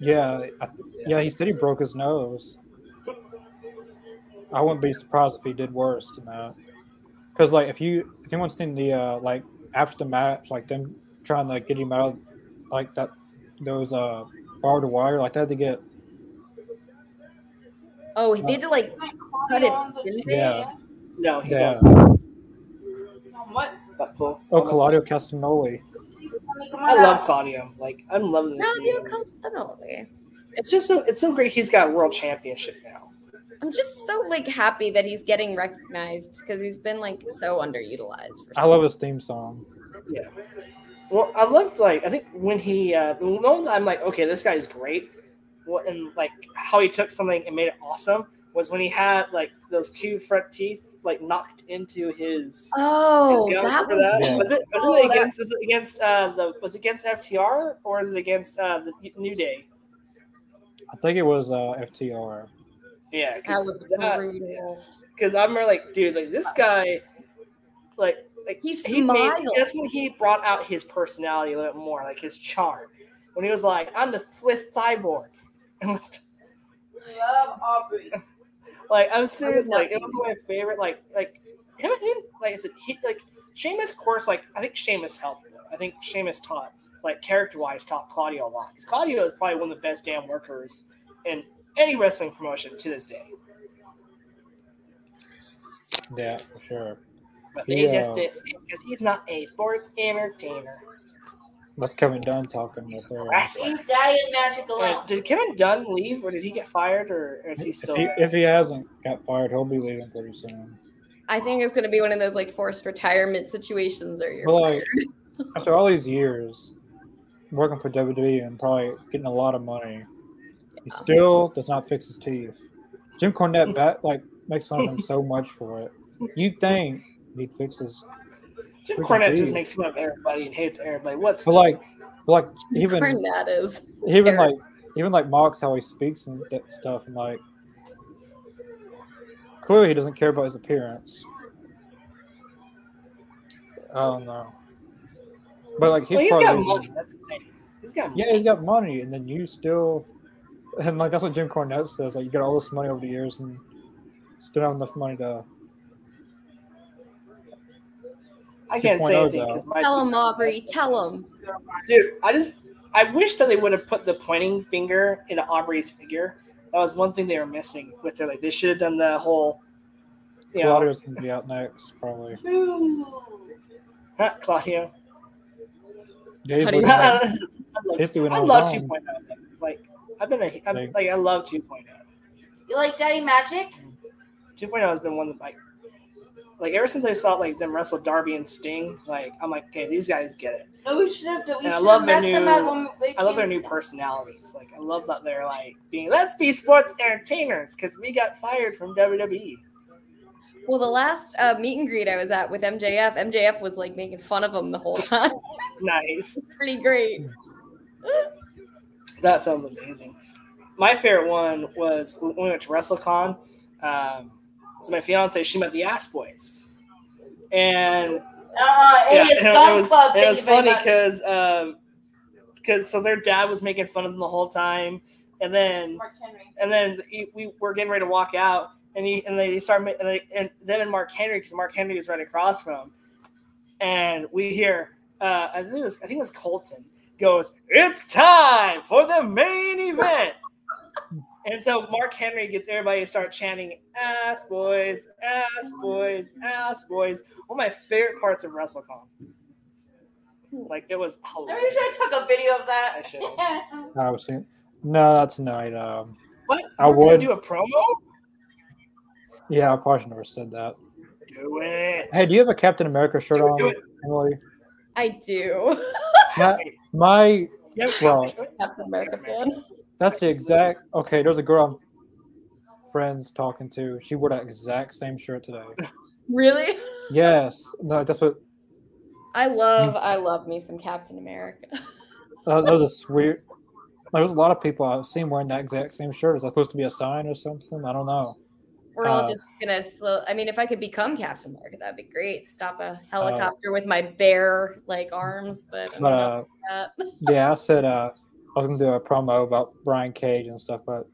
Yeah, I, yeah. He said he broke his nose. I wouldn't be surprised if he did worse than that. Because like, if you if anyone's seen the uh like after the match, like them trying to get him out of like that those uh barbed wire, like they had to get Oh, they had to like cut it, didn't they? Yeah. No, he's yeah. on What? cool. Oh, Claudio Castagnoli. I love Claudio. Like I'm loving this. Claudio new- Castagnoli. It's just so it's so great. He's got world championship now. I'm just so like happy that he's getting recognized because he's been like so underutilized. For I love his theme song. Yeah. Well, I loved like I think when he uh the moment I'm like, okay, this guy's great. What and like how he took something and made it awesome was when he had like those two front teeth like knocked into his. Oh, his gums. that Remember was Yeah. was it was Oh, it that- against was it against uh the was it against FTR or is it against uh the New Day? I think it was uh FTR. Yeah, because was brutal. because I remember like, dude, like this guy, like, like He made- smiled. that's when he brought out his personality a little bit more, like his charm. When he was like, "I'm the Swiss cyborg," and was Love Aubrey. like, I'm serious. Like, it was one of my favorite. Like, like him, him like I said, he like Sheamus. Of course, like I think Sheamus helped. Though. I think Sheamus taught, like character-wise, taught Claudio a lot. Because Claudio is probably one of the best damn workers in any wrestling promotion to this day. Yeah, for sure. But they Yeah. just did because he's not a sports entertainer. What's Kevin Dunn talking about her. Wrestler. Leave Daddy and Magic Uh, alone. did Kevin Dunn leave, or did he get fired, or is he If still? he, there? if he hasn't got fired, he'll be leaving pretty soon. I think it's gonna be one of those like forced retirement situations or you're Well, like, fired. after all these years working for WWE and probably getting a lot of money, he still does not fix his teeth. Jim Cornette back, like makes fun of him so much for it. You'd think he'd fix his, Jim freaking Cornette just makes fun of everybody and hates everybody. What's but like, but like even Cornette is. even Eric. like even like mocks how he speaks and that stuff, and like clearly he doesn't care about his appearance. I don't know, but like he's, well, he's part got of money. That's the thing. He's got money. Yeah, he's got money, and then you still, and like that's what Jim Cornette says. Like you got all this money over the years, and still don't enough money to. I can't say anything because my Tell him, Aubrey. Tell him. dude. I just I wish that they would have put the pointing finger in Aubrey's figure. That was one thing they were missing with their like. They should have done the whole. You know, Claudio's gonna be out next, probably. huh, Claudio. Yeah, he's How do you- looking like- I'm he's I love his 2.0. own. Like I've been a I'm, Like- like I love oh. 2.0. You like Daddy Magic? 2.0 has been one of like like ever since I saw like them wrestle Darby and Sting, like I'm like, okay, these guys get it. No, we should have. We And I love their new- at when they I love their new personalities. Like I love that they're like being let's be sports entertainers because we got fired from E." WWE. Well, the last uh, meet and greet I was at with MJF, MJF was like making fun of him the whole time. Nice. it's pretty great. That sounds amazing. My favorite one was when we went to WrestleCon. Um, so my fiance, she met the Ass Boys, and Uh, yeah, hey, it's and Gun it was, Club. it was funny much. because um, because so their dad was making fun of them the whole time, and then Mark Henry. and then he, we were getting ready to walk out, and he and they start ma- and, they, and then and Mark Henry because Mark Henry was right across from, him, and we hear uh, I think it was I think it was Colten goes, "It's time for the main event," And so Mark Henry gets everybody to start chanting "ass boys, ass boys, ass boys." One of my favorite parts of WrestleCon. Like it was Maybe hilarious. you should took a video of I that. should. I was seeing. No, that's tonight. Um, What? I We're gonna would. do a promo. yeah, I probably should never said that. Do it. Hey, do you have a Captain America shirt Do it, on, do it. Emily? I do. My, my Well- America fan. that's the exact. Okay, there's a girl I'm friends talking to. She wore that exact same shirt today. Really? Yes, no, that's what. I love I love me some Captain America. Uh, that was a sweet. There was a lot of people I've seen wearing that exact same shirt. Is that supposed to be a sign or something? I don't know. We're all Uh, just gonna slow. I mean, if I could become Captain America, that'd be great. Stop Uh, a helicopter with my bare like arms, but But uh, yeah, I said uh, I was gonna do a promo about Brian Cage and stuff, but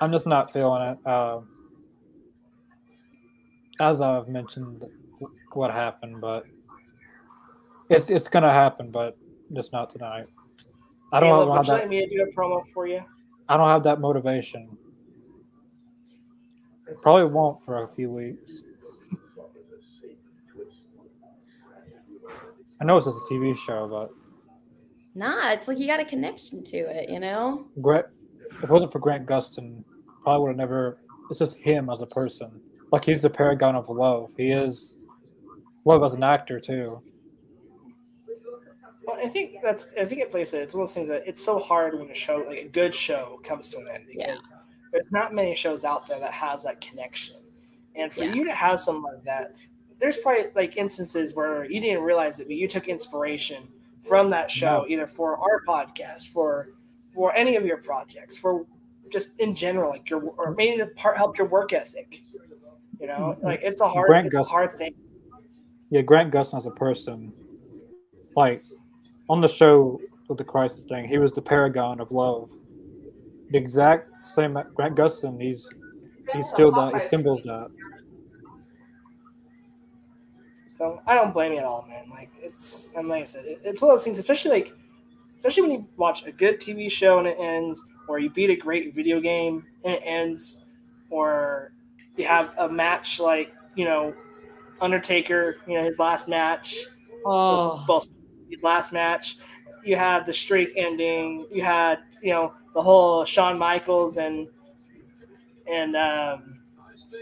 I'm just not feeling it. Um as I've mentioned, what happened, but it's it's gonna happen, but just not tonight. I don't Caleb, have would you that. like me to do a promo for you? I don't have that motivation. Probably won't for a few weeks. I know it's just a TV show, but Nah, it's like you got a connection to it, you know. Grant, if it wasn't for Grant Gustin, probably would have never. It's just him as a person. Like he's the paragon of love. He is love as an actor too. Well, I think that's. I think it plays I said. It's one of those things that it's so hard when a show, like a good show, comes to an end because Yeah. There's not many shows out there that has that connection. And for Yeah. you to have something like that, there's probably like instances where you didn't realize it, but you took inspiration from that show, No. either for our podcast, for for any of your projects, for just in general, like your or maybe the part help your work ethic. You know, mm-hmm. like it's a hard, Grant it's a hard thing. Yeah, Grant Gustin as a person, like on the show with the crisis thing, he was the paragon of love. The exact same Grant Gustin. He's he's still that. He symbols that. So I don't blame you at all, man. Like it's and like I said, it, it's one of those things, especially like especially when you watch a good TV show and it ends, or you beat a great video game and it ends, or you have a match like you know Undertaker, you know his last match, Oh, his last match. You had the streak ending. You had you know the whole Shawn Michaels and and um,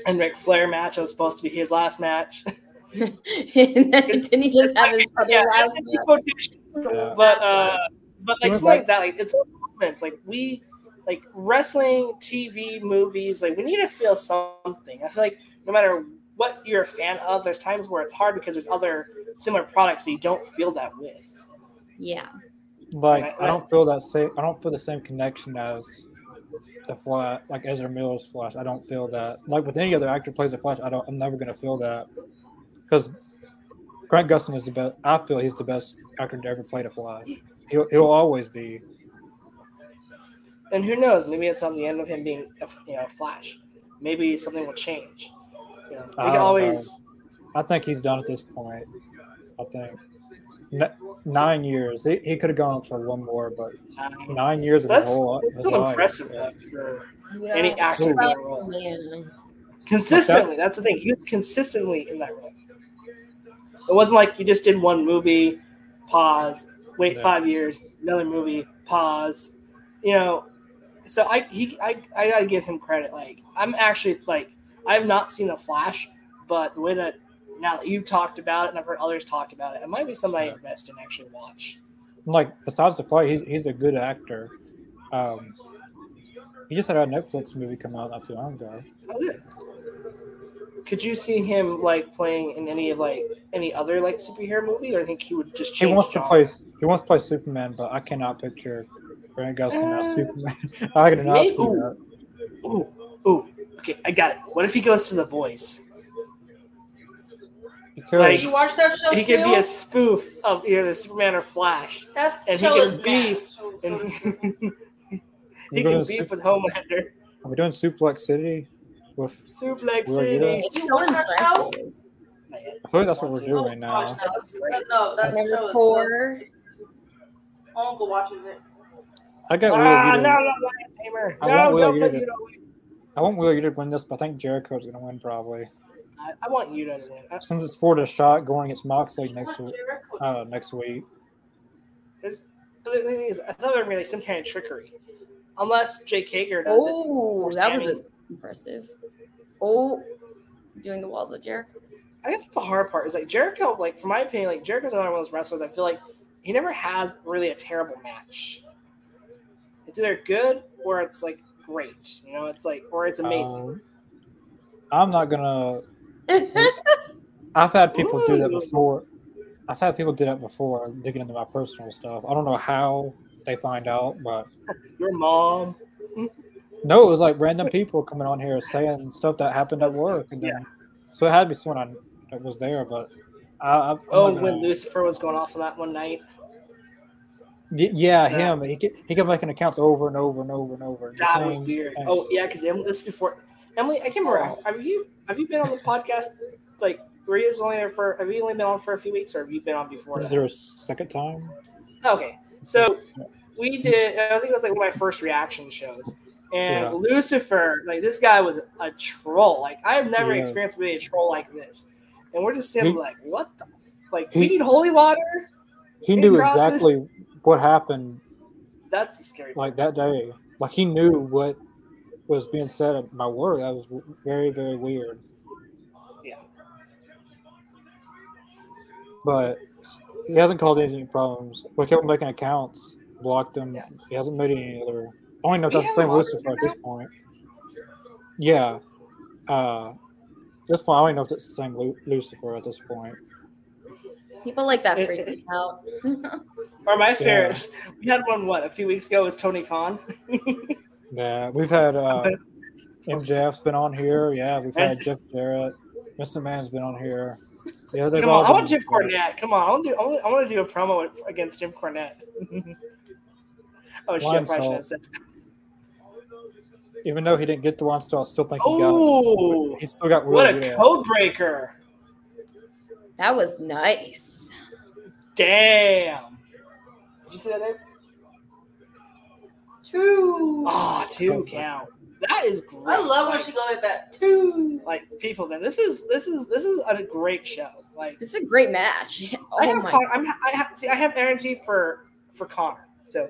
and Ric Flair match. That was supposed to be his last match. and then didn't he just have his other Yeah, last match? Yeah. but uh but like Remember something like that like it's moments like we like wrestling tv movies like we need to feel something i feel like no matter what you're a fan of there's times where it's hard because there's other similar products that you don't feel that with Yeah. Like Right, I don't feel that same. I don't feel the same connection as the Flash, like Ezra Miller's Flash. I don't feel that. Like with any other actor plays the Flash, I don't. I'm never gonna feel that because Grant Gustin is the best. I feel he's the best actor to ever play the Flash. He'll he'll always be. and who knows maybe it's on the end of him being a, you know flash maybe something will change you know we I can always I think he's done at this point. I think nine years. He, he could have gone for one more, but nine years of his that's, whole that's his still life. impressive Yeah. like, for Yeah. any actor in Well, that role man. consistently. That's the thing. He was consistently in that role. It wasn't like you just did one movie, pause, wait Yeah. five years, another movie, pause. You know, so I he I, I gotta give him credit. Like I'm actually like I have not seen the Flash, but the way that now that you've talked about it and I've heard others talk about it, it might be something I invest in actually watch. like besides the fight, he's, he's a good actor. Um, he just had a Netflix movie come out not too long ago. Oh, yeah. Could you see him like playing in any of like any other like superhero movie, or I think he would just He change? wants to play he wants to play Superman, but I cannot picture Grant Gustin as Uh, Superman. I cannot maybe- see that. Ooh, ooh. Okay, I got it. What if he goes to the boys? He could. Like- You watch that show He too? could be a spoof of either the Superman or Flash, that and he can is bad. beef. So- and so- he We're can doing beef Sup- with Homelander. Are we doing Suplex City? With Suplex City. It's You so watch that show? I feel like that's what we're doing Don't watch now. that. That- No, that show Number four. Uncle watches it. I got Ah, Wheeler no, Yuta. no, Lion Tamer. I No, want Wheeler don't put Yuta. Yuta. I want Wheeler Yuta to win this, but I think Jericho's going to win probably. I, I want you to win. I- Since it's for the shot going against Moxley next week. Jericho. Uh, next week. There's- But the thing is, I thought there would be like some kind of trickery, unless Jake Hager does it. Oh, that was Sammy. impressive. Oh, doing the walls with Jericho. I guess that's the hard part. Is like Jericho, like from my opinion, like Jericho's another one of those wrestlers. I feel like he never has really a terrible match. It's either good or it's like great. You know, it's like or it's amazing. Um, I'm not gonna. I've had people do that before. I've had people do that before, digging into my personal stuff. I don't know how they find out, but Your mom. no, it was like random people coming on here saying stuff that happened at work, and then so it had to be someone I, that was there. But I, I Oh, when Lucifer was going off on that one night, Y- yeah, Yeah. him. He kept, he kept making accounts over and over and over and over. that was weird. thing. Oh yeah, because this before Emily. I can't remember. Have you have you been on the podcast? Like, were you only there for? Have you only been on for a few weeks, or have you been on before? is that? a second time. Okay, so we did. I think it was like one of my first reaction shows, and Yeah. Lucifer, like this guy was a troll. Like I have never Yeah. experienced really a troll like this, and we're just sitting He- like, what the? F-? Like he- we need holy water. He knew exactly what happened That's the scary. part. like that day. Like he knew what was being said at my work. That was very, very weird. Yeah. But he hasn't caused any problems. We kept making accounts, blocked them. Yeah. He hasn't made any other. I don't know that's the same Lucifer at this point. Yeah. Uh, at this point, I don't even know if it's the same Lu- Lucifer at this point. People like that freak me out. Or my favorite, we had one what a few weeks ago was Tony Khan. Yeah, we've had uh, MJF's been on here. Yeah, we've had Jeff Jarrett. Mr. Man's been on here. Yeah, they've Come all on, I want been- Jim Cornette. Come on, I want to do. I want, to do a promo against Jim Cornette. oh shit! I Wine probably should have salt. said. Even though he didn't get the one still, I still think he got it. Oh, He still got what a really code breaker! That was nice. Damn. Did you see that? Dave? Two. Ah, two count. That is great. I love when she goes like that. Two. like people. Man, this is this is this is a great show. Like This is a great match. Oh I have, my Con- I'm, I have see, I have energy for for Connor. So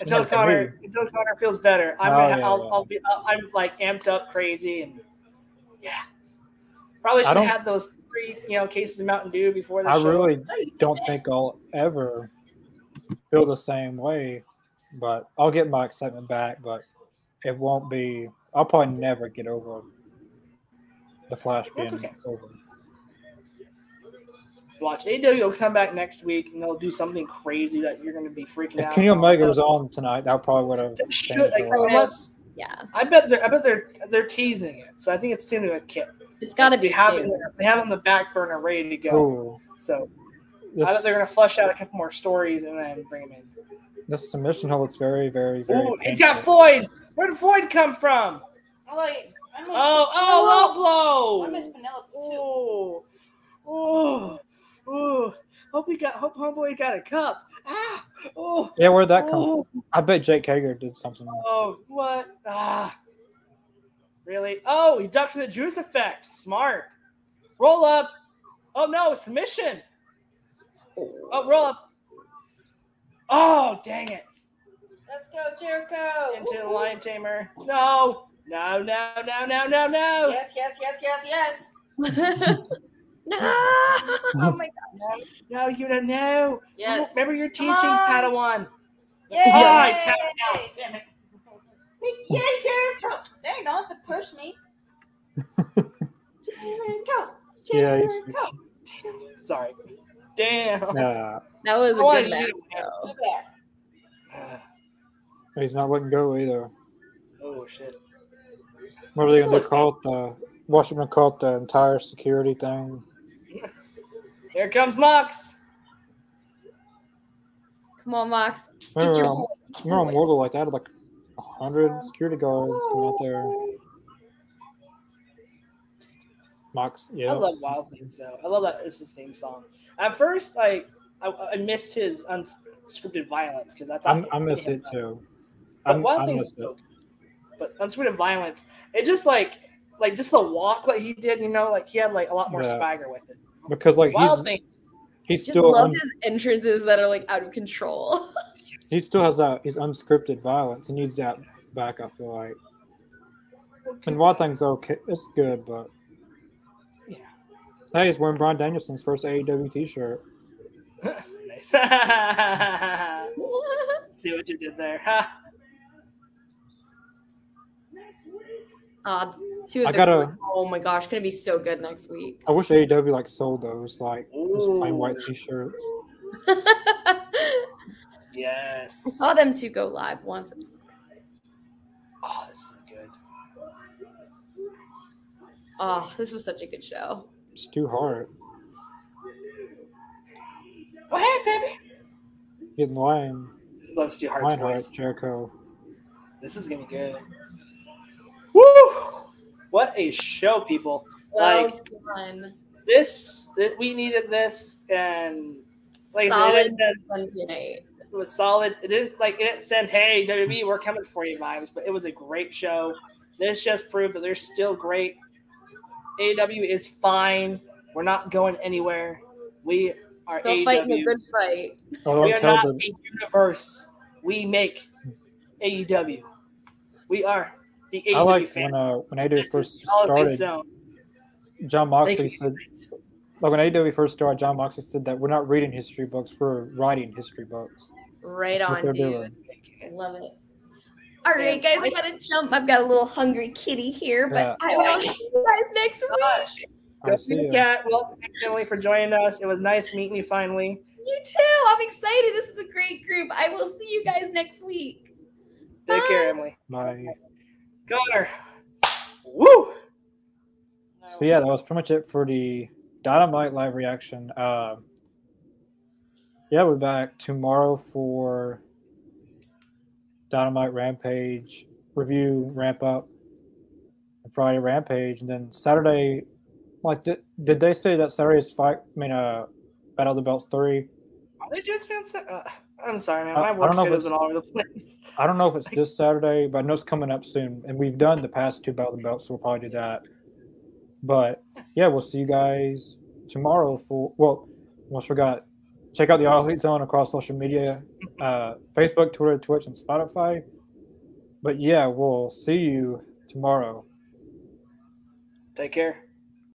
until Yeah, for Connor until Connor feels better, I'm Oh, gonna, yeah, I'll, yeah. I'll be I'll, I'm like amped up crazy and yeah. Probably should have had those three you know cases of Mountain Dew before the I show. really don't think I'll ever feel the same way, but I'll get my excitement back. But it won't be. I'll probably never get over the Flash being okay. over. watch AW will come back next week and they'll do something crazy that you're gonna be freaking If out. Kenny about. Omega was on tonight, that probably would have should, like, unless yeah. I bet they're I bet they're they're teasing it. So I think it's teaming with Kip. It's got to They be have it, they have it on the back burner ready to go. Ooh, So this, I bet they're gonna flush out a couple more stories and then bring him in. this submission hold looks very, very, very. Ooh, he painful. got Floyd. Where did Floyd come from? I like. I miss, Oh, oh, I miss. Penelope too. Oh, oh, oh. Hope we got. Hope homeboy got a cup. Ah, oh, Yeah, where'd that come oh, from? I bet Jake Hager did something. oh, what? Ah, really? Oh, he ducked for the juice effect. Smart. Roll up. Oh no, submission. Oh, roll up. Oh, dang it. Let's go, Jericho. Into the Woo-hoo. lion tamer. No, no, no, no, no, no, no. Yes, yes, yes, yes, yes. no. Oh my god. No, you don't know. Yes. Remember your teachings. Padawan. Yay! Oh, I tapped out. Damn it. Yay, Jericho! There you don't have to push me. Jericho! Yeah, Jericho! Sorry. Damn. Yeah, That was I a wanted good to match, though. He's not letting go either. Oh shit. What are they going to call it? The what's going call it? The entire security thing. Here comes Mox. Come on, Mox. Get Remember, your um, remember on Mortal like that, like hundred security guards coming out there. Mox, yeah. I love Wild Things though. I love that it's his theme song. At first, like I, I missed his unscripted violence because I thought I'm, I miss it too. But I'm, one I thing's miss it. so good. But unscripted violence, it just like like just the walk that he did, you know, like he had like a lot more Yeah. swagger with it. because like Wild he's thing. he's Just still love un- his entrances that are like out of control. he still has that his unscripted violence. He needs that back. I feel like. And Wild Thing's okay. It's good, but Yeah. Hey, he's wearing Bryan Danielson's first AEW T-shirt. Nice. See what you did there. Uh, two of I gotta- oh my gosh, gonna be so good next week. I wish AEW like sold those like just plain white T-shirts. Yes. I saw them two go live once. It was- Oh, this is good. Oh, this was such a good show. It's too hard. Oh, hey, baby. Getting Lion, Love Stu Hart's Lionheart, voice. Jericho. This is gonna be good. Woo! What a show, people! Well Like done. this, th- we needed this, and like I said, it, Solid send, Wednesday night. it was solid. It didn't like it didn't send "Hey WB, we're coming for you" vibes, but it was a great show. This just proved that they're still great. AEW is fine. We're not going anywhere. We are Still AEW. fighting a good fight. Oh, we are not the a universe. We make AEW. We are the AEW I like fan. when uh when AEW This first is all a big started. Jon Thank Moxley said like when AEW first started, Jon Moxley said that we're not reading history books, we're writing history books. Right That's what on, they're dude. doing. Love it. All right, guys, I gotta jump. I've got a little hungry kitty here, but Yeah. I will see you guys next week. Gosh. I see see ya. Well, thanks Emily for joining us. It was nice meeting you finally. You too. I'm excited. This is a great group. I will see you guys next week. Take care, Bye. Emily. My Connor. Woo! so yeah, that was pretty much it for the Dynamite live reaction. Um yeah, we're back tomorrow for Dynamite Rampage review, ramp up, and Friday Rampage, and then Saturday. Like, did, did they say that Saturday's fight? I mean, uh, Battle of the Belts three. Are they doing uh, I'm sorry, man. My I work don't know if schedule's all over the place. I don't know if it's this Saturday, but I know it's coming up soon. And we've done the past two Battle of the Belts, so we'll probably do that. But yeah, we'll see you guys tomorrow for well, almost forgot. Check out the All Elite Zone across social media, uh, Facebook, Twitter, Twitch, and Spotify. But yeah, we'll see you tomorrow. Take care.